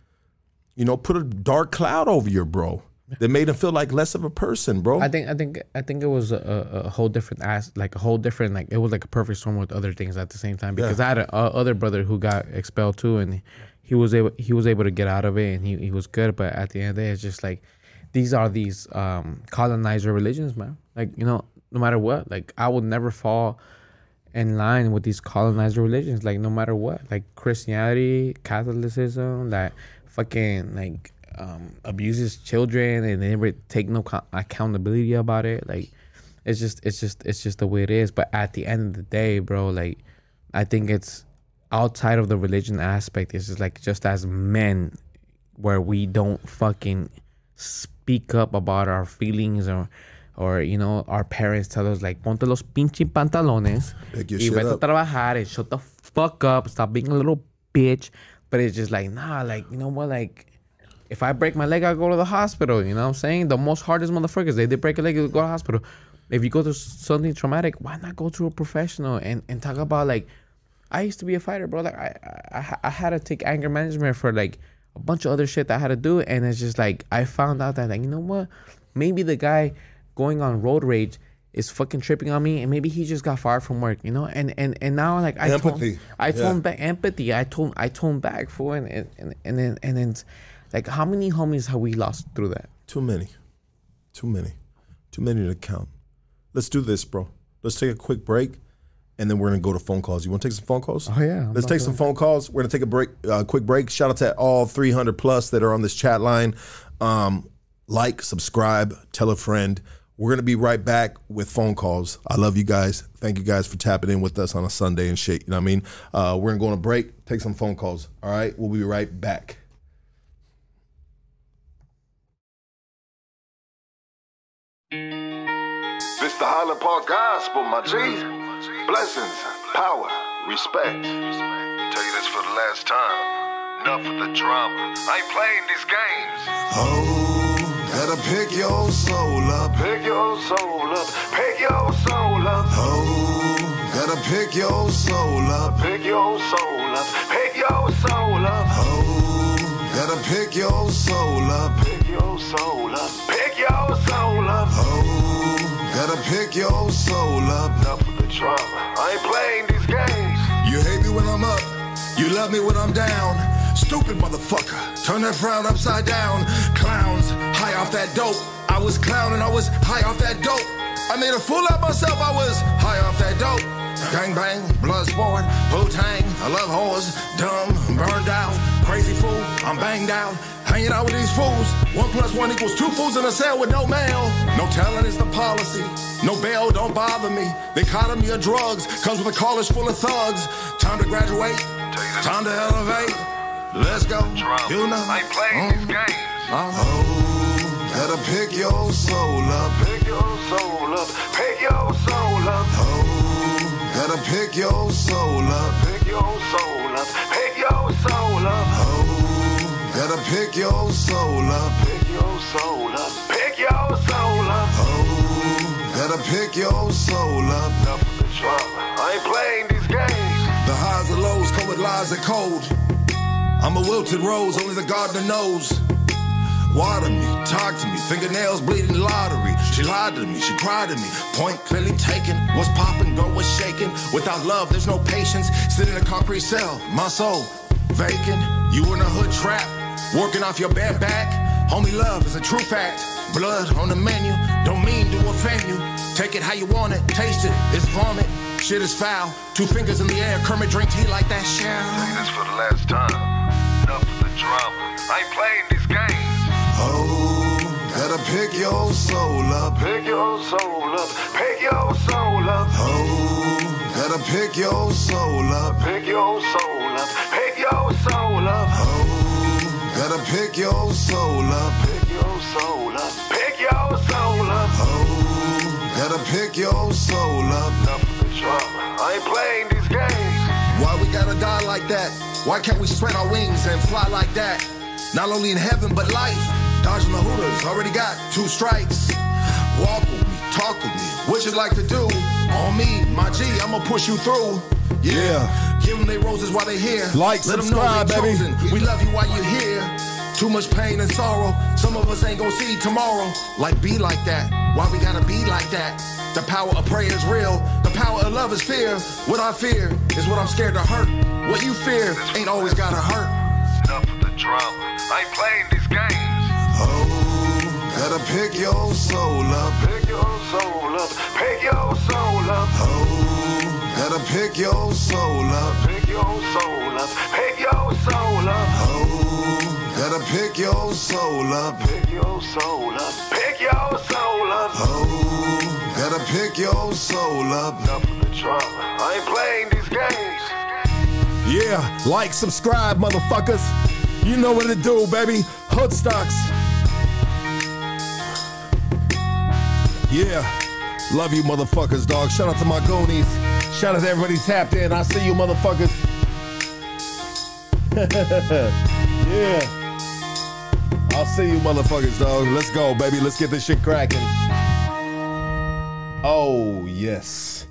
you know, put a dark cloud over your bro that made him feel like less of a person, bro. I think I think I think it was a, a whole different ass, like a whole different like it was like a perfect storm with other things at the same time. Because I had a, a other brother who got expelled too, and he was able he was able to get out of it, and he, he was good. But at the end of the day, it's just like these are these um, colonizer religions, man. Like you know, no matter what, like I would never fall in line with these colonizer religions. Like no matter what, like Christianity, Catholicism, that fucking like um, abuses children and they never take no co- accountability about it. Like it's just it's just it's just the way it is. But at the end of the day, bro, like I think it's outside of the religion aspect. It's just like just as men, where we don't fucking speak up about our feelings or or you know our parents tell us like ponte los pinche pantalones y vete a trabajar and shut the fuck up stop being a little bitch but it's just like nah like you know what like if I break my leg, I go to the hospital. You know what I'm saying? The most hardest motherfuckers, they, they break a leg, they go to the hospital. If you go through something traumatic, why not go to a professional and, and talk about like, I used to be a fighter, bro. Like I, I I had to take anger management for like a bunch of other shit that I had to do, and it's just like I found out that like you know what, maybe the guy going on road rage is fucking tripping on me, and maybe he just got fired from work, you know. And and and now like I Empathy. told, I told Yeah. him back empathy. I told I told him back for and and and, and then and then like how many homies have we lost through that? Too many. Too many. Too many to count. Let's do this, bro. Let's take a quick break and then we're going to go to phone calls. You want to take some phone calls? Oh, yeah, I'm Let's take some phone calls. We're going to take a break, uh, quick break. Shout out to all 300 plus that are on this chat line. Um, like, subscribe, tell a friend. We're going to be right back with phone calls. I love you guys. Thank you guys for tapping in with us on a Sunday and shit. You know what I mean? Uh, we're going to go on a break, take some phone calls. All right? We'll be right back. This the Highland Park Gospel, my G. Blessings, power, respect. Tell you this for the last time. Enough of the drama. I ain't playing these games. Oh, gotta pick your soul up. Pick your soul up. Pick your soul up. Oh, gotta pick your soul up. Pick your soul up. Pick your soul up. Oh, gotta pick your soul up. Pick your soul up. Pick your soul up. Oh, gotta pick your soul up. Enough of the drama. I ain't playing these games. You hate me when I'm up, you love me when I'm down. Stupid motherfucker, turn that frown upside down. Clowns, high off that dope. I was clowning, I was high off that dope. I made a fool of myself, I was high off that dope. Gang bang, blood sport, blue tang, I love whores, dumb, burned out, crazy fool, I'm banged out. Hanging out with these fools. One plus one equals two fools in a cell with no mail. No talent is the policy. No bail, don't bother me. The economy of drugs comes with a college full of thugs. Time to graduate. Time to elevate. Let's go. You know. I ain't playing these games. Oh, gotta pick your soul up. Pick your soul up. Pick your soul up. Oh, gotta pick your soul up. Pick your soul up. Pick your soul up. Oh, gotta pick your soul up. Pick your soul up. Pick your soul up. Oh, gotta pick your soul up. Enough of the drama. I ain't playing these games. The highs and lows come with lies and cold. I'm a wilted rose, only the gardener knows. Water me, talk to me, fingernails bleeding lottery. She lied to me, she cried to me. Point clearly taken. What's popping, girl, what's shaking? Without love, there's no patience. Sit in a concrete cell, my soul vacant. You in a hood trap, working off your bare back. Homie, love is a true fact. Blood on the menu, don't mean to offend you. Take it how you want it, taste it, it's vomit. Shit is foul. Two fingers in the air, Kermit drink tea like that shell. This for the last time. Drama. I ain't playing these games. Oh, gotta pick your soul up. Pick your soul up. Pick your soul up. Oh, gotta pick your soul up. Pick your soul up. Pick your soul up. Oh, gotta pick your soul up. Pick your soul up. Pick your soul up. Oh, gotta pick your soul up. Enough of the drama. I ain't playing these games. Why we gotta die like that? Why can't we spread our wings and fly like that? Not only in heaven, but life. Dodging the hooters, already got two strikes. Walk with me, talk with me, what you like to do? On me, my G, I'ma push you through. Yeah. Give them their roses while they here. Like, Let subscribe, know they baby. chosen. We love you while you're here. Too much pain and sorrow. Some of us ain't gonna see tomorrow. Like, be like that. Why we gotta be like that? The power of prayer is real. The power of love is fear. What I fear is what I'm scared to hurt. What you fear ain't always gotta hurt. Enough of the drama. I ain't playing these games. Oh, Gotta pick your soul up. Pick your soul up. Pick your soul up. Oh, gotta pick your soul up. Pick your soul up. Pick your soul up. Oh, gotta pick your soul up. Pick your soul up. Pick your soul up. Oh, gotta pick your soul up. Enough of the drama. I ain't playing these games. Yeah, like, subscribe, motherfuckers. You know what to do, baby. Hoodstocks. Yeah, love you, motherfuckers, dog. Shout out to my goonies. Shout out to everybody tapped in. I see you, motherfuckers. (laughs) yeah. I'll see you, motherfuckers, dog. Let's go, baby. Let's get this shit cracking. Oh, yes.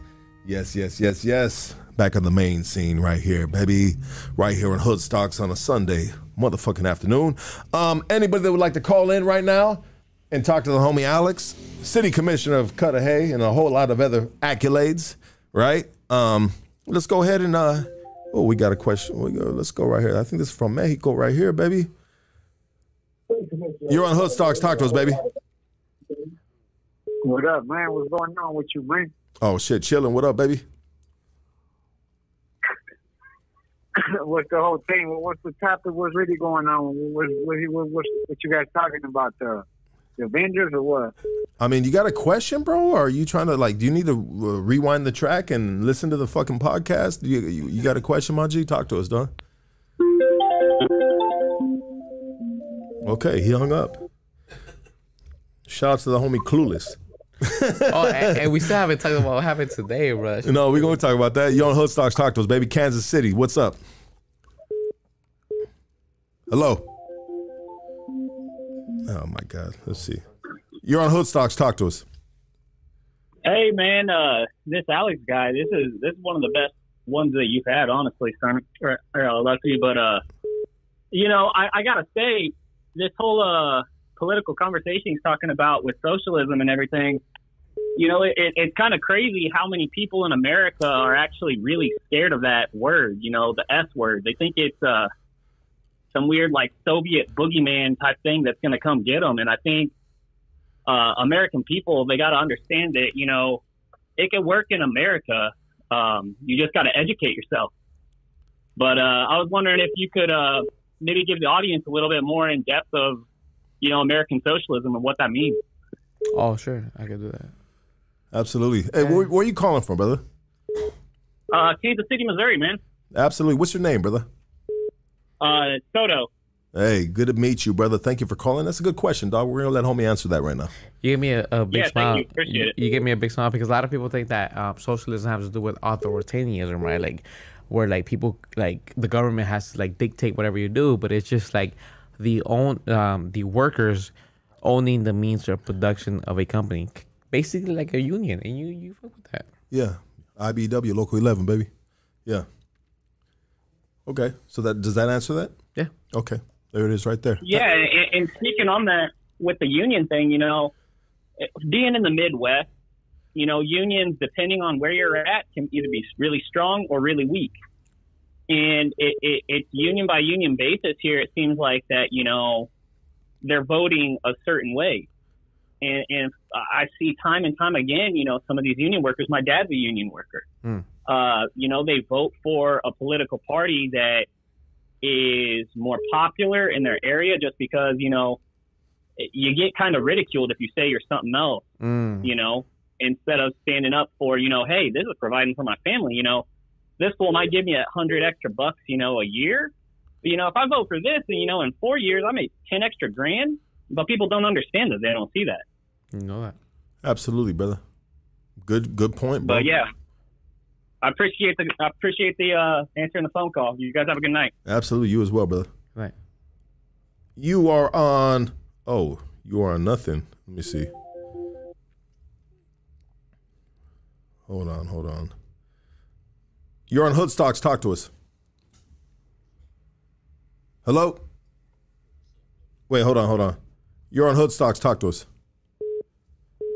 Yes, yes, yes, yes. Back on the main scene right here, baby. Right here on Hood Stocks on a Sunday motherfucking afternoon. Um, anybody that would like to call in right now and talk to the homie Alex, city commissioner of Cudahy, and a whole lot of other accolades, right? Um, let's go ahead and uh oh, we got a question. Let's go right here. I think this is from Mexico right here, baby. You're on Hood Stocks. Talk to us, baby. What up, man? What's going on with you, man? Oh shit, chilling. What up, baby? (laughs) what's the whole thing? What's the topic? What's really going on? What, what, what, what, you guys talking about? The, the Avengers or what? I mean, you got a question, bro? Or are you trying to like? Do you need to uh, rewind the track and listen to the fucking podcast? You, you, you got a question, my G? Talk to us, dog. Okay, he hung up. Shout out to the homie Clueless. (laughs) oh, and, and we still haven't talked about what happened today, Rush. No, we're gonna talk about that. You on Hood Stocks Talk to us, baby. Kansas City, what's up? Hello. Oh my God. Let's see. You're on Hood Stocks. Talk to us. Hey man, uh, this Alex guy, this is this is one of the best ones that you've had, honestly, son. Or, or uh, Lucky, but uh, you know, I, I gotta say, this whole uh political conversation he's talking about with socialism and everything, you know, it, it, it's kind of crazy how many people in America are actually really scared of that word. You know, the S word. They think it's uh some weird like Soviet boogeyman type thing that's going to come get them. And I think uh, American people they got to understand that you know it can work in America. Um, you just got to educate yourself. But uh, I was wondering if you could uh, maybe give the audience a little bit more in depth of you know American socialism and what that means. Oh, sure, I could do that. Absolutely. Hey, where, where are you calling from, brother? Uh, Kansas City, Missouri, man. Absolutely. What's your name, brother? Uh, Soto. Hey, good to meet you, brother. Thank you for calling. That's a good question, dog. We're gonna let homie answer that right now. You gave me a, a big Yeah, thank smile. you. Appreciate it. You gave me a big smile because a lot of people think that um, socialism has to do with authoritarianism, right? Like where like people like the government has to like dictate whatever you do, but it's just like the own um, the workers owning the means of production of a company, basically like a union, and you you fuck with that. Yeah, IBEW Local Eleven, baby. Yeah. Okay, so that does that answer that? Yeah. Okay, there it is, right there. Yeah, and, and speaking on that with the union thing, you know, being in the Midwest, you know, unions, depending on where you're at, can either be really strong or really weak. And it, it, it's union by union basis here. It seems like that, you know, they're voting a certain way. And, and I see time and time again, you know, some of these union workers, my dad's a union worker. Uh, you know, they vote for a political party that is more popular in their area just because, you know, you get kind of ridiculed if you say you're something else, Mm. you know, instead of standing up for, you know, hey, this is providing for my family, you know, this fool might give me a hundred extra bucks, you know, a year. But, you know, if I vote for this and, you know, in four years, I make 10 extra grand, but people don't understand that. They don't see that. You know that. Absolutely, brother. Good, good point, bro. But yeah, I appreciate the, I appreciate the, uh, answering the phone call. You guys have a good night. Absolutely, you as well, brother. Right. You are on. Oh, you are on nothing. Let me see. Hold on, hold on. You're on Hood Stocks. Talk to us. Hello. Wait, hold on, hold on. You're on Hood Stocks. Talk to us.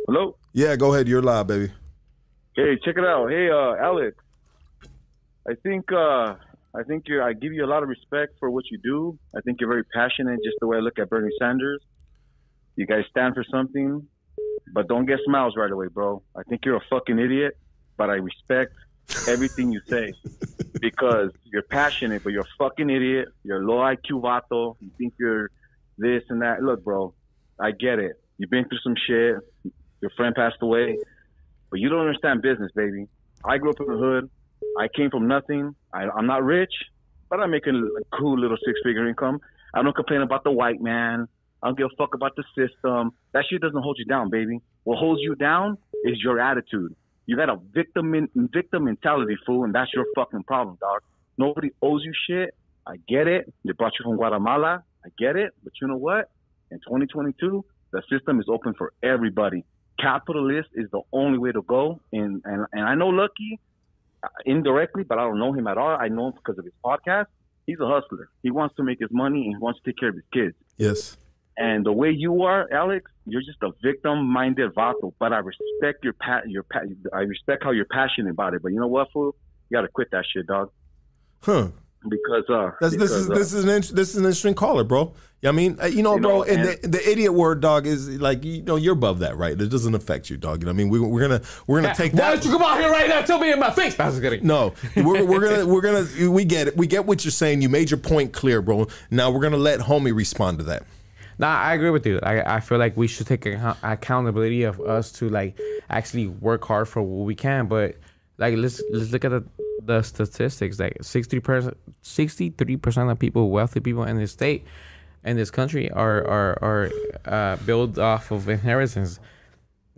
Hello. Yeah, go ahead. You're live, baby. Hey, check it out. Hey, uh, Alex. I think uh, I think you're. I give you a lot of respect for what you do. I think you're very passionate, just the way I look at Bernie Sanders. You guys stand for something, but don't get smiles right away, bro. I think you're a fucking idiot, but I respect everything you say (laughs) because you're passionate, but you're a fucking idiot. You're low IQ vato. You think you're this and that. Look, bro, I get it. You've been through some shit. Your friend passed away, but you don't understand business, baby. I grew up in the hood. I came from nothing. I, I'm not rich, but I'm making a cool little six figure income. I don't complain about the white man. I don't give a fuck about the system. That shit doesn't hold you down, baby. What holds you down is your attitude. You got a victim in, victim mentality, fool, and that's your fucking problem, dog. Nobody owes you shit. I get it. They brought you from Guatemala. I get it. But you know what? In 2022, the system is open for everybody. Capitalist is the only way to go. And and, and I know Lucky uh, indirectly, but I don't know him at all. I know him because of his podcast. He's a hustler. He wants to make his money and he wants to take care of his kids. Yes. And the way you are, Alex, you're just a victim-minded vato. But I respect your pa- your pa- I respect how you're passionate about it. But you know what, fool? You got to quit that shit, dog. Huh. Because uh, That's, this is uh, this is an int- this is an interesting caller, bro. Yeah, I mean, uh, you know, You bro, know, and and- the, the idiot word, dog, is like you know you're above that, right? It doesn't affect you, dog. You know, what I mean, we, we're gonna we're gonna take that. Why that. don't you come out here right now? Tell me in my face. I was kidding. No, we're, we're gonna we're gonna we get it. We get what you're saying. You made your point clear, bro. Now we're gonna let homie respond to that. Nah, I agree with you. I, I feel like we should take account- accountability of us to like actually work hard for what we can. But like let's let's look at the the statistics. Like sixty percent, sixty three percent of people, wealthy people in this state, in this country, are are are uh, built off of inheritance.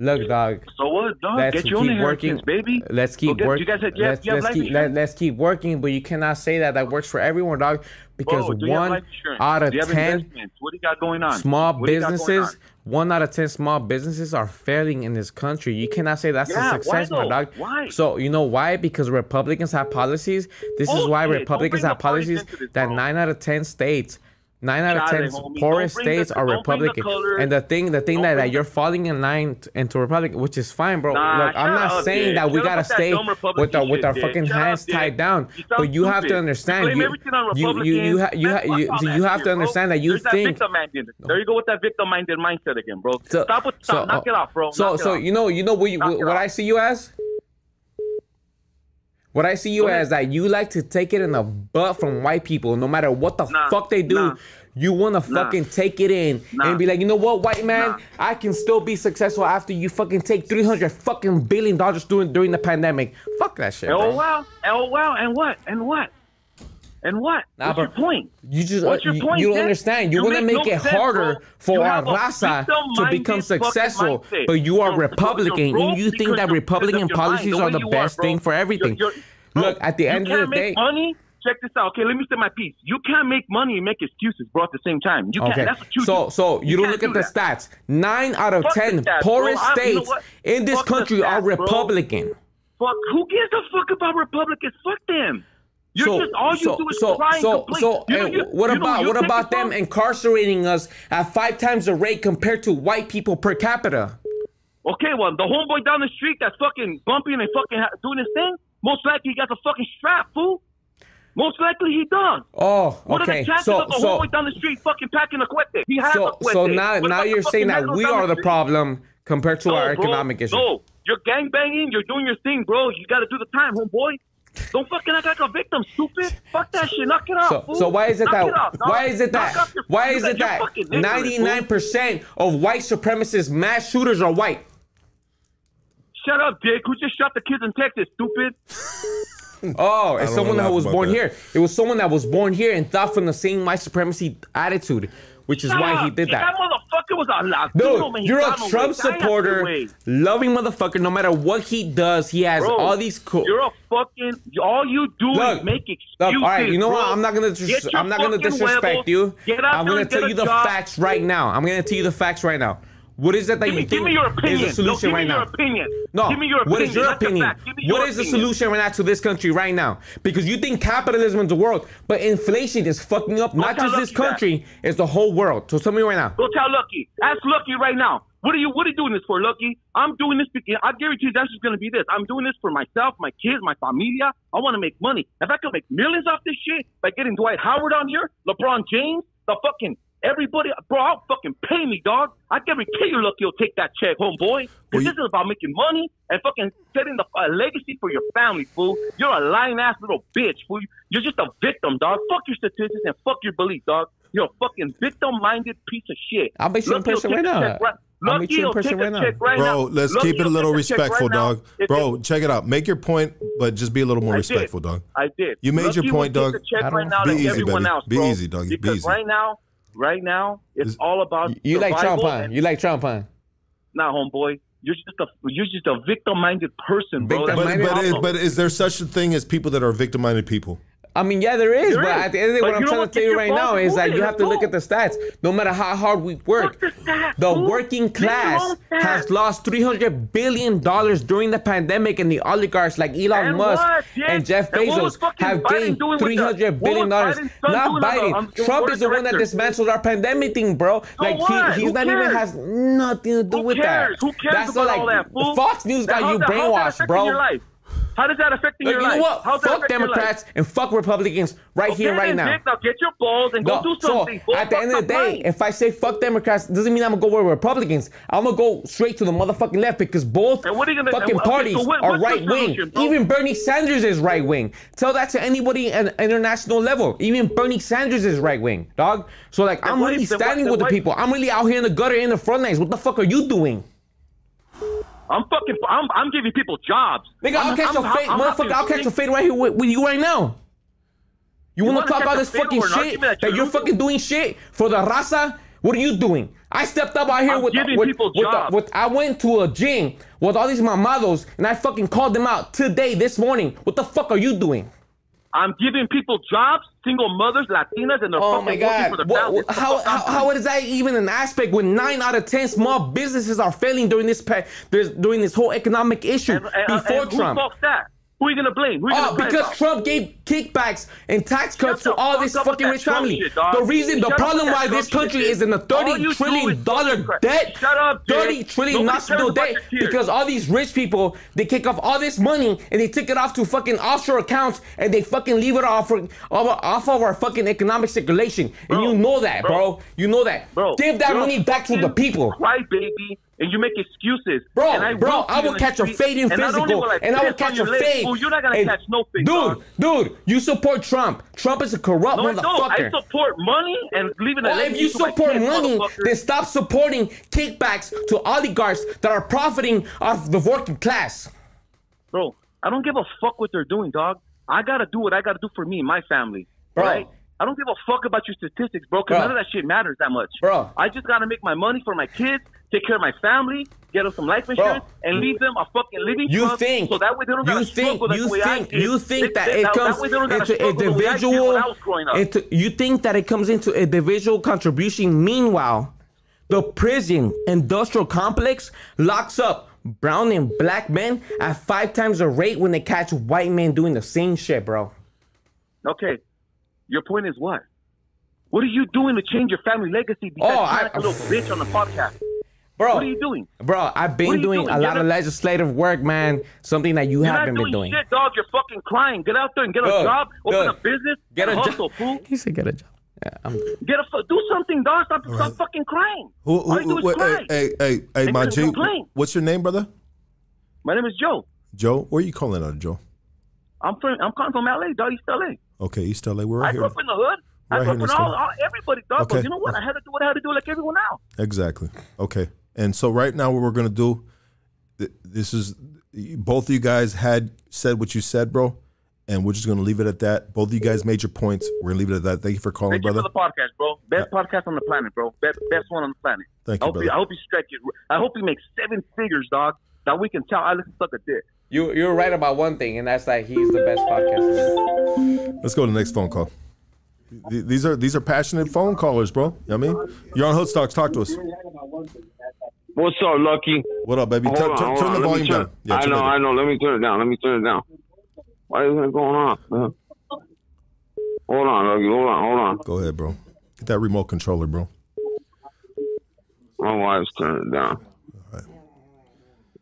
Look, dog. So what, dog? Let's Get your keep working, baby. Let's keep working. You guys, have, you let's you have let's life keep let, let's keep working, but you cannot say that that works for everyone, dog. Because Bro, do you have one out of do you have ten? What do you got going on? small What businesses, on? one out of ten small businesses are failing in this country. You cannot say that's Yeah, a success, my dog. Why? So you know why? Because Republicans have policies. This is oh, why. Republicans have policies that nine out of ten states. Nine out of ten poorest Don't the- states are don't the Republican, and the thing, the thing Don't that, that you're falling in line t- into Republican, which is fine, bro. Nah, Look, I'm not up, saying Dick. that we Shut gotta stay with our with our fucking up, hands Dick. tied down, You but you have to understand. You you you you, ha- you, ha- you, you have to bro. understand that you There's think That. There you go with that victim-minded mindset again, bro. So, stop with stop. so, knock uh, it off, bro. So, so you know, you know what, you, Knock it what. I see you as. What I see you as that you like to take it in the butt from white people, no matter what the Nah, fuck they do. nah. You want to Nah. fucking take it in and be like, you know what, white man. I can still be successful after you fucking take three hundred fucking billion dollars during during the pandemic. Fuck that shit, Oh wow, oh wow, and what, and what, and what? Nah, What's your point? You just What's your you, point, you don't understand. You, You want to make make no it harder bro. for our raza to become successful, but you are Republican and you think that Republican because of your mind, policies are the best bro. thing for everything. You're- you're- bro, Look, at the end of the day, money. Check this out. Okay, let me say my piece. You can't make money and make excuses, bro. At the same time, you can't. Okay, That's what you so do. so you, don't look at do the stats. Nine out of Fuck ten stats, bro. poorest know states in this country are bro. Republican. Fuck, who gives a fuck about Republicans? Fuck them. You're so, just all you so, do is so, and so, complain. so, You know, you- what you about what about them incarcerating us at five times the rate compared to white people per capita? Okay, well, the homeboy down the street that's fucking bumping and fucking doing his thing, most likely he got the fucking strap, fool. Most likely he done. Oh, What are okay. the chances So, of the so, homeboy down the street fucking packing a cuete? He has a so, cuete. so now, What now you're saying that we are the street? problem compared to No, our bro. economic issue. No, you're gangbanging. You're doing your thing, bro. You got to do the time, homeboy. Don't fucking act like a victim, stupid. Fuck that shit. Knock it off. So, fool. so why is it Knock that it off, why is it that your- why is it that fucking ignorant, fool. ninety nine percent of white supremacists mass shooters are white? Shut up, Dick. Who just shot the kids in Texas, stupid? (laughs) Oh, it's someone that was born that. here. It was someone that was born here and thought from the same white supremacy attitude, which is Shut why he did That that. motherfucker was a Latino Dude, you're a Trump. Supporter, loving motherfucker. No matter what he does, he has Bro, all these cool. You're a fucking. All you do Look, is make excuses. Look, all right, you know bro. what? I'm not gonna dis- I'm not gonna disrespect you. I'm gonna tell you the job. facts right now. I'm gonna tell you the facts right now. What is it that Give me, you give think me your is the solution no, give right me now? your opinion. No, give me your opinion. what is your That's opinion? Give me your What is the opinion. solution right now to this country right now? Because you think capitalism is the world, but inflation is fucking up not tell just this Lucky that. country, it's the whole world. So tell me right now. Go tell Lucky. Ask Lucky right now. What are you What are you doing this for, Lucky? I'm doing this because I guarantee you that's just gonna be this. I'm doing this for myself, my kids, my familia. I want to make money. If I can make millions off this shit by getting Dwight Howard on here, LeBron James, the fucking Everybody, bro, I'll fucking pay me, dog. I guarantee you, look, you'll take that check, homeboy. Well, Because you- this is about making money and fucking setting the a legacy for your family, fool. You're a lying ass little bitch, fool. You're just a victim, dog. Fuck your statistics and fuck your belief, dog. You're a fucking victim-minded piece of shit. I'll bet you in person right now. check right- I'll meet you in will person right now. check right now. Bro, let's Lucky keep it a little respectful, right dog. If Bro, it- check it out. Make your point, but just be a little more I did. respectful, dog. I did. You made your point, dog. Check right now, Be like easy, everyone baby. else, Be easy, dog. Be easy. right now, right now, it's all about You like Trump, huh? You like Trump, huh? Nah, homeboy. You're just a you're just a victim-minded person, bro. Victim- That's But, but, is, but is there such a thing as people that are victim-minded people? I mean, yeah, there is, There but is. at the end of the day, But what I'm trying to tell you right now is that you have to look at the stats. No matter how hard we work, the the working class has lost 300 billion dollars during the pandemic, and the oligarchs like Elon And Musk what, and Jeff And Bezos fucking have gained doing with the- 300 what billion was dollars. Biden's son Not as Biden. um, Trump is the one that dismantled our pandemic thing, bro. like what? he, he's Who not even has nothing to do Who with cares? that. Who cares That's about like all that, fool? Fox News got you that- that brainwashed, bro. How does that affect your you life? know what? How's Fuck affecting your life? Democrats and fuck Republicans right Okay, here, right now. Dick, now get your balls and go No, do so something. fool. at the end of the day, money. if I say fuck Democrats, doesn't mean I'm gonna go with Republicans. I'm gonna go straight to the motherfucking left because both what are you gonna- fucking okay, so parties what- are right wing. Even Bernie Sanders is right wing. Tell that to anybody at an international level. Even Bernie Sanders is right wing, dog. So like, Then I'm what- really what- standing then with the people. I'm really out here in the gutter, in the front lines. What the fuck are you doing? I'm fucking. I'm, I'm giving people jobs. Nigga, I'll I'm- catch I'm- a fade, motherfucker. I'll catch a fade right here with, with you right now. You, You wanna wanna talk catch all a this fucking shit that that you're fucking doing shit for the raza? What are you doing? I stepped up out here I'm with, with, with, the- with- I went to a gym with all these mamados and I fucking called them out today, this morning. What the fuck are you doing? I'm giving people jobs, single mothers, Latinas, and they're Oh fucking working for their families. how, how, how is that even an aspect when nine out of ten small businesses are failing during this pa- during this whole economic issue and, and, before and Trump? Who that? Who are you gonna blame? Who Oh, because dog? Trump gave kickbacks and tax cuts to all this fucking rich Trump family. shit, the reason, the Shut problem why this country shit, is in a thirty trillion dollar debt, Shut up, thirty trillion Nobody not to cares do about debt because all these rich people they kick off all this money and they take it off to fucking offshore accounts and they fucking leave it off for, off, off of our fucking economic circulation. And Bro, you know that, bro. bro, You know that. Bro, Give that money back to the people. Cry baby, and you make excuses. Bro, and I bro, I will catch a fading physical, I and I will catch a fade. fool, You're not gonna And- catch no fade, dude, dog. dude, you support Trump. Trump is a corrupt No, I don't. I support money and leaving a Well, if you to support kids, money, motherfucker. then stop supporting kickbacks to oligarchs that are profiting off the working class. bro, I don't give a fuck what they're doing, dog. I gotta do what I gotta do for me and my family, Bro. right? I don't give a fuck about your statistics, bro, because none of that shit matters that much. Bro. I just gotta make my money for my kids, take care of my family, get them some life insurance, and leave them a fucking living You think so that way they don't you think you the way I think you think that it comes that way they don't gotta into struggle the way I did individual when I was growing up. into you think that it comes into individual contribution meanwhile the prison industrial complex locks up brown and black men at five times the rate when they catch white men doing the same shit bro Okay, your point is what? What are you doing to change your family legacy besides Oh, oh, I- like a little bitch on the podcast? Bro What are you doing? bro i've been doing doing? a Get lot of legislative work man something that you You're haven't not been doing doing shit, dog. You're fucking crying. Get out there and get Good, a job, open good. a business, get a and job hustle, fool. he said get a job yeah, I'm, Get a do something, dog. Stop, stop fucking crying. Who, All you do who, is wait, cry. hey, hey, hey, hey, my G, complain. what's your name, brother? My name is Joe. Joe? Where are you calling out Joe? I'm from. I'm coming from LA, dog. East LA. Okay, East LA. We're right I right grew here. up in the hood. I Right grew here up in in all, all everybody, dog. Okay. But you know what? I had to do what I had to do, like everyone else. Exactly. Okay. And so right now, what we're gonna do, this is both of you guys had said what you said, bro, and we're just gonna leave it at that. Both of you guys made your points. We're gonna leave it at that. Thank you for calling, Thank you for the podcast, bro. Best podcast on the planet, bro. Best, best one on the planet. Thank I you, hope brother. I hope you stretch it. I hope you make seven figures, dog. That we can tell I listen suck a dick. you you're right about one thing and that's that he's the best podcast Let's go to the next phone call. These are these are passionate phone callers, bro. You know what I mean? You're on Hoodstocks. Talk to us. What's up, Lucky? What up, baby? On, turn, turn on. the volume turn- down. Yeah, I know, I know. Let me turn it down. Let me turn it down. Why is that going on? Man? Hold on, Lucky. Hold on, hold on. Go ahead, bro. Get that remote controller, bro. My wife's turning it down.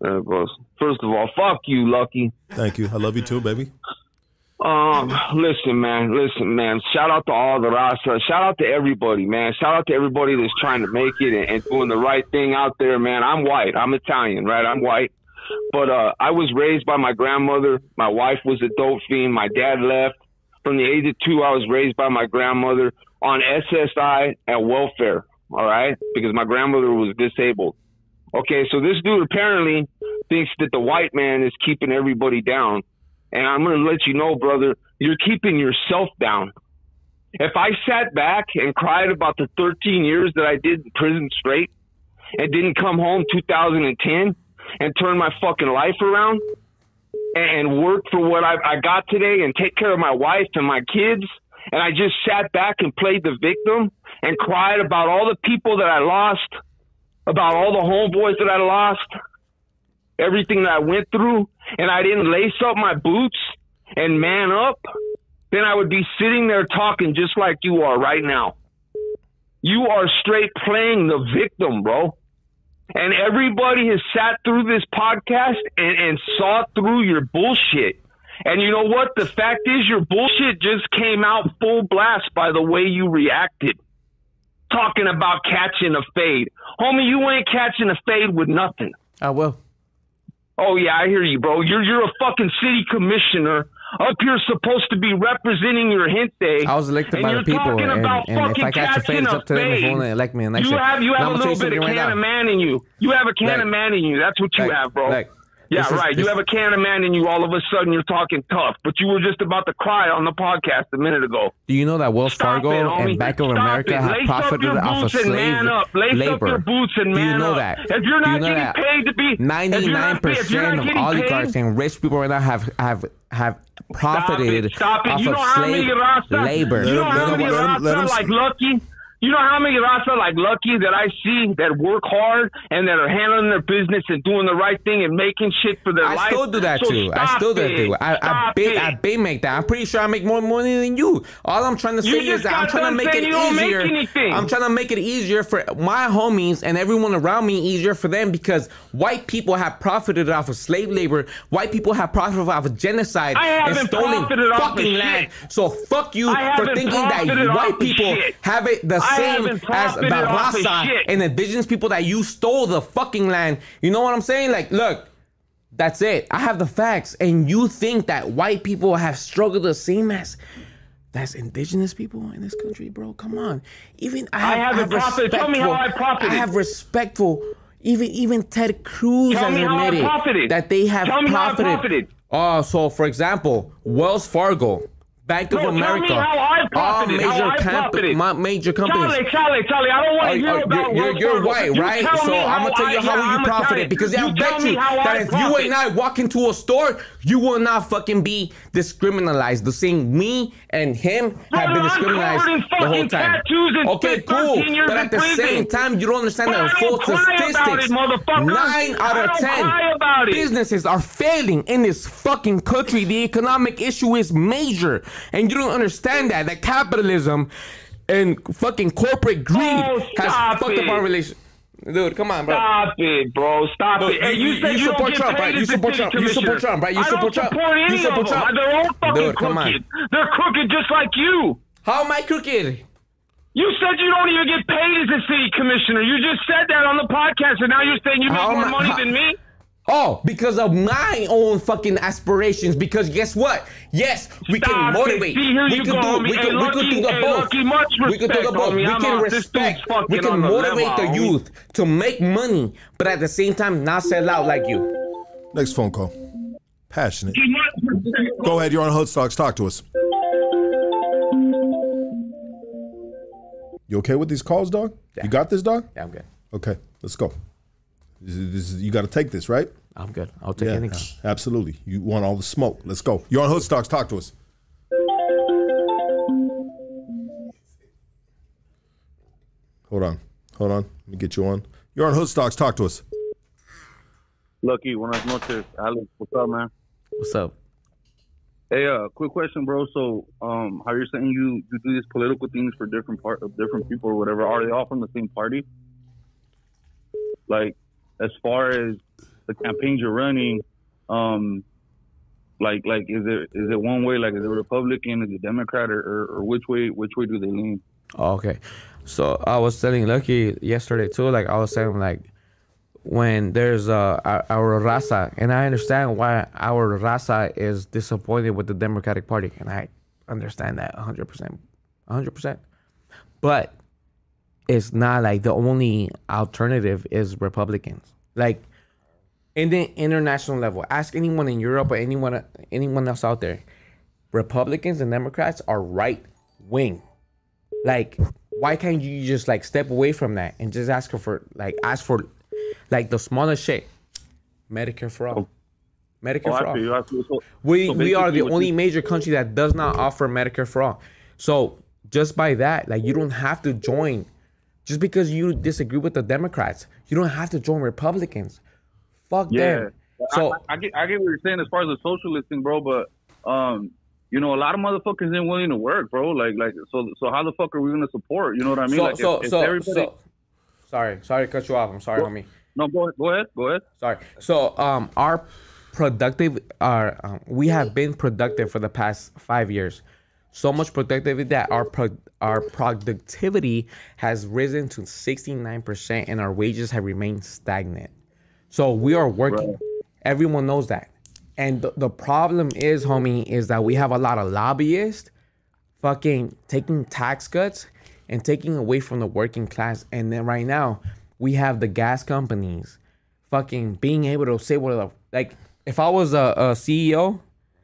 There it goes. First of all, fuck you, Lucky. Thank you. I love you too, baby. Um, listen, man, listen, man. Shout out to all the raza. Shout out to everybody, man. Shout out to everybody that's trying to make it and, and doing the right thing out there, man. I'm white. I'm Italian, right? I'm white. But uh, I was raised by my grandmother. My wife was a dope fiend. My dad left. From the age of two, I was raised by my grandmother on SSI and welfare. All right, because my grandmother was disabled. Okay, so this dude apparently thinks that the white man is keeping everybody down. And I'm going to let you know, brother, you're keeping yourself down. If I sat back and cried about the 13 years that I did in prison straight and didn't come home 2010 and turn my fucking life around and work for what I, I got today and take care of my wife and my kids, and I just sat back and played the victim and cried about all the people that I lost, about all the homeboys that I lost, everything that I went through, and I didn't lace up my boots and man up, then I would be sitting there talking just like you are right now. You are straight playing the victim, bro. And everybody has sat through this podcast and, and saw through your bullshit. And you know what? The fact is, your bullshit just came out full blast by the way you reacted. Talking about catching a fade. Homie, you ain't catching a fade with nothing. I will. Oh yeah, I hear you, bro. You're you're a fucking city commissioner up here supposed to be representing your gente. I was elected by the people, and, and if I fade, catching it's up to them if want elect me. And you have you have I'm a little bit of can right of man in you. You have a can Like- of man in you. That's what you like- have, bro. like, yeah, this is- right. this- you have a can of man in you. All of a sudden, you're talking tough, but you were just about to cry on the podcast a minute ago. Do you know that Wells Stop Fargo it, and Bank of Stop America have profited off of slave man up. Lace up labor? your boots and Do you know up. that? If you're Do you not know getting that paid to be- if you're not- if you're Ninety-nine not percent of getting oligarchs paid- and rich people right now have have have profited Stop it. Stop it. off You of know how many slave Rasta, labor. You know how many let him- let Rasta like Lucky? You know how many Rasta like Lucky that I see that work hard and that are handling their business and doing the right thing and making shit for their I life? I still do that So too. I still do that too. I I big. I big make that. I'm pretty sure I make more money than you. All I'm trying to say You is that I'm trying to make it saying you don't make easier. anything. I'm trying to make it easier for my homies and everyone around me easier for them because white people have profited off of slave labor. White people have profited off of genocide I and stolen of fucking shit. land. So fuck you for thinking that white of people shit. have it the same as the profited off of and indigenous people that you stole the fucking land. You know what I'm saying? Like, look. That's it. I have the facts, and you think that white people have struggled the same as that's indigenous people in this country, bro? Come on. Even I have, haven't profited. Tell me how I profited. I have respectful. Even even Ted Cruz Tell has I admitted that they have Tell me how I profited. profited. Oh, so for example, Wells Fargo, Bank of No, tell me America, how I all major I profited. ma- major companies. Charlie, Charlie, Charlie, I don't want to hear about you're, you're, you're white, You right? So I'm gonna tell you I- how yeah, you tell profited you. because I You bet you that I if you and I walk into a store, you will not fucking be discriminalized. The same me and him have been Brother, discriminalized covered in the whole time. Okay, cool. But at the prison. same time, you don't understand But the I full about statistics. it. Nine out of ten it. businesses are failing in this fucking country. The economic issue is major, and you don't understand that. That capitalism and fucking corporate greed Oh, has fucked up our relationship. Dude, come on, bro. Stop it, bro. Stop Look, it. Hey, you- you, said you you, support Trump, right? You support Trump. You support. Trump, right? You I support don't Trump. support You support. Trump. They're all fucking Dude, crooked. They're crooked just like you. How am I crooked? You said you don't even get paid as a city commissioner. You just said that on the podcast, and now you're saying you make more I- money how- than me. Oh, because of my own fucking aspirations. Because guess what? Yes, we Stop can motivate. See, we can go, do. homie. We Hey, can. we can do the hey, both. Lucky, we can do the respect, both. We I'm can respect. We can on the motivate the youth to make money, but at the same time not sell out like you. Next phone call. Passionate. Go ahead. You're on Hood Stocks. Talk to us. You okay with these calls, dog? You got this, dog? Yeah, I'm good. Okay, let's go. This is, this is, you got to take this, right? I'm good. I'll take Yeah, any call. absolutely. You want all the smoke. Let's go. You're on Hood Stocks. Talk to us. Hold on. Hold on. Let me get you on. You're on Hood Stocks. Talk to us. Lucky, buenas noches. Alex, what's up, man? What's up? Hey, uh, quick question, bro. So, um, how you're saying you you do these political things for different part of different people or whatever? Are they all from the same party? Like, as far as the campaigns you're running, um, Like like is it is it one way? Like is it Republican? Is it Democrat? Or, or, or which way which way do they lean? Okay. So I was telling Lucky yesterday too. Like I was saying, like when there's uh our, raza, and I understand why our raza is disappointed with the Democratic Party, and I understand that 100, percent 100. percent But it's not like the only alternative is Republicans. Like in the international level, ask anyone in Europe or anyone anyone else out there. Republicans and Democrats are right wing. Like, why can't you just like step away from that and just ask for like ask for like the smallest shit? Medicare for all. Medicare Oh, for all. you. So- We so we are the only you- major country that does not offer Medicare for all. So just by that, like you don't have to join. Just because you disagree with the Democrats, you don't have to join Republicans. Fuck Yeah. them. So I, I get I get what you're saying as far as the socialist thing, bro. But um, you know, a lot of motherfuckers ain't willing to work, bro. Like like so so how the fuck are we gonna support? You know what I mean? so like so if, if everybody. so sorry, sorry to cut you off. I'm sorry, homie. no, go ahead, go ahead, go ahead. Sorry. So um our productive our um, we have been productive for the past 5 years. So much productivity that our pro- our productivity has risen to 69% and our wages have remained stagnant. So we are working. Everyone knows that. And the, the problem is, homie, is that we have a lot of lobbyists fucking taking tax cuts and taking away from the working class. And then right now, we have the gas companies fucking being able to say what the like. If I was a, a CEO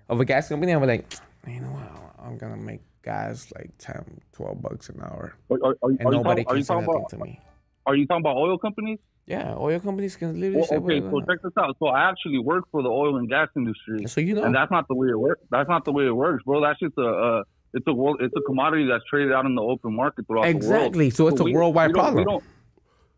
of a gas company, I would like, you know what, I'm gonna make gas like 10, 12 bucks an hour, Are, are, are, and nobody talking, can say nothing about to me. are you talking about oil companies? Yeah, oil companies can literally Well, say okay, so check this out. So I actually work for the oil and gas industry, So you know, and that's not the way it works. That's not the way it works, bro. That's just a uh, it's a world, it's a commodity that's traded out in the open market throughout Exactly. the world. Exactly. So it's a worldwide we problem. We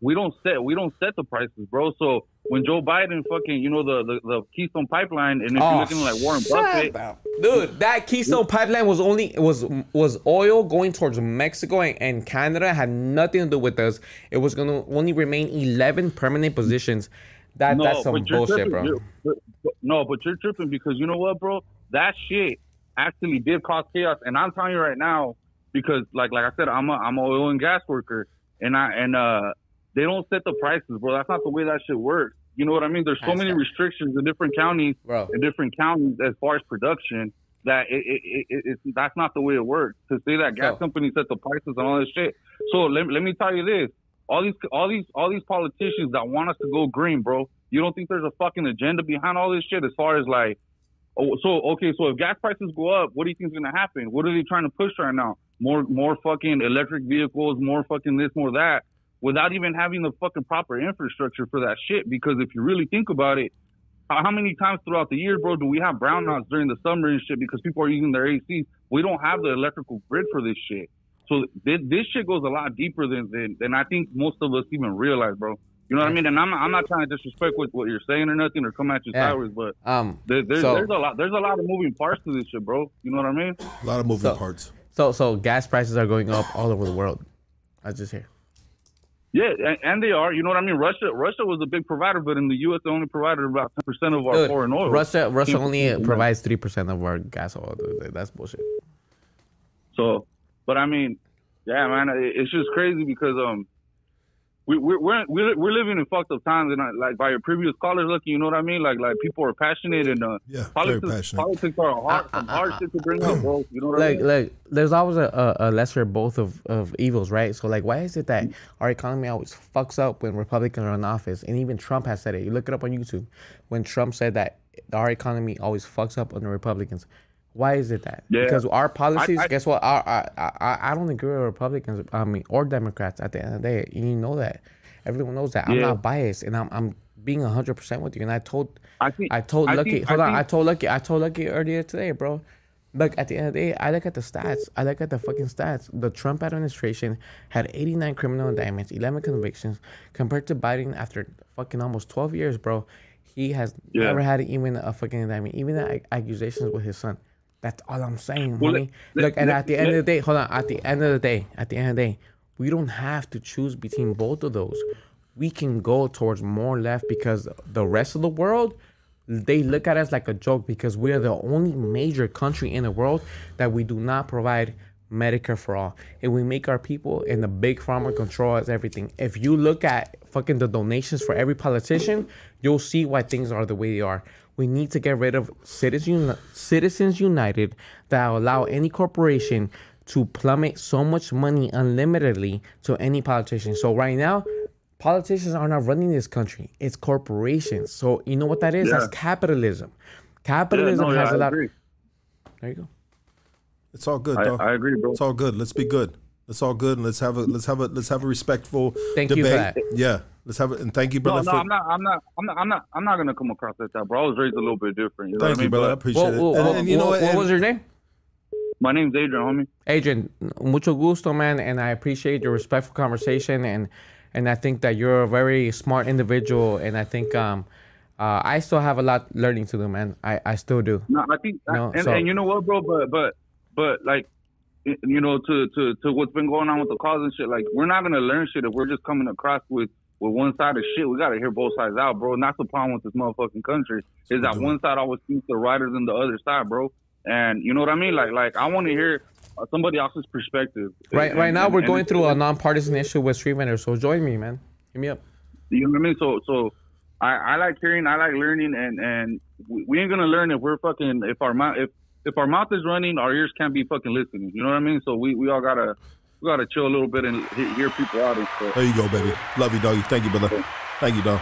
we don't set we don't set the prices, bro. So when Joe Biden fucking you know the the, the Keystone Pipeline, and if Oh, you're looking like Warren Buffett, up. dude, that Keystone Pipeline was only was was oil going towards Mexico and, and Canada had nothing to do with us. It was gonna only remain eleven permanent positions. That that's some bullshit, tripping. bro. But- but- no, but you're tripping because you know what, bro? That shit actually did cause chaos, and I'm telling you right now because, like, like I said, I'm a I'm a oil and gas worker, and I and uh, they don't set the prices, bro. That's not the way that shit works. You know what I mean? There's so many restrictions in different counties, Bro. in different counties as far as production. That it, it, it, it, that's not the way it works. To say that gas So- companies set the prices and all this shit. So let, let me tell you this: all these all these all these politicians that want us to go green, bro. You don't think there's a fucking agenda behind all this shit as far as like oh so okay, so if gas prices go up, what do you think's gonna happen? What are they trying to push right now? More more fucking electric vehicles, more fucking this, more that, without even having the fucking proper infrastructure for that shit. Because if you really think about it, how, how many times throughout the year, bro, do we have brownouts during the summer and shit because people are using their ACs? We don't have the electrical grid for this shit. So this, this shit goes a lot deeper than, than than I think most of us even realize, bro. You know what I mean? And I'm not, I'm not trying to disrespect what, what you're saying or nothing or come at you Yeah. sideways, but Um, there, there's so there's a lot there's a lot of moving parts to this shit, bro. You know what I mean? A lot of moving So- parts. so so gas prices are going up all over the world. I just hear. Yeah, and, and they are. You know what I mean? Russia Russia was a big provider, but in the U.S. they only provided about 10 percent of our Dude, foreign oil. Russia Russia only provides three percent of our gas oil. Dude. That's bullshit. So, but I mean, yeah, man, it- it's just crazy because um, we we're we're we're, we're living in fucked up times, and I, like by your previous callers, lucky, you know what I mean? Like like people are passionate and uh, Yeah, very politics passionate. politics are hard, (laughs) some hard shit to bring up, bro. You know what I like mean? like there's always a, a, a lesser both of, of evils right so like why is it that our economy always fucks up when republicans are in office and even trump has said it you look it up on youtube when trump said that our economy always fucks up under republicans why is it that Yeah. because our policies I- guess what our, I, I i don't agree with republicans i mean or democrats at the end of the day you know that everyone knows that i'm not biased and i'm, I'm being 100% with you and i told I think I told I Lucky. think- hold I on. I told Lucky. I told Lucky earlier today, bro. Look, at the end of the day, I look at the stats. I look at the fucking stats. The Trump administration had 89 criminal indictments, 11 convictions, compared to Biden after fucking almost 12 years, bro. He has Yeah. never had even a fucking indictment, even the accusations with his son. That's all I'm saying, Well, homie. let- Look, and let- at the end of the day, hold on. At the end of the day, at the end of the day, we don't have to choose between both of those. We can go towards more left because the rest of the world they look at us like a joke because we are the only major country in the world that we do not provide Medicare for all. And we make our people and the big pharma control us everything. If you look at fucking the donations for every politician, you'll see why things are the way they are. We need to get rid of Citizens, Citizens United that allow any corporation to plummet so much money unlimitedly to any politician. So right now, politicians are not running this country. It's corporations. So you know what that is? Yeah. That's capitalism. Capitalism no, yeah, has a I lot. agree. There you go. It's all good, I- dog. I agree, bro. It's all good. Let's be good. Let's all good, and let's have a let's have a let's have a respectful Thank you debate. for that. Yeah, let's have it. And thank you, No, brother. no, for, I'm not. I'm not. I'm not. I'm not. I'm not gonna come across like that, bro. I was raised a little bit different. You know thank what I you, mean? brother. I But appreciate What, it. what, And, what- and you know what- what? what was your name? my name's Adrian, homie. Adrian, mucho gusto, man, and I appreciate your respectful conversation, and and I think that you're a very smart individual, and I think um, uh, I still have a lot learning to do, man. I, I still do. No, I think, No, and, so- and you know what, bro? But but but like, you know, to to to what's been going on with the cause and shit. Like, we're not gonna learn shit if we're just coming across with with one side of shit. We gotta hear both sides out, bro. And that's the problem with this motherfucking country is that one side always thinks the right than the other side, bro. And you know what I mean? Like like I want to hear somebody else's perspective. Right And- right now, and- we're and going through a nonpartisan issue with street vendors, so join me, man. Hit me up. You know what I mean? So, so I, I like hearing, I like learning, and and we, we ain't gonna learn if we're fucking if our mouth if if our mouth is running, our ears can't be fucking listening. You know what I mean? So we, we all gotta we gotta chill a little bit and hear people out and stuff. There you go, baby. Love you, doggy. Thank you, brother. Thank you, dog.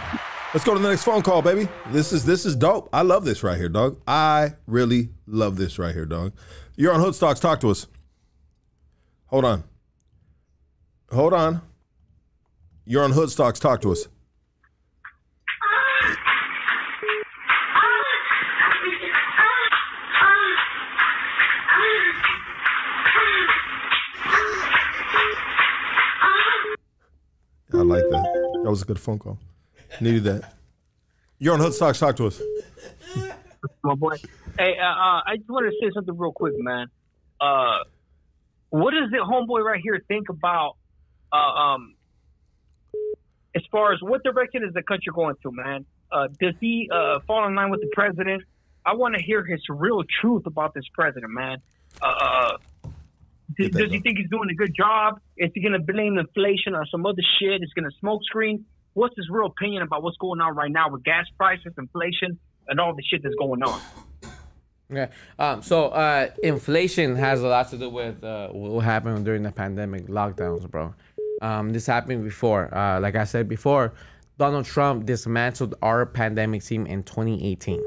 Let's go to the next phone call, baby. This is this is dope. I love this right here, dog. I really love this right here, dog. You're on Hoodstocks. Talk to us. Hold on. Hold on. You're on Hoodstocks. Talk to us. Was a good phone call. Needed that. You're on Hoodstocks. Talk to us. my boy. Hey, uh, uh, I just wanted to say something real quick, man. Uh, what does the homeboy right here think about, uh, um, as far as what direction is the country going to, man? Uh, does he fall in line with the president? I want to hear his real truth about this president, man. Does, does he think he's doing a good job? Is he going to blame inflation or some other shit? Is he going to smoke screen? What's his real opinion about what's going on right now with gas prices, inflation, and all the shit that's going on? Yeah. Um, so uh, inflation has a lot to do with uh, what happened during the pandemic lockdowns, bro. Um, this happened before. Uh, like I said before, Donald Trump dismantled our pandemic team in 2018.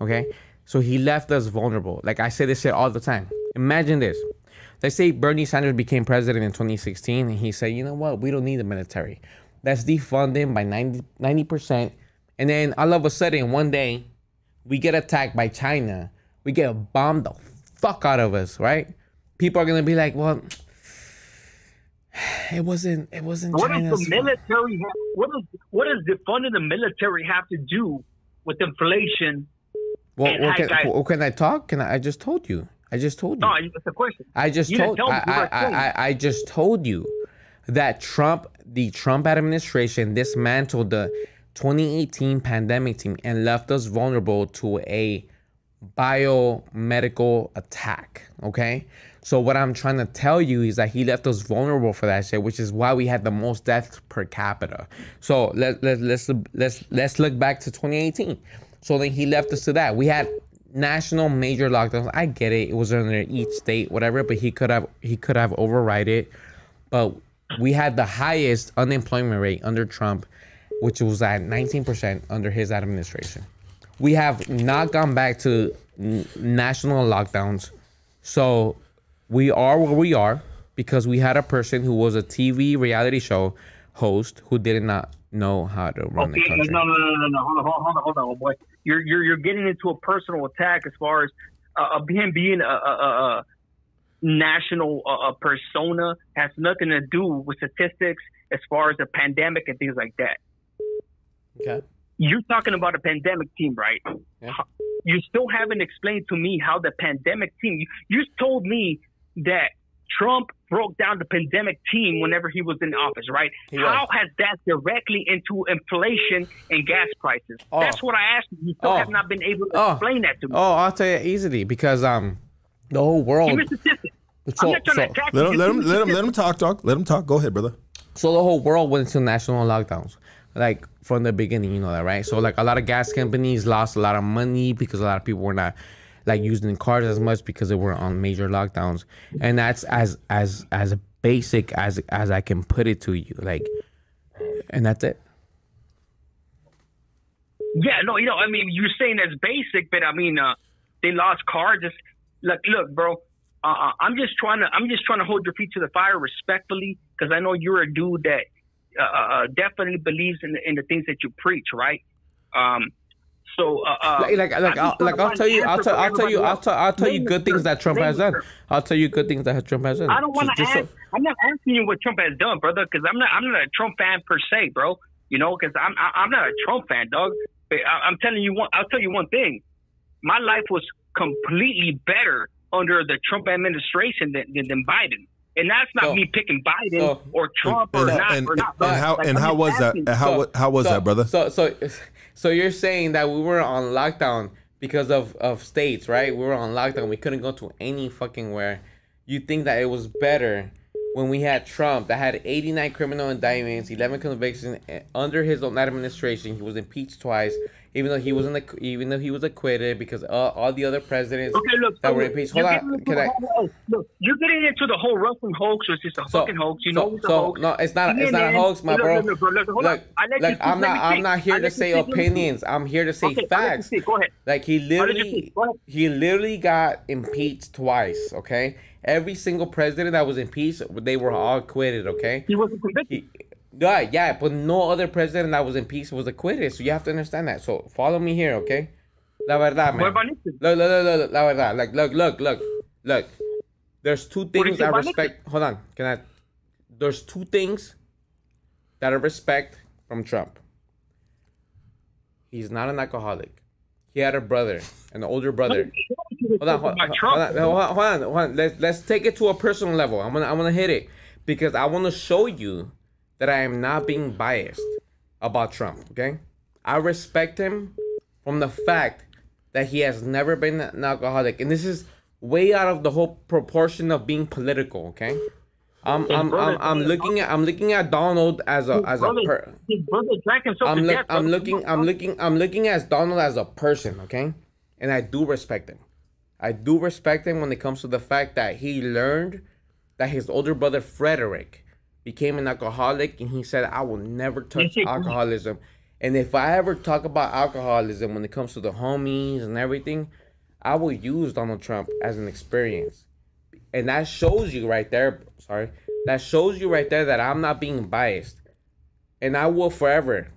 Okay, so he left us vulnerable. Like I say this shit all the time. Imagine this. Let's say Bernie Sanders became president in 2016 and he said, you know what, we don't need the military. Let's defund them by 90 percent. And then all of a sudden, one day, we get attacked by China. We get bombed the fuck out of us, right? People are gonna be like, well, (sighs) it wasn't it wasn't What does the military have, what does what does defunding the military have to do with inflation? Well, well, can, well, can I talk? Can I? I just told you. I just told you. No, it's a question. I just You told. You I. I, I, I just told you that Trump, the Trump administration, dismantled the 2018 pandemic team and left us vulnerable to a biomedical attack. Okay. So what I'm trying to tell you is that he left us vulnerable for that shit, which is why we had the most deaths per capita. So let, let, let's let's let's look back to 2018. So then he left us to that. We had national major lockdowns. I get it; it was under each state, whatever. But he could have he could have override it. But we had the highest unemployment rate under Trump, which was at 19% under his administration. We have not gone back to n- national lockdowns. So we are where we are because we had a person who was a TV reality show host who did not know how to run the Okay, country. no, no, no, no, no. Hold on, hold on, hold on, hold on, boy. You're you're you're getting into a personal attack as far as uh, uh, him being a, a, a, national uh, a persona has nothing to do with statistics as far as the pandemic and things like that. Okay. You're talking about a pandemic team, right? Yeah. You still haven't explained to me how the pandemic team. You, you told me that Trump broke down the pandemic team whenever he was in office, right? He was. How has that directly into inflation and gas prices? Oh. That's what I asked you. You still Oh. have not been able to Oh. explain that to me. Oh, I'll tell you easily because um, the whole world. Give me statistics. So- I'm not trying so- to attack Let you. him, let him, let him, let him talk, talk. Let him talk. Go ahead, brother. So the whole world went into national lockdowns, like from the beginning, you know that, right? So like a lot of gas companies lost a lot of money because a lot of people were not like using cars as much because they were on major lockdowns, and that's as as as basic as as I can put it to you, like, and that's it. Yeah, no, you know, I mean, you're saying that's basic, but I mean, uh, they lost cars. It's, look, look, bro. Uh, uh, I'm just trying to, I'm just trying to hold your feet to the fire respectfully, because I know you're a dude that uh, uh, definitely believes in the, in the things that you preach, right? Um, so, uh, uh, Like, like, like, I'm I'll, like I'll tell you, I'll tell, for I'll tell you, I'll tell, I'll tell you good things that Trump has done. I'll tell you good things that Trump has done. I don't want to Just- just ask. so- I'm not asking you what Trump has done, brother, because I'm not. I'm not a Trump fan per se, bro. You know, because I'm. I- I'm not a Trump fan, dog. But I, I'm telling you one. I'll tell you one thing. My life was completely better under the Trump administration than than, than Biden. And that's not So- me picking Biden so- or Trump and, or and, not and, or not. and how Like, and how was that? how So- how was so- that, brother? So so so you're saying that we were on lockdown because of of states, right? We were on lockdown. We couldn't go to any fucking where. You think that it was better when we had Trump that had 89 criminal indictments, 11 convictions eh, under his own administration. He was impeached twice, even though he wasn't ac- even though he was acquitted because all, all the other presidents Okay, look, that were impeached. Hold on, can I? whole- look, you're getting into the whole Russian hoax, which is a So- fucking hoax. You so- know it's a so, hoax. no, it's not- it's not a hoax, my bro. Look, look, bro, look. Look, look I'm not. I'm not here to say speak, let me speak. opinions. I'm here to say Okay, I let you facts. Go ahead. Like he literally, speak. Go ahead. he literally got impeached twice. Okay, every single president that was impeached, they were all acquitted. Okay, He wasn't convicted. he, yeah, yeah, but no other president that was impeached was acquitted. So you have to understand that. So follow me here, okay? La verdad, man. What about Nixon? Look, look, look, look, la verdad. Like, look, look, look, look. There's two things I respect. Hold on, can I? There's two things that I respect from Trump. He's not an alcoholic. He had a brother, an older brother. Hold on, hold, hold, on, hold on, hold on, hold on. Let's let's take it to a personal level. I'm gonna I'm gonna hit it because I want to show you that I am not being biased about Trump. Okay, I respect him from the fact that he has never been an alcoholic, and this is way out of the whole proportion of being political. Okay, I'm I'm I'm, I'm looking at I'm looking at Donald as a as a per, his brother drank himself I'm look. I'm looking I'm looking I'm looking at Donald as a person, okay? And I do respect him. I do respect him when it comes to the fact that he learned that his older brother Frederick became an alcoholic and he said I will never touch (laughs) alcoholism. And if I ever talk about alcoholism when it comes to the homies and everything, I will use Donald Trump as an experience. And that shows you right there, sorry. That shows you right there that I'm not being biased and I will forever,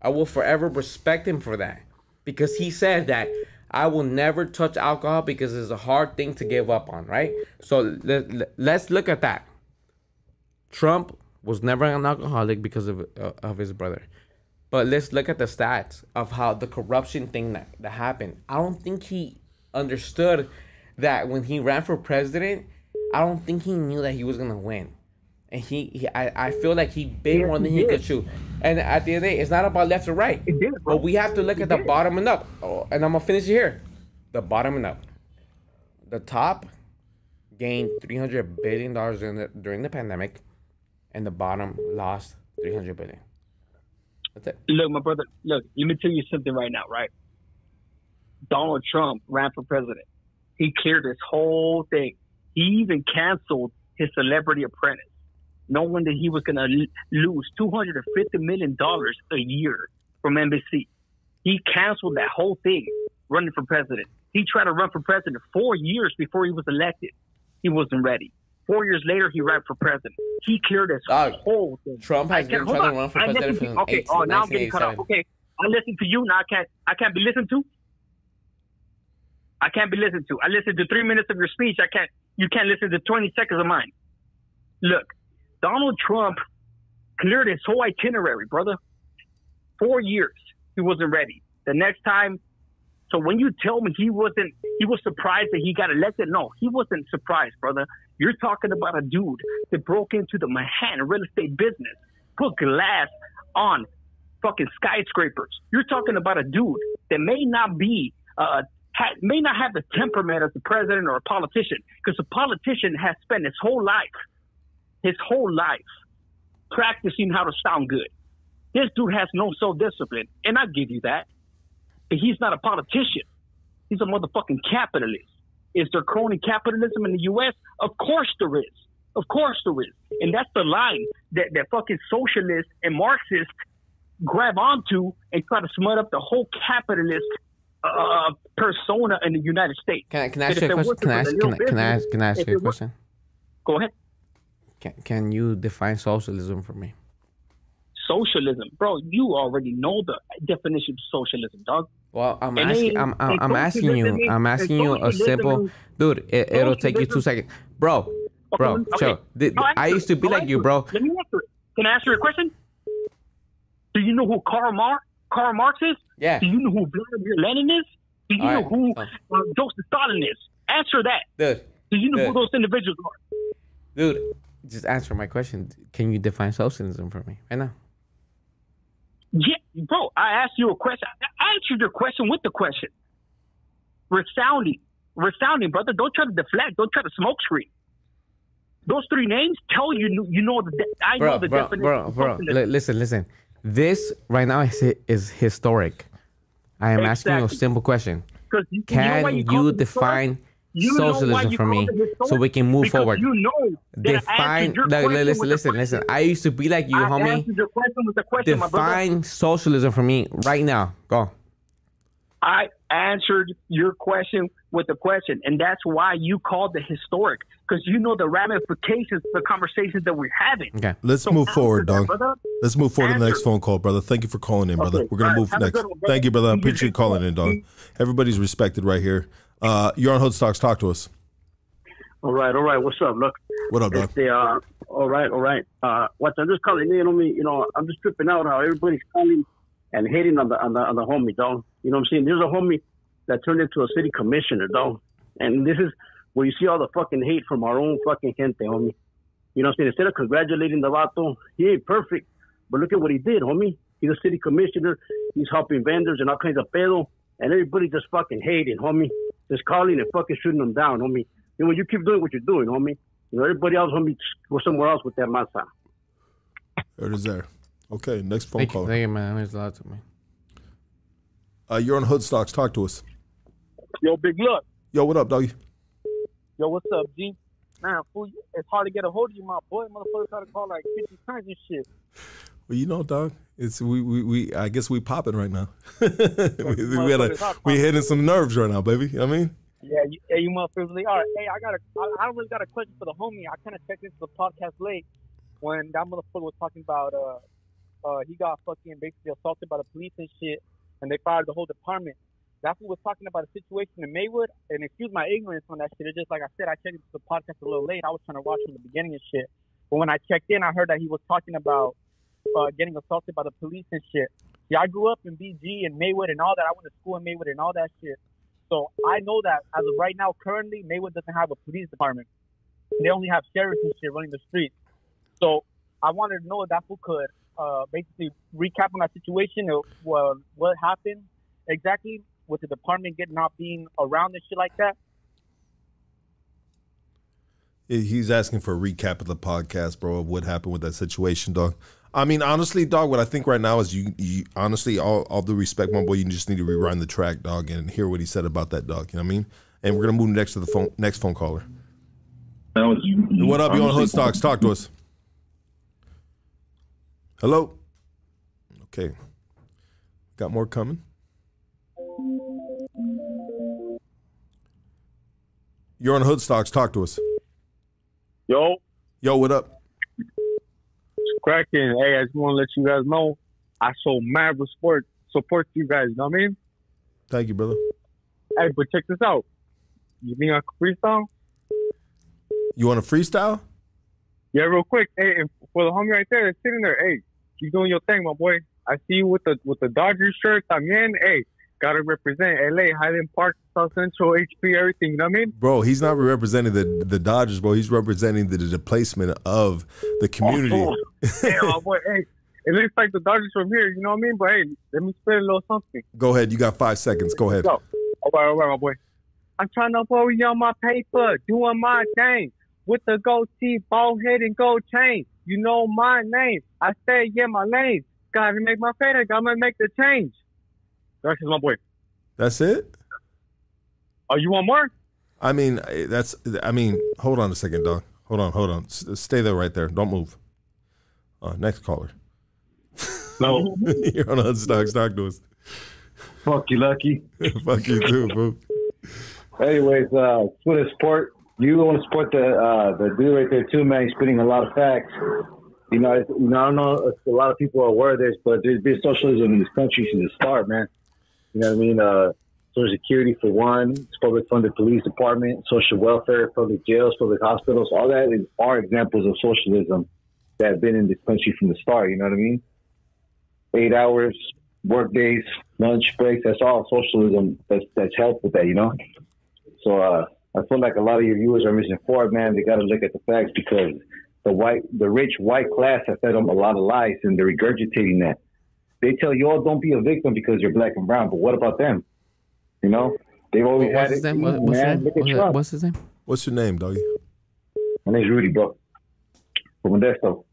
I will forever respect him for that, because he said that I will never touch alcohol because it's a hard thing to give up on, right? So let, let, let's look at that. Trump was never an alcoholic because of uh, of his brother, but let's look at the stats of how the corruption thing that, that happened. I don't think he understood that when he ran for president. I don't think he knew that he was gonna win and he, he I, I feel like he bit Yes, more than he he could chew. And at the end of the day, it's not about left or right. Did, bro. But we have to look at the did. bottom and up. Oh, and I'm gonna finish it here. The bottom and up. The top gained 300 billion dollars the during the pandemic, and the bottom lost 300 billion. That's it. Look, my brother, look, let me tell you something right now, right? Donald Trump ran for president. He cleared this whole thing. He even canceled his celebrity apprentice, knowing that he was going to lose $250 million a year from NBC. He canceled that whole thing running for president. He tried to run for president four years before he was elected. He wasn't ready. Four years later, he ran for president. He cleared this Dog, whole thing. Trump has been trying to run for president since Okay, 18 oh, now I'm getting cut off. Okay, I listen to you now. I can't. I can't be listened to. I can't be listened to. I listened to three minutes of your speech. I can't. You can't listen to 20 seconds of mine. Look, Donald Trump cleared his whole itinerary, brother. Four years he wasn't ready. The next time. So when you tell me he wasn't, he was surprised that he got elected. No, he wasn't surprised, brother. You're talking about a dude that broke into the Manhattan real estate business, put glass on fucking skyscrapers. You're talking about a dude that may not be, uh, ha- may not have the temperament as a president or a politician, because a politician has spent his whole life, his whole life, practicing how to sound good. This dude has no self discipline, and I give you that. But he's not a politician. He's a motherfucking capitalist. Is there crony capitalism in the U.S.? Of course there is. Of course there is. And that's the line that, that fucking socialists and Marxists grab onto and try to smut up the whole capitalist uh, persona in the United States. Can I, can I ask you a question? Can I ask, can, I, can I ask, can I ask you a if it wa- question? Go ahead. Can, can you define socialism for me? Socialism, bro. You already know the definition of socialism, dog. Well, I'm And asking. I'm, I'm, I'm asking you. I'm asking you a simple, dude. It, it'll take you two seconds, bro. Bro, Okay, chill. Th- I'll I used to be like you, bro. Let me answer it. Can I answer your question? Do you know who Karl Marx, Karl Marx is? Yeah. Do you know who Vladimir Lenin is? Do you All know right. who uh, Joseph Stalin is? Answer that. Dude, Do you know Dude. who those individuals are? dude, just answer my question. Can you define socialism for me right now? Yeah, bro. I asked you a question. I answered your question with the question. Resounding, resounding, brother. Don't try to deflect. Don't try to smoke screen. Those three names tell you. You know the. de- I know the bro, definition. bro, bro. Li- listen, listen. This right now is is historic. I am asking you a simple question. you- you know Can you, you call historic? define You socialism for me so we can move forward? You know define. answered your Look, question listen, listen, listen. I used to be like you, I homie. your question with a question, my. Define socialism for me right now. Go. I answered your question with a question, and that's why you called it historic because you know the ramifications, of the conversations that we're having. Okay. Let's So move forward, that, dog. Let's move forward to the next phone call, brother. Thank you for calling in, brother. Okay. We're gonna All right. move Have next. one. Thank you, brother. I appreciate you calling in, dog. Everybody's respected right here. Uh, you're on Hoodstocks. Talk to us. All right, all right. What's up? Look, What up, dog? este, uh, all right, all right. Uh, what I'm just calling in on me. You know, I'm just tripping out how everybody's calling and hating on the on the on the homie, dog. You know what I'm saying? There's a homie that turned into a city commissioner, dog. And this is where you see all the fucking hate from our own fucking gente, homie. You know what I'm saying? Instead of congratulating the vato, he ain't perfect, but look at what he did, homie. He's a city commissioner. He's helping vendors and all kinds of pedo, and everybody just fucking hating, homie. Just calling and fucking shooting them down, homie. You know, you keep doing what you're doing, homie. You know, everybody else, homie, just go somewhere else with that masa. There it is. There. Okay. Next phone Thank you, call. thank you, man. That means a lot to me. Uh, you're on Hoodstocks. Talk to us. Yo, big look. Yo, what up, doggy? Yo, what's up, G? Man, fool, you- it's hard to get a hold of you, my boy. Motherfucker try to call like 50 times and shit. Well, you know, dog. It's we we, we I guess we popping right now. (laughs) we, we, motherfuckers are we hitting some nerves right now, baby. You know what I mean, Yeah, you, yeah, you motherfuckers. Like, all right, hey, I got a, I, I don't really got a question for the homie. I kind of checked into the podcast late when that motherfucker was talking about, uh, uh, he got fucking basically assaulted by the police and shit, and they fired the whole department. That's what was talking about a situation in Maywood, and excuse my ignorance on that shit. It's just like I said, I checked into the podcast a little late. I was trying to watch from the beginning and shit, but when I checked in, I heard that he was talking about uh, getting assaulted by the police and shit. Yeah, I grew up in BG and Maywood and all that. I went to school in Maywood and all that shit. So I know that as of right now, currently, Maywood doesn't have a police department. They only have sheriffs and shit running the streets. So I wanted to know if that fool could uh, basically recap on that situation, of, what happened exactly with the department getting not being around and shit like that. he's asking for a recap of the podcast, bro, of what happened with that situation, dog. I mean, honestly, dog. What I think right now is you, you honestly, all all due respect, my boy, you just need to rewind the track, dog, and hear what he said about that, dog. You know what I mean? And we're gonna move next to the phone, next phone caller. What up? You on Hoodstocks? Talk to us. Hello. Okay. Got more coming. You're on Hoodstocks. Talk to us. Yo, Yo, what up? Cracking. Hey, I just want to let you guys know I show mad support support you guys. You know what I mean? Thank you, brother. Hey, but check this out. You think I can freestyle? You want a freestyle? Yeah, real quick. Hey, and for the homie right there that's sitting there, hey, keep doing your thing, my boy. I see you with the with the Dodgers shirt. I'm in. hey, gotta represent LA, Highland Park, South Central, HP, everything. You know what I mean? Bro, he's not representing the the Dodgers, bro. He's representing the, the placement of the community. Oh, (laughs) hey, my oh, boy, hey, it looks like the Dodgers from here. You know what I mean? But hey, let me spit a little something. Go ahead. You got five seconds. Go ahead. Go. All right, all right, my boy. I'm trying to you on my paper, doing my thing. With the gold teeth, bald head, and gold chain. You know my name. I stay in my lane. Gotta make my fade, I'm gonna make the change. That's my boy. That's it. Oh, you want more? I mean, eh, that's. I mean, hold on a second, dog. Hold on, hold on. S- stay there, right there. Don't move. Uh, next caller. No. (laughs) You're on a Unstock Stock News. Fuck you, Lucky. (laughs) Fuck you too, bro. Anyways, uh, for the sport, you want to support the uh, the dude right there too, man. He's spitting a lot of facts. You know, it's, you know, I don't know if a lot of people are aware of this, but there's been socialism in this country since the start, man. You know what I mean? Uh, Social Security for one, public funded police department, social welfare, public jails, public hospitals, all that is, are examples of socialism that have been in this country from the start. You know what I mean? Eight hours, work days, lunch breaks, that's all socialism that's, that's helped with that, you know? So uh, I feel like a lot of your viewers are missing misinformed, man. They got to look at the facts because the white, the rich white class has fed them a lot of lies, and they're regurgitating that. They tell y'all don't be a victim because you're black and brown." But what about them? You know, they've always What's had his it. name? What- what's man. his name? What's- Trump. what's his name? What's your name, doggy? My name's Rudy, bro. From Modesto.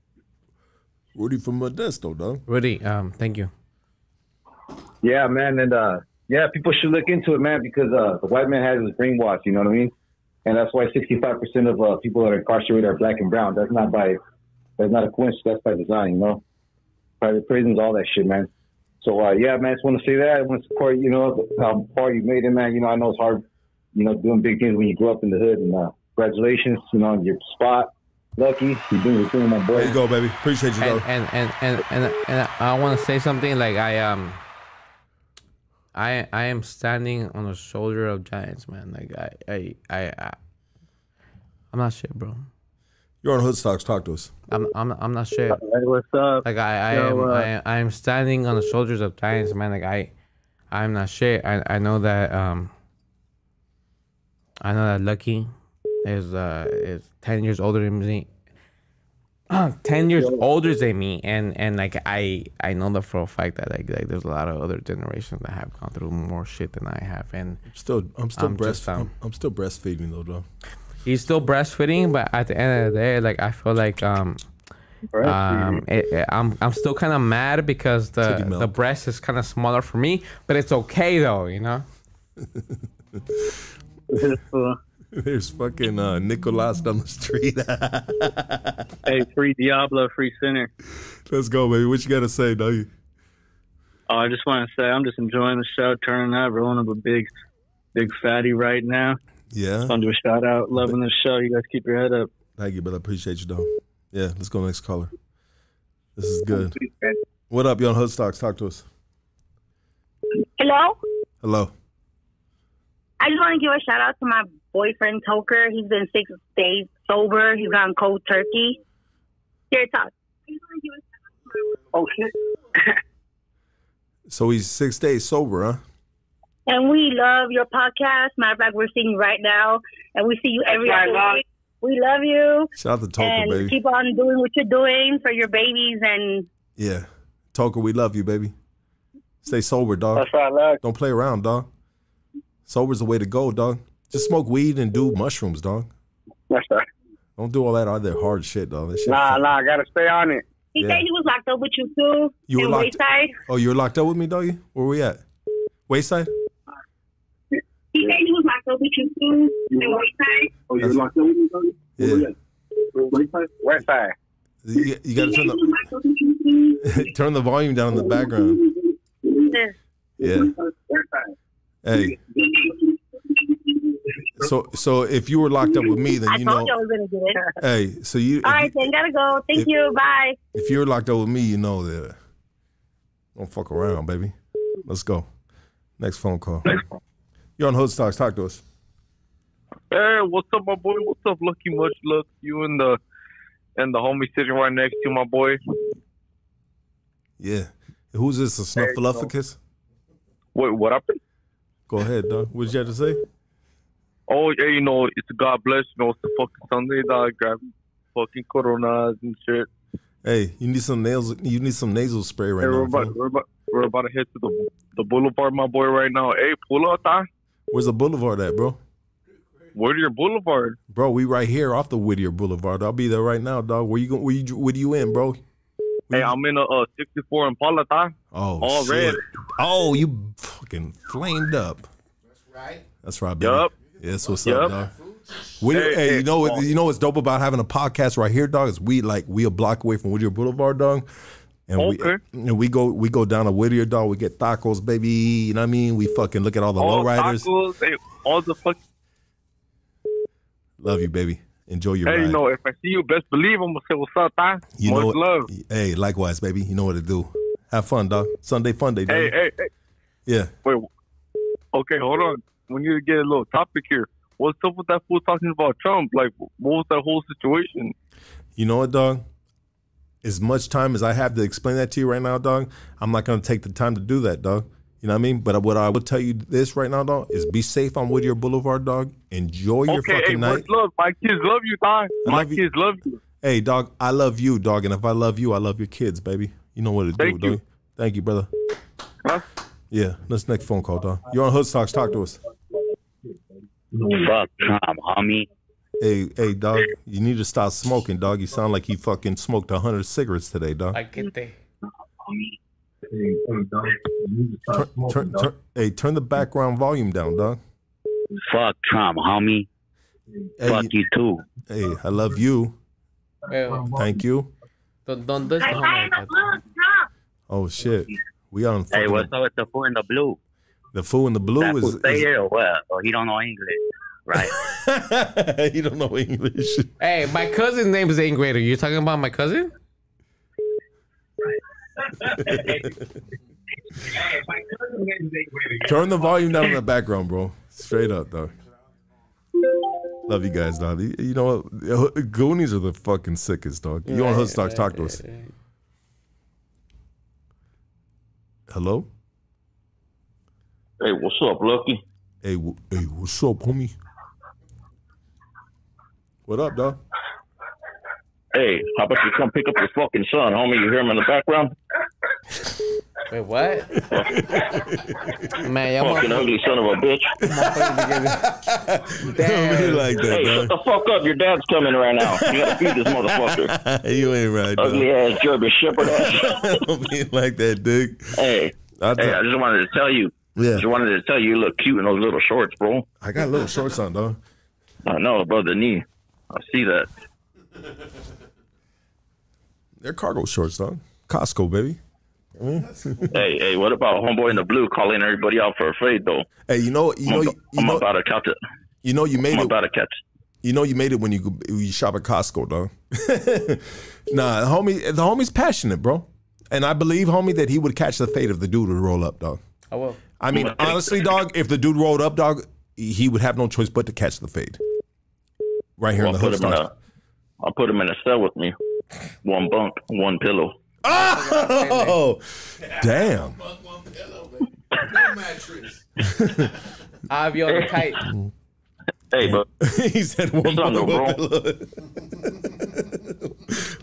Rudy from Modesto, dog. Rudy, um, thank you. Yeah, man, and uh, yeah, people should look into it, man, because uh, the white man has his brainwashed. You know what I mean? And that's why 65% of uh, people that are incarcerated are black and brown. That's not by, that's not a coincidence. That's by design. You know, private prisons, all that shit, man. So uh, yeah, man, I just want to say that. I want to support. You know how far you made it, man. You know, I know it's hard. You know, doing big things when you grew up in the hood. And uh, congratulations, you know, on your spot. Lucky, you're doing your thing, my boy. There you go, baby. Appreciate you, and, and and and and, and I want to say something like I um I I am standing on the shoulder of giants, man. Like I I I, I I'm not shit, bro. You're on Hoodstocks. Talk to us. I'm I'm I'm not shit. what's up? Like I I Yo, am uh, I, I am standing on the shoulders of giants, man. Like I I'm not shit. I I know that um I know that Lucky is uh is ten years older than me. (clears throat) ten years older than me, and and like I I know that for a fact that like, like there's a lot of other generations that have gone through more shit than I have, and Still, I'm still I'm breast. just, um, I'm, I'm still breastfeeding though, dog. He's still breastfeeding, but at the end of the day, like I feel like um um it, it- I'm I'm still kind of mad because the the breast is kind of smaller for me, but it's okay though, you know. (laughs) There's fucking uh, Nicolas down the street. (laughs) Hey, free Diablo, free sinner. Let's go, baby. What you got to say, doggy? Oh, I just want to say I'm just enjoying the show, turning up, rolling up a big, big fatty right now. Yeah. Just want to do a shout out, loving the show. You guys keep your head up. Thank you, brother. Appreciate you, though. Yeah, let's go next caller. This is good. What up, you on Hoodstocks? Talk to us. Hello. Hello. I just want to give a shout out to my boyfriend Toker. He's been six days sober. He's gone cold turkey. Here, talk. Oh (laughs) shit. So he's six days sober, huh? And we love your podcast. Matter of fact, we're seeing you right now, and we see you every other love. week. We love you. Shout out to Toker, and baby. keep on doing what you're doing for your babies. And Yeah. Toker, we love you, baby. Stay sober, dog. That's right, love. Don't play around, dog. Sober's the way to go, dog. Just smoke weed and do mushrooms, dog. That's right. Don't do all that other hard shit, dog. That shit Nah, fuck- nah, I gotta stay on it. he Yeah. said he was locked up with you too. You were locked- Wayside. Oh, you were locked up with me, doggy? Where we at? Wayside? He said was locked up with you too. In Wayside. Oh, you're locked up with me, doggy? Yeah. West side? West side. You, you gotta turn the (laughs) turn the volume down in the background. Yeah. West side. Hey. So so if you were locked up with me, then I you told know. you I was gonna do it. Hey, so you All right, then gotta go. Thank if- you. Bye. if you were locked up with me, you know that. Don't fuck around, baby. Let's go. Next phone call. You're on Hoodstocks. Talk to us. Hey, what's up, my boy? What's up, Lucky? Much to you and the and the homie sitting right next to you, my boy. Yeah. Who's this? A snuffleupagus? What what happened? Go ahead, dog. What did you have to say? Oh yeah, you know it's God bless. You know it's the fucking Sunday, dog. Grab fucking coronas and shit. Hey, you need some nails. You need some nasal spray right hey, we're now. about, we're about we're about to head to the the boulevard, my boy, right now. Hey, pull up, dog. Where's the boulevard at, bro? Whittier Boulevard. Bro, we right here off the Whittier Boulevard. I'll be there right now, dog. Where you going? Where you? Where you in, bro? Hey, I'm in a uh, 64 Impala, dog. Oh, all shit. red. Oh, you fucking flamed up. That's right. That's right, baby. Yup. Yeah, that's what's Yup. up, dog. Whittier, Hey, hey, hey, you know what? You know what's dope about having a podcast right here, dog? Is we like we a block away from Whittier Boulevard, dog. And Okay. we and we go we go down to Whittier, dog. We get tacos, baby. You know what I mean? We fucking look at all the all lowriders. tacos, hey, all the fuck. Love you, baby. Enjoy your Hey, ride. you know, if I see you, best believe I'm gonna say what's up, dog. You Much know what? love. Hey, likewise, baby. You know what to do. Have fun, dog. Sunday fun day. Hey, hey, hey. Yeah. Wait. Okay, hold on. We need to get a little topic here. What's up with that fool talking about Trump? Like, what was that whole situation? You know what, dog? As much time as I have to explain that to you right now, dog, I'm not gonna take the time to do that, dog. You know what I mean? But what I would tell you this right now, dog, is be safe on Whittier Boulevard, dog. Enjoy your okay, hey, fucking night. much love. My kids love you, dog. I My love you. kids love you. Hey, dog, I love you, dog, and if I love you, I love your kids, baby. You know what to Thank do, you. dog. Thank you, brother. Huh? Yeah, let's next phone call, dog. You're on Hood Stocks. Talk to us. Fuck Trump, homie. Hey, hey, dog, you need to stop smoking, dog. You sound like you fucking smoked a hundred cigarettes today, dog. Like it they. Turn, turn, turn, hey, turn the background volume down, dog. Fuck Trump, homie. Hey, Fuck you too. Hey, I love you. Well, Thank you. don't don't do esto, homie. Oh shit, we on. Hey, what's up with the fool in the blue? The fool in the blue that is. fool stay is here or what? Or he don't know English, right? (laughs) you don't know English. Hey, my cousin's name is Ingrid. You're talking about my cousin? Turn the volume down in the background, bro. Straight up, though. Love you guys, dog. You you know what? (laughs) Goonies are the fucking sickest, dog. You on Hood Stocks? Talk to us. Hello. Hey, what's up, Lucky? Hey, w- hey, what's up, homie? What up, dog? Hey, how about you come pick up your fucking son, homie? You hear him in the background? Wait, what? Man, y'all Fucking ugly son of a bitch. Don't be like that, hey, shut the fuck up. Your dad's coming right now. You gotta feed this motherfucker. (laughs) you ain't right, dog. Ugly ass German Shepherd ass. (laughs) Don't be like that, dude. Hey, I hey, I just wanted to tell you. Yeah. Just wanted to tell you you look cute in those little shorts, bro. I got little shorts on, dog. I know, bro, the knee. I see that. (laughs) They're cargo shorts, dog. Costco, baby. Mm-hmm. (laughs) hey, hey, what about homeboy in the blue calling everybody out for a fade though? Hey, you know, you know, I'm, you I'm know, about to catch it. you know, you made I'm it. about to catch. You know, you made it when you when you shop at Costco, dog. (laughs) nah, the homie, the homie's passionate, bro, and I believe, homie, that he would catch the fate if the dude would roll up, dog. I will. I mean, honestly, dog, if the dude rolled up, dog, he would have no choice but to catch the fade. Right here Well, in I'll the put hood him in a, I'll put him in a cell with me. One bunk, one pillow. (laughs) Oh, damn. I have you on the kite. Hey, but (laughs) he said one Son, bunk, bro. one pillow. (laughs)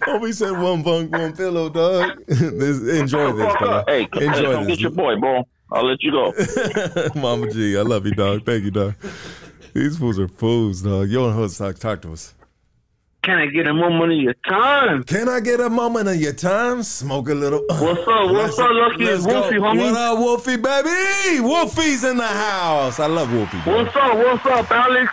Homie said one bunk, one pillow, dog. This- enjoy this, brother. Hey, come, enjoy hey, come this. get your boy, bro. I'll let you go. Mama G, I love you, dog. Thank you, dog. These fools are fools, dog. You on Hood Stock, talk to us. Can I get a moment of your time? Can I get a moment of your time? Smoke a little. Uh, What's up? What's Let's- up, Lucky? let's Wolfie, go. homie? What up, Wolfie, baby? Wolfie's in the house. I love Wolfie. Bro. What's up? What's up, Alex?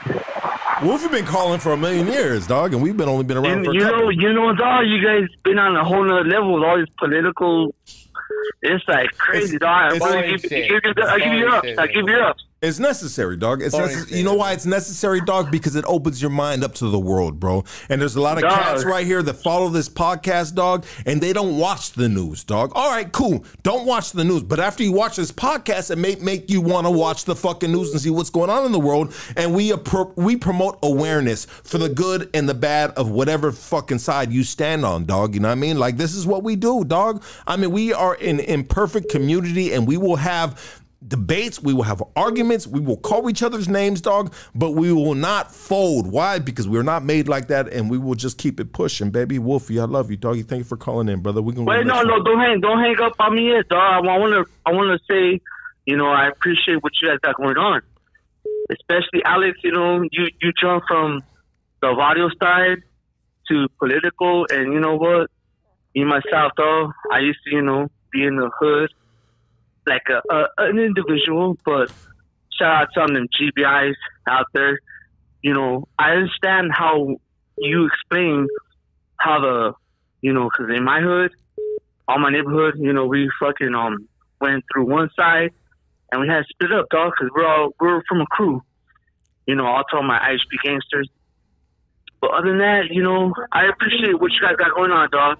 Wolfie been calling for a million years, dog, and we've been only been around You, for a you couple. know, you know, dog. You guys been on a whole nother level with all this political. It's like crazy, dog. it's- I give, give, give, I give you up. I give you up. It's necessary, dog. It's necess- you know why it's necessary, dog? Because it opens your mind up to the world, bro. And there's a lot of Dog. cats right here that follow this podcast, dog, and they don't watch the news, dog. All right, cool. Don't watch the news, but after you watch this podcast, it may make you want to watch the fucking news and see what's going on in the world. And we appro- we promote awareness for the good and the bad of whatever fucking side you stand on, dog. You know what I mean? Like this is what we do, dog. I mean, we are an imperfect community, and we will have debates, we will have arguments, we will call each other's names, dog, but we will not fold. Why? Because we're not made like that, and we will just keep it pushing, baby. Wolfie, I love you, doggy. Thank you for calling in, brother. We can Wait, no, no, don't hang, don't hang up on me yet, dog. I want to, I want to say, you know, I appreciate what you guys got going on, especially Alex. You know, you you jump from the audio side to political, and you know what? Me myself, though, I used to, you know, be in the hood like a, a an individual, but shout out to them GBIs out there. You know, I understand how you explain how the, you know, because in my hood, all my neighborhood, you know, we fucking um went through one side, and we had to split up, dog, because we're all we're from a crew. You know, I'll tell my IHP gangsters. But other than that, you know, I appreciate what you guys got going on, dog.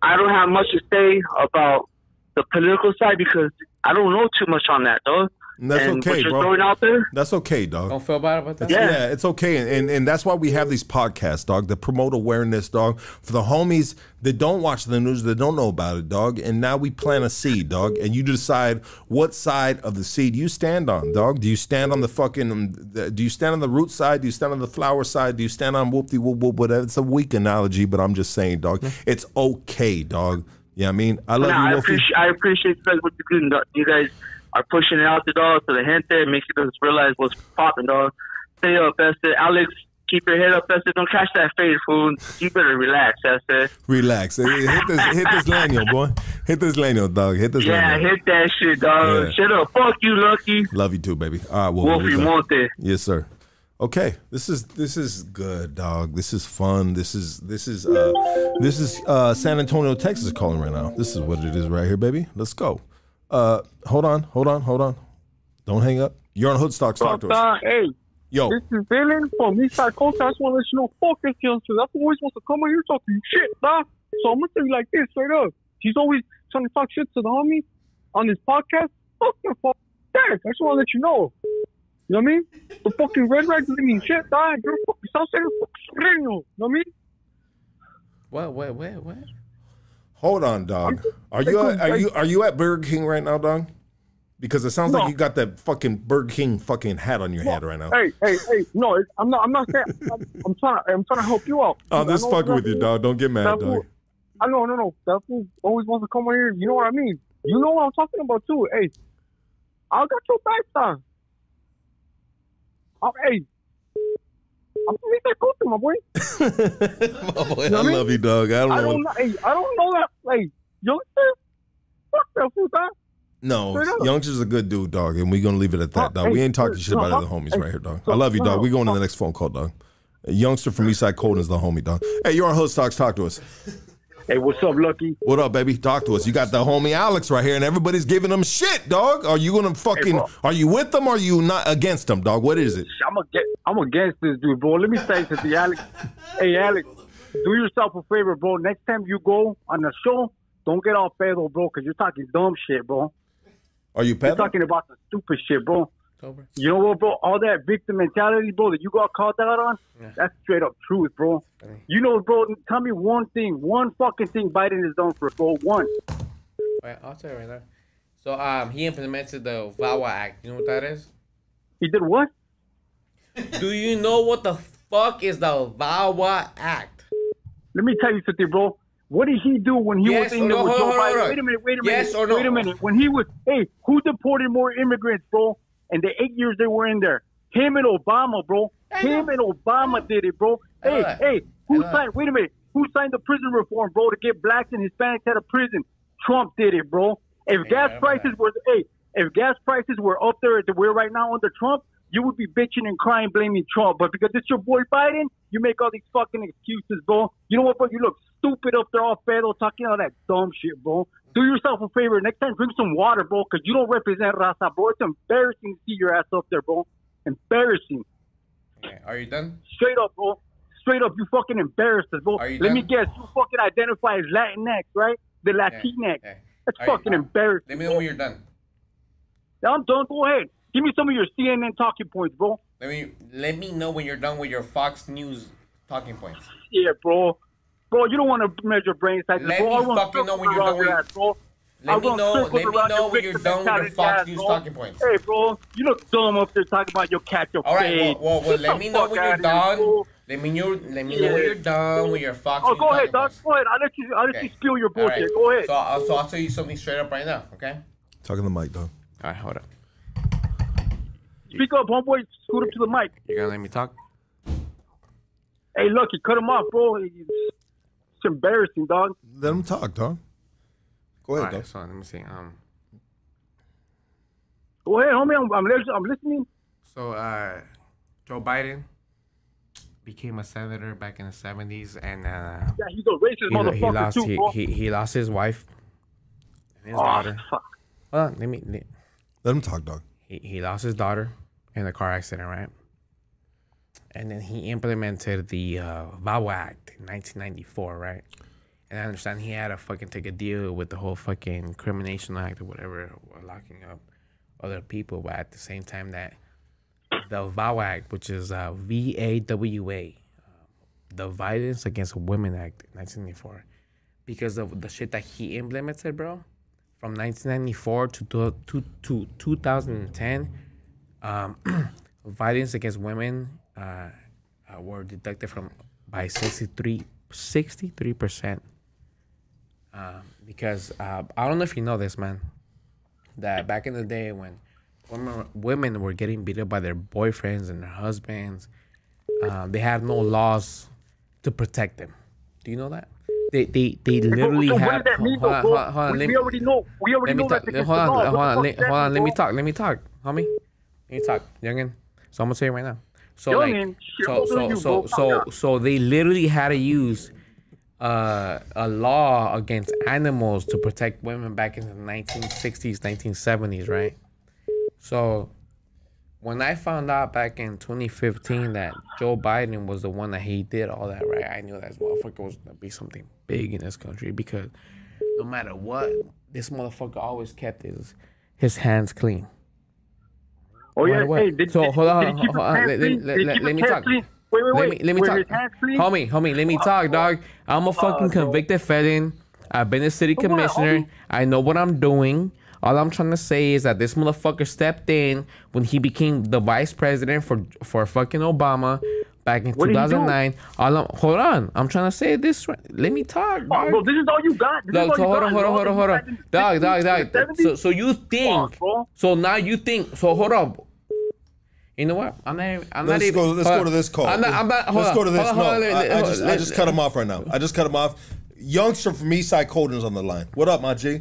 I don't have much to say about the political side because I don't know too much on that, dog. And that's and okay, what you're bro. throwing out there, That's okay, dog. Don't feel bad about that. It's- yeah. it's okay, and, and and that's why we have these podcasts, dog, to promote awareness, dog, for the homies that don't watch the news, that don't know about it, dog. And now we plant a seed, dog, and you decide what side of the seed you stand on, dog. Do you stand on the fucking? um, Do you stand on the root side? Do you stand on the flower side? Do you stand on whoop de whoop whoop? Whatever. It's a weak analogy, but I'm just saying, dog. It's okay, dog. Yeah, I mean, I love Nah, you, I Wolfie. appreciate I appreciate you guys what you're doing. dog. You guys are pushing it out the dog to the gente, and making us realize what's popping, dog. Stay up, Esther. Alex, keep your head up, Esther. Don't catch that fade, fool. You better relax, Esther. Relax. Hit this, hit this (laughs) lanyard, boy. Hit this lanyard, dog. Hit this Yeah, lanyard. hit that shit, dog. Yeah. Shut up. Fuck you, Lucky. Love you too, baby. All right, well, Wolfie. Monte. Yes, sir. Okay, this is this is good, dog. This is fun. This is this is uh this is uh San Antonio, Texas calling right now. This is what it is right here, baby. Let's go. Uh hold on, hold on, hold on. Don't hang up. You're on Hoodstocks. Talk to us. Hey, Yo. this is Dylan from Eastside Coast. I just want to let you know, fuck this youngster. That's always wants to come in here talking shit, dog. So I'm gonna tell you like this, straight up. He's always trying to talk shit to the homie on his podcast. Fuck the fuck that. I just want to let you know. You know what I mean? The fucking red rag doesn't mean shit, dog. You're a fucking South Center fucking Sureño. You know what I mean? What? What? What? What? Hold on, dog. Are you at, are you are you at Burger King right now, dog? Because it sounds No. like you got that fucking Burger King fucking hat on your head right now. Hey, hey, hey! No, I'm not. I'm not saying. I'm, I'm trying. I'm trying to help you out. I'm just fucking with you, dog. Don't get mad, that dog. fool- I know, no, no. That fool always wants to come in here. You know what I mean? You know what I'm talking about too. Hey, I got your back, son. I'm, hey, I'm gonna that go my boy. Boy, You know I mean? love you, dog. I don't I know. don't know. Hey, I don't know that. Hey, youngster, fuck that fool, dog. No, Youngster's a good dude, dog, and we're gonna leave it at that, dog. we ain't talking shit about uh, other homies hey, right here, dog. so- I love you, no, dog. We going to uh, the next phone call, dog. A youngster from Eastside Colton is the homie, dog. Hey, you're on Hood Stocks. Talk to us. Hey, what's up, Lucky? What up, baby? Talk to us. You got the homie Alex right here, and everybody's giving him shit, dog. Are you gonna fucking? bro. are you with them? or Are you not against them, dog? What is it? I'm against, I'm against this dude, bro. Let me say something, (laughs) Alex. Hey, Alex, do yourself a favor, bro. Next time you go on the show, don't get all pedo, bro, because you're talking dumb shit, bro. Are you pedo? You're talking about the stupid shit, bro. You know what, bro? All that victim mentality, bro, that you got called out on, that's straight up truth, bro. You know, bro, tell me one thing, one fucking thing Biden has done for us, bro. One. Wait, I'll tell you right now. So um, he implemented the VAWA Act. You know what that is? He did what? Do you know what the fuck is the VAWA Act? Let me tell you something, bro. What did he do when he Yes was in there no? with Joe Biden? Wait a minute, wait a minute. Yes or no? Wait a minute. When he was, hey, who deported more immigrants, bro? And the eight years they were in there, him and Obama, bro. Him and Obama did it, bro. Hey, hey, who I know that. signed? Wait a minute. Who signed the prison reform, bro, to get blacks and Hispanics out of prison? Trump did it, bro. If gas prices were, hey, if gas prices were up there as we're right now under Trump, you would be bitching and crying, blaming Trump. But because it's your boy Biden, you make all these fucking excuses, bro. You know what, bro? You look stupid up there, all pedo, talking all that dumb shit, bro. Do yourself a favor. Next time, drink some water, bro, because you don't represent Raza, bro. It's embarrassing to see your ass up there, bro. Embarrassing. Okay, Are you done? Straight up, bro. Straight up, you fucking embarrassed us, bro. Are you Let me guess, you fucking identify as Latinx, right? The Latinx. That's Are fucking embarrassing. Let me know when you're done. I'm done. Go ahead. Give me some of your CNN talking points, bro. Let me let me know when you're done with your Fox News talking points. Yeah, bro. Bro, you don't want to measure brain sizes, Let bro. me I want fucking know when you're around done your ass, bro. Let I me run know. Let me know when you're done with your Fox ass, News bro. talking points. Hey, bro, you look dumb up there talking about your cat, your All right. Well, well, well let me know when you're outta here, done. Let me know. Let me know when you're done with your Fox Oh, News go ahead, talking dog. points. Go ahead. I'll let you. I'll let Okay. you spill your All right. bullshit. Go ahead. So, I'll, so I'll tell you something straight up right now. Okay. Talking to the mic, dog. All right. Hold up. Speak up, homeboy. Scoot up to the mic. You gonna let me talk? Hey, look, you cut him off, bro. It's, it's embarrassing, dog. Let him talk, dog. Go ahead, All right, dog. so let me see. Um. Go ahead, homie. I'm, I'm, I'm listening. So, uh, Joe Biden became a senator back in the '70s, and uh, Yeah, he's a racist he, motherfucker he lost too, he, bro. he, he lost his wife and his Oh, daughter. fuck. Hold on, let me. Let, Let him talk, dog. he, he lost his daughter in a car accident, right? And then he implemented the uh, VAWA Act in 1994, right? And I understand he had to fucking take a deal with the whole fucking Crimination Act or whatever, locking up other people. But at the same time, that the VAWA Act, which is uh, V A W A, the Violence Against Women Act, 1994, because of the shit that he implemented, bro from 1994 to, to, to, to 2010, um, (clears throat) violence against women uh, were deducted from by 63 percent. Uh, because uh, I don't know if you know this, man, that back in the day when women, women were getting beat up by their boyfriends and their husbands, uh, they had no laws to protect them. Do you know that? They they they literally so had. does that mean, hold on, hold on, hold on, we, let me- already know. We already let me know talk. that's against Hold on, hold on, let, hold on. Let me talk. Let me talk, homie. Let me talk, youngin. So I'm gonna say it right now. So Youngin, like, shit, so so so so so they literally had to use uh, a law against animals to protect women back in the 1960s, 1970s, right? So when I found out back in 2015 that Joe Biden was the one that he did all that, right? I knew that this motherfucker was gonna be something big in this country because no matter what, this motherfucker always kept his his hands clean. Oh yeah. Hey, did, so did, hold on, did he keep hold on. Let, let- let- let me talk. clean? Wait, wait, Let wait. me let me talk. his hands clean? Homie, homie, let me talk, dog. I'm a fucking convicted felon. I've been a city commissioner. I know what I'm doing. All I'm trying to say is that this motherfucker stepped in when he became the vice president for for fucking Obama back in What did he do? 2009. All hold on, I'm trying to say this. right- Let me talk, Oh, dog. bro, this is all you got. This Dog, is so all hold you on, got. hold on, hold on, hold on. Dog, dog, dog. So, so you think? So now you think? So hold on. You know what? I'm not. Even, I'm let's not even. go. Let's go on. to this call. I'm not. I'm not. Hold let's on, go to this. hold on, no, hold on, let- I, I let- just, I let- just cut him off right now. I just cut him off. Youngster from Eastside Colden's on the line. What up, my G?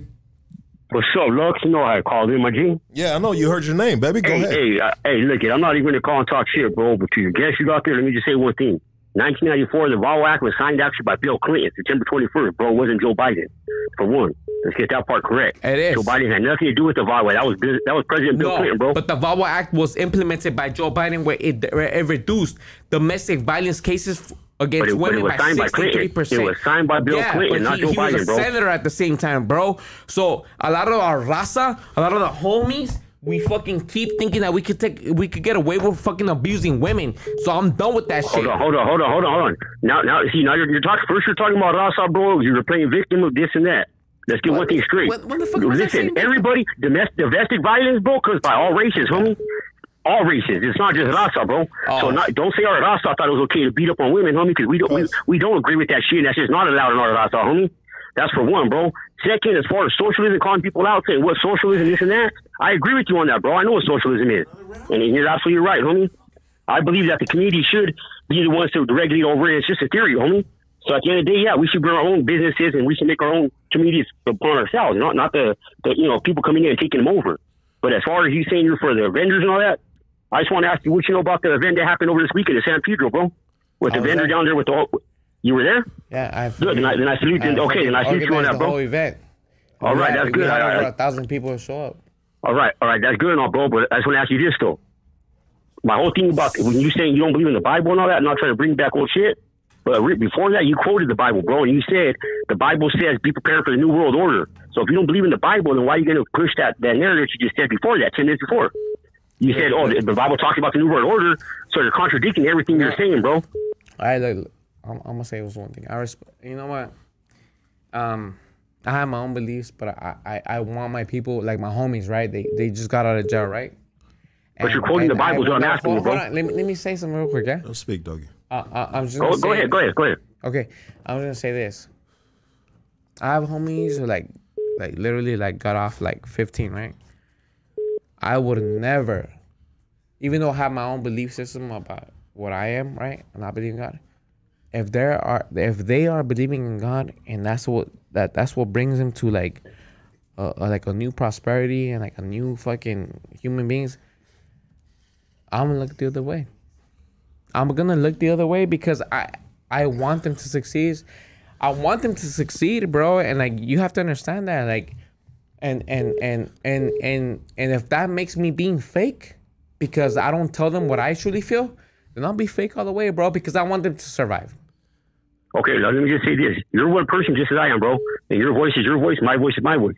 What's up, Lux? You know how I called in, my G. Yeah, I know. You heard your name, baby. Go hey, ahead. Hey, uh, hey, look, it. I'm not even going to call and talk shit, bro. But to your guests you got there, let me just say one thing. 1994, the VAWA Act was signed actually by Bill Clinton, September 21st, bro. It wasn't Joe Biden, for one. Let's get that part correct. It is. Joe Biden had nothing to do with the VAWA. That was Bill- that was President Bill No, Clinton, bro. but the VAWA Act was implemented by Joe Biden, where it, where it reduced domestic violence cases f- against it- women by signed sixty-three Clinton. percent. It was signed by Bill yeah, Clinton, not he, Joe he was a bro. senator at the same time, bro. So a lot of our raza, a lot of the homies. We fucking keep thinking that we could take, we could get away with fucking abusing women. So I'm done with that shit. Hold on, hold on, hold on, hold on, hold on. Now, now, see, now you're, you're talking. First, you're talking about Raza, bro. You were playing victim of this and that. Let's get one thing straight. what- what the fuck was I Listen, everybody, domestic, domestic violence, bro, comes by all races, homie. All races. It's not just Raza, bro. Oh. So not, don't say our Raza thought it was okay to beat up on women, homie, because we don't we, we don't agree with that shit. And that's just not allowed in our Raza, homie. That's for one, bro. Second, as far as socialism, calling people out, saying what socialism, this and that, I agree with you on that, bro. I know what socialism is, and you're absolutely right, homie. I believe that the community should be the ones to regulate over it. It's just a theory, homie. So at the end of the day, yeah, we should bring our own businesses and we should make our own communities upon ourselves, not not the, the you know people coming in and taking them over. But as far as you saying you're for the vendors and all that, I just want to ask you what you know about the event that happened over this weekend in San Pedro, bro, with the oh, vendor there. down there with the. You were there? Yeah, I Good. Then I, then I salute you. Okay, then I salute you on that, the bro. whole event. All We right, had- that's good. had over I- a thousand people show up. All right, all right, that's good and all, bro. But I just want to ask you this though. My whole thing about when you saying you don't believe in the Bible and all that, I'm not trying to bring back old shit. But before that, you quoted the Bible, bro, and you said the Bible says be prepared for the new world order. So if you don't believe in the Bible, then why are you going to push that that narrative you just said before that, ten minutes before? You said, oh, the, the Bible talks about the new world order, so you're contradicting everything you're saying, bro. I look. I'm, I'm gonna say it was one thing. I respect. You know what? Um, I have my own beliefs, but I, I, I want my people, like my homies, right? They they just got out of jail, right? But you're quoting the Bible, so I'm asking you, bro. hold on. Let me let me say something real quick, yeah. Don't speak, doggy. Uh, uh, I'm just Go- gonna go ahead, go ahead, go ahead. Okay, I was gonna say this. I have homies who like, like literally like got off like 15, right? I would never, even though I have my own belief system about what I am, right, and I believe in God. If there are, if they are believing in God, and that's what that that's what brings them to like, uh, like a new prosperity and like a new fucking human beings. I'm gonna look the other way. I'm gonna look the other way because I I want them to succeed. I want them to succeed, bro. And like you have to understand that, like, and and and and and and if that makes me being fake because I don't tell them what I truly feel, then I'll be fake all the way, bro. Because I want them to survive. Okay, let me just say this. You're one person just as I am, bro. And your voice is your voice, my voice is my voice.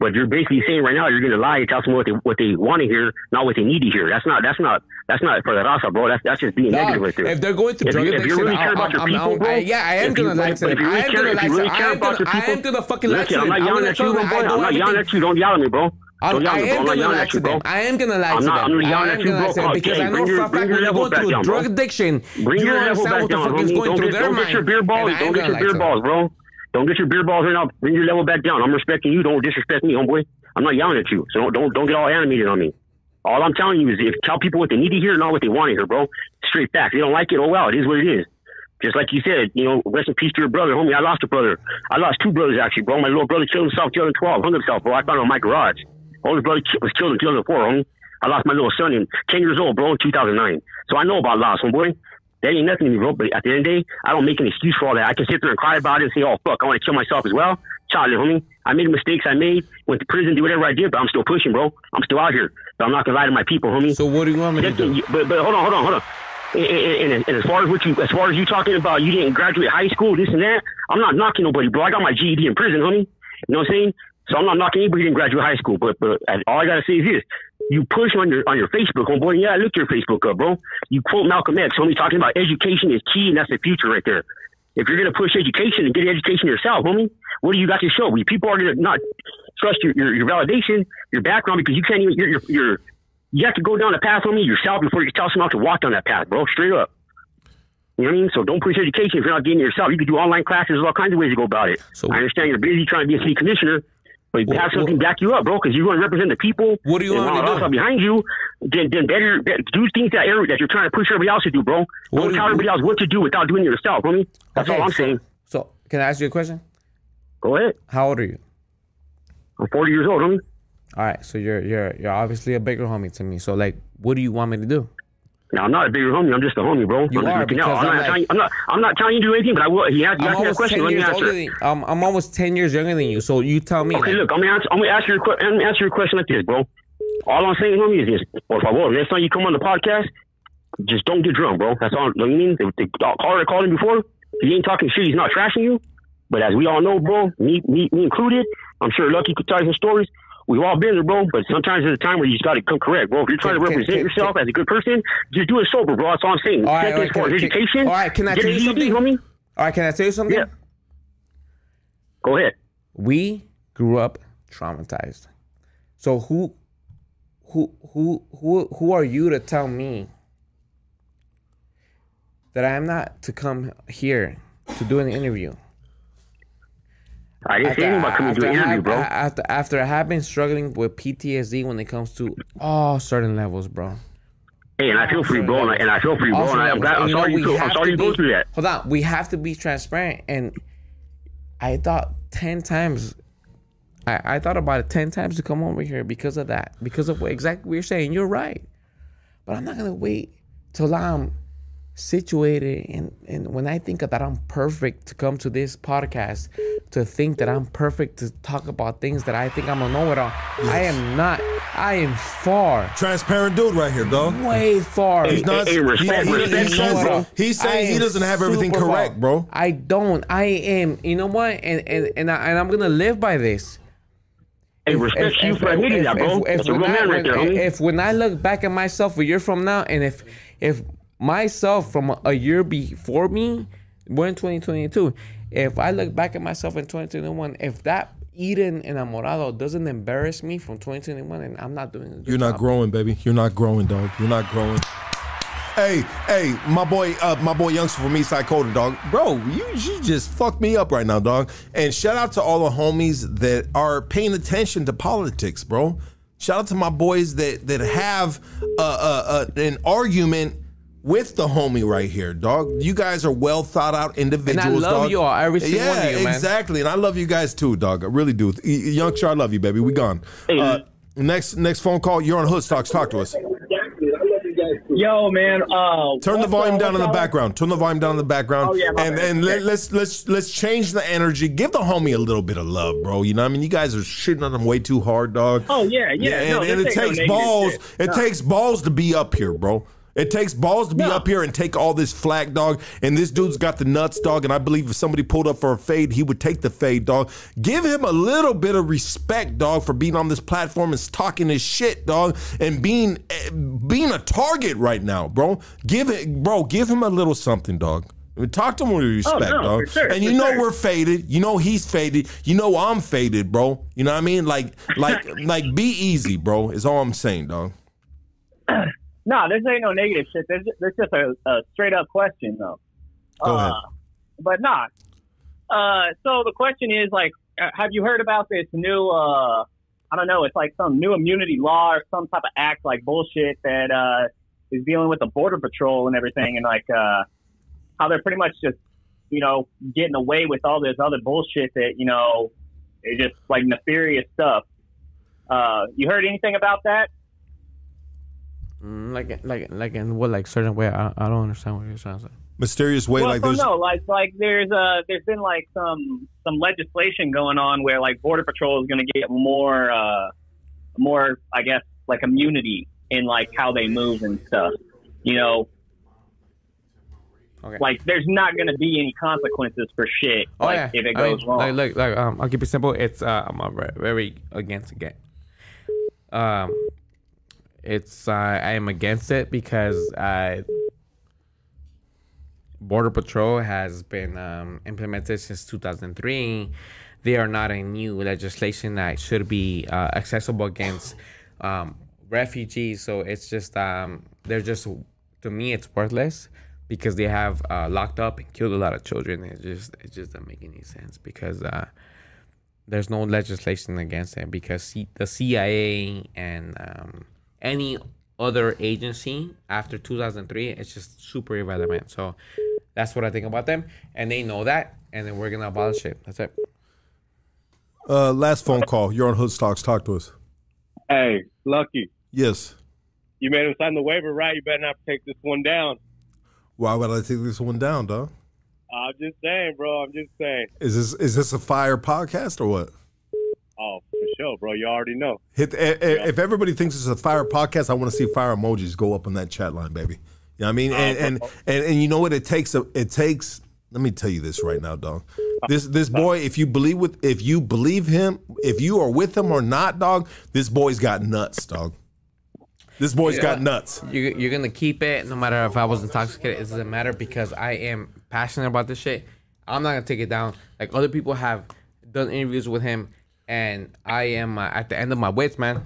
But you're basically saying right now you're gonna lie and tell someone what they what they want to hear, not what they need to hear. That's not that's not that's not for the raza, bro. That's that's just being Dog, negative right there. if they're going if drug you, if you addiction, really care about your I'm- people, I'm- bro. I- yeah, I am gonna lie to them. if you really I am gonna lie to them. I am gonna- your I people- am gonna fucking lie to I'm not yelling at you, them. I I'm don't yelling at you. Don't yell at me, bro. I'm, I bro. am gonna lie to them. I am gonna lie to them. I'm not I am gonna lie to them because I know for a fact when you go through drug addiction, Bring you don't understand what the fuck is going Don't through get, their don't mind. get your beer balls. I Don't get your beer balls, bro. Don't get your beer balls right now. Bring your level back down. I'm respecting you. Don't disrespect me, homeboy. I'm not yelling at you. So don't don't, don't get all animated on me. All I'm telling you is if tell people what they need to hear, and not what they want to hear, bro. Straight facts. They don't like it. Oh well, it is what it is. Just like you said, you know, rest in peace to your brother, homie. I lost a brother. I lost two brothers actually, bro. My little brother killed himself, 2012, hung himself, bro. I found him in my garage. Older brother was killed in 2004, homie. I lost my little son in 10 years old, bro, in 2009. So I know about loss, homeboy. That ain't nothing to me, bro. But at the end of the day, I don't make an excuse for all that. I can sit there and cry about it and say, oh, fuck, I want to kill myself as well. Child, homie. I made mistakes I made, went to prison, did whatever I did, but I'm still pushing, bro. I'm still out here. But I'm not going to lie to my people, homie. So what do you want me to do? But, but hold on, hold on, hold on. And, and, and, as far as what you, as far as you talking about, you didn't graduate high school, this and that. I'm not knocking nobody, bro. I got my GED in prison, homie. You know what I'm saying? So I'm not knocking anybody who didn't graduate high school. But but all I gotta say is this: you push on your on your Facebook, oh homeboy. Yeah, look your Facebook up, bro. You quote Malcolm X, homie, talking about education is key, and that's the future right there. If you're gonna push education and get education yourself, homie, what do you got to show? We people are gonna not trust your, your, your validation, your background, because you can't even you're, you're, you're you have to go down the path, homie, yourself before you tell someone else to walk down that path, bro. Straight up. You know what I mean? So don't push education if you're not getting it yourself. You can do online classes. There's all kinds of ways to go about it. So I understand you're busy trying to be a city commissioner, but you have something to back you up, bro, because you're going to represent the people. What do you want to do? behind you? Then, then better, do things that area that you're trying to push everybody else to do, bro. Don't tell everybody else what to do without doing it yourself, homie. That's Okay, all I'm so- saying. So can I ask you a question? Go ahead. How old are you? I'm 40 years old, homie. All right, so you're you're you're obviously a bigger homie to me. So like, what do you want me to do? Now I'm not a bigger homie. I'm just a homie, bro. You I'm are, because. I'm, I'm not like- you, I'm not. I'm not telling you to do anything, but I will. He asked, you I'm asked me that almost question. Let me years answer. older than I'm, I'm almost ten years younger than you. So you tell me. Okay, like- look, I'm gonna answer. I'm gonna ask you. a que- I'm gonna answer your question like this, bro. All I'm saying, homie, is this: or if I will, next time you come on the podcast, just don't get drunk, bro. That's all. You know what I mean? The, the caller called him before, he ain't talking shit. He's not trashing you. But as we all know, bro, me, me, me included, I'm sure Lucky could tell you some stories. We've all been there, bro. But sometimes there's a time where you just got to come correct, bro. If you're trying to Can- can- represent can- yourself as a good person, just do it sober, bro. That's all I'm saying. All right, all right, for can- can- education. all right, can I tell you something? homie. All right, can I tell you something? Yeah. Go ahead. We grew up traumatized. So who, who, who, who, who are you to tell me that I am not to come here to do an interview? I didn't say anything about coming to an interview, have- bro. After, after I have been struggling with PTSD when it comes to all certain levels, bro. Hey, and I feel for you, bro, and I, and I feel for you, bro, All and I, I'm certain glad. I'm levels. Sorry know, you. Go, I'm sorry to you go through that. Hold on, we have to be transparent, and I thought ten times. I, I thought about it ten times to come over here because of that, because of what exactly what you're saying. You're right, but I'm not gonna wait till I'm situated and and when I think that I'm perfect to come to this podcast to think that I'm perfect to talk about things that I think I'm a know-it-all. I am not. I am far. Transparent dude right here, dog. Way far. He's not. he- he- he says- He's saying he doesn't have everything correct, bro. I don't. I am. You know what? And and and, I, and I'm gonna live by this. Hey, respect you for admitting that, bro. That's a when I, man right there, when- if when I look back at myself a year from now, and if if myself from a year before me, we're in 2022. if I look back at myself in 2021, if that Edin Enamorado doesn't embarrass me from 2021, and I'm not doing a good You're not job. growing, baby. You're not growing, dog. You're not growing. Hey, hey, my boy, uh, my boy youngster from Eastside Coda, dog. Bro, you, you just fucked me up right now, dog. And shout out to all the homies that are paying attention to politics, bro. Shout out to my boys that that have uh, uh, uh, an argument with the homie right here, dog. You guys are well thought out individuals. And I love dog. you all, every single yeah, one of you, man. exactly. And I love you guys too, dog. I really do. Y- Youngster, I love you, baby. We gone. Uh, next next phone call. You're on Hood Stocks. Talk to us. Yo, man. Uh, Turn the volume down in the background. Turn the volume down in the background. Oh, yeah, my and bad. and let, let's let's let's change the energy. Give the homie a little bit of love, bro. You know what I mean? You guys are shitting on him way too hard, dog. Oh, yeah, yeah. and, No, and it ain't no takes balls. shit. It No. takes balls to be up here, bro. It takes balls to be up here and take all this flack, dog. And this dude's got the nuts, dog. And I believe if somebody pulled up for a fade, he would take the fade, dog. Give him a little bit of respect, dog, for being on this platform and talking his shit, dog, and being eh, being a target right now, bro. Give it, bro. Give him a little something, dog. Talk to him with respect, Oh, no, dog. sure, and you know sure. we're faded. You know he's faded. You know I'm faded, bro. You know what I mean? Like, like, (laughs) like, be easy, bro. Is all I'm saying, dog. (clears throat) No, this ain't no negative shit. This this just a, a straight up question though. Go uh, ahead. But not. Uh, so the question is like, uh, have you heard about this new? Uh, I don't know. It's like some new immunity law or some type of act like bullshit that uh, is dealing with the border patrol and everything, and like uh, how they're pretty much just you know getting away with all this other bullshit that you know is just like nefarious stuff. Uh, you heard anything about that? Mm, like like like in what like certain way? I, I don't understand what you're trying to say. Mysterious way, well, like so there's. no, like like there's uh there's been like some some legislation going on where like border patrol is going to get more uh more I guess like immunity in like how they move and stuff. You know, Okay. like there's not going to be any consequences for shit Oh like yeah. if it I mean, goes wrong. Like, like, like, um, I'll keep it simple. It's uh, I'm ve- very against it. Um, it's uh, I am against it because uh, Border Patrol has been um, implemented since 2003. They are not a new legislation that should be uh, accessible against um, refugees. So it's just um, they're just to me it's worthless because they have uh, locked up and killed a lot of children. It just it just doesn't make any sense because uh, there's no legislation against it because C- the CIA and um, any other agency after 2003 it's just super irrelevant. So that's what I think about them, and they know that, and then we're gonna abolish it. That's it. Uh, last phone call. You're on Hood Stocks. Talk to us. Hey, Lucky, Yes. you made him sign the waiver, right? You better not take this one down. Why would I take this one down, dog? I'm just saying, bro. I'm just saying. Is this is this a fire podcast or what? Oh, for sure, bro. You already know. Hit eh, eh, if everybody thinks it's a fire podcast, I want to see fire emojis go up on that chat line, baby. You know what I mean? And and, and and you know what it takes? It takes. Let me tell you this right now, dog. This this boy, if you believe with, if you believe him, if you are with him or not, dog, this boy's got nuts, dog. This boy's You got nuts. You, you're gonna keep it no matter if I was intoxicated. It doesn't matter because I am passionate about this shit. I'm not gonna take it down. Like other people have done interviews with him, and I am uh, at the end of my wits, man.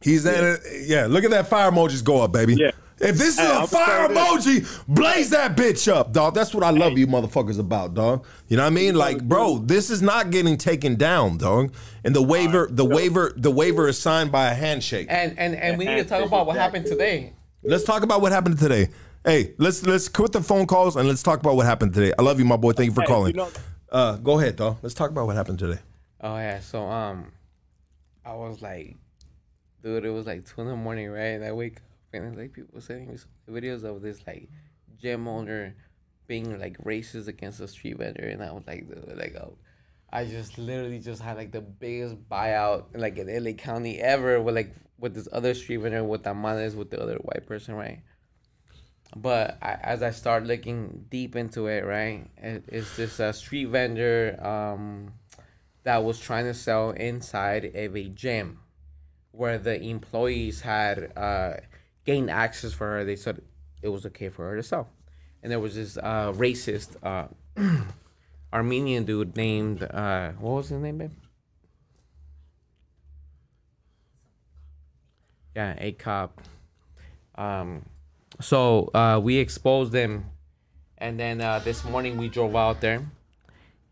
He's at yeah. yeah. Look at that fire emojis go up, baby. Yeah. If this is Hey, a I'll fire say this. emoji, blaze that bitch up, dog. That's what I love you motherfuckers about, dog. You know what I mean? Like, bro, this is not getting taken down, dog. And the waiver, the waiver, the waiver is signed by a handshake. And and and we need to talk about what happened today. Let's talk about what happened today. Hey, let's let's quit the phone calls and let's talk about what happened today. I love you, my boy. Thank you for calling. uh, go ahead, dog. Let's talk about what happened today. Oh yeah, so um, I was like, dude, it was like two in the morning, right? And I wake up and like people sending me some videos of this like gym owner being like racist against a street vendor, and I was like, dude, like, oh, I just literally just had like the biggest buyout like in LA County ever with like with this other street vendor with tamales with the other white person, right? But I, as I start looking deep into it, right, it, it's this uh, street vendor um, that was trying to sell inside of a gym where the employees had uh, gained access for her. They said it was okay for her to sell. And there was this uh, racist uh, (clears throat) Armenian dude named uh, what was his name, babe? Yeah, a cop. Um, so uh, we exposed him, and then uh, this morning we drove out there,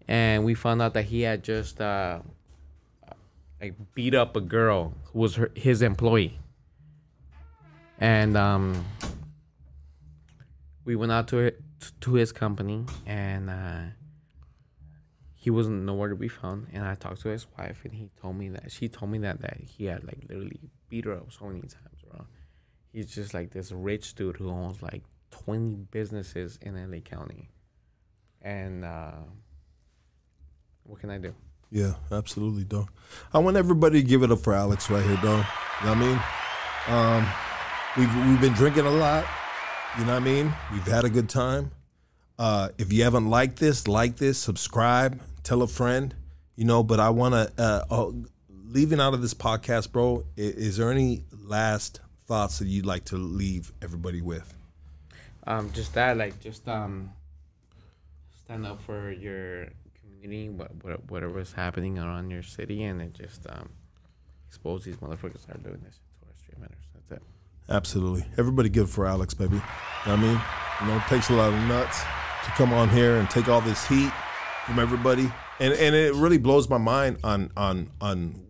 and we found out that he had just uh, like beat up a girl who was her, his employee, and um, we went out to to his company, and uh, he wasn't nowhere to be found. And I talked to his wife, and he told me that she told me that that he had like literally beat her up so many times, bro. He's just like this rich dude who owns like twenty businesses in LA County, and uh, what can I do? Yeah, absolutely, dog. I want everybody to give it up for Alex right here, dog. You know what I mean? Um, we've we've been drinking a lot. You know what I mean? We've had a good time. Uh, if you haven't liked this, like this, subscribe, tell a friend. You know, but I want to uh, uh, leaving out of this podcast, bro. Is, is there any last thoughts that you'd like to leave everybody with? Um, just that, like, just um, stand up for your community, what, what whatever's happening around your city, and it just um, expose these motherfuckers that are doing this to our street matters. That's it. Absolutely. Everybody give for Alex, baby. You know I mean? You know, it takes a lot of nuts to come on here and take all this heat from everybody. And and it really blows my mind on on on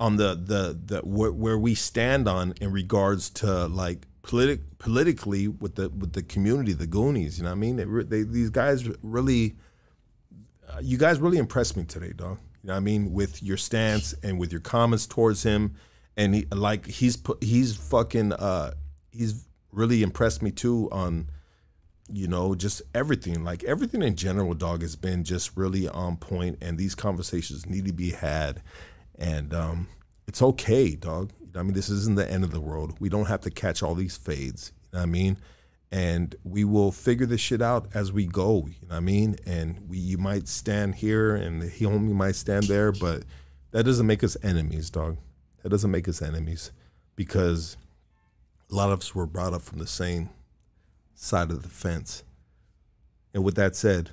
on the the the where, where we stand on in regards to like politic politically with the with the community, the Goonies. You know what I mean? They, these guys really, you guys really impressed me today, dog. You know what I mean? With your stance and with your comments towards him, and he like he's he's fucking uh he's really impressed me too on you know just everything. Like everything in general dog has been just really on point and these conversations need to be had. And um it's okay dog. I mean? This isn't the end of the world. We don't have to catch all these fades. You know what i mean and we will figure this shit out as we go you know what i mean and we you might stand here and the homie might stand there but that doesn't make us enemies dog that doesn't make us enemies because a lot of us were brought up from the same side of the fence. And with that said,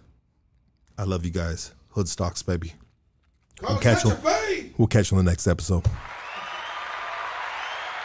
I love you guys. Hood stocks, baby. We'll catch you. We'll catch you on the next episode.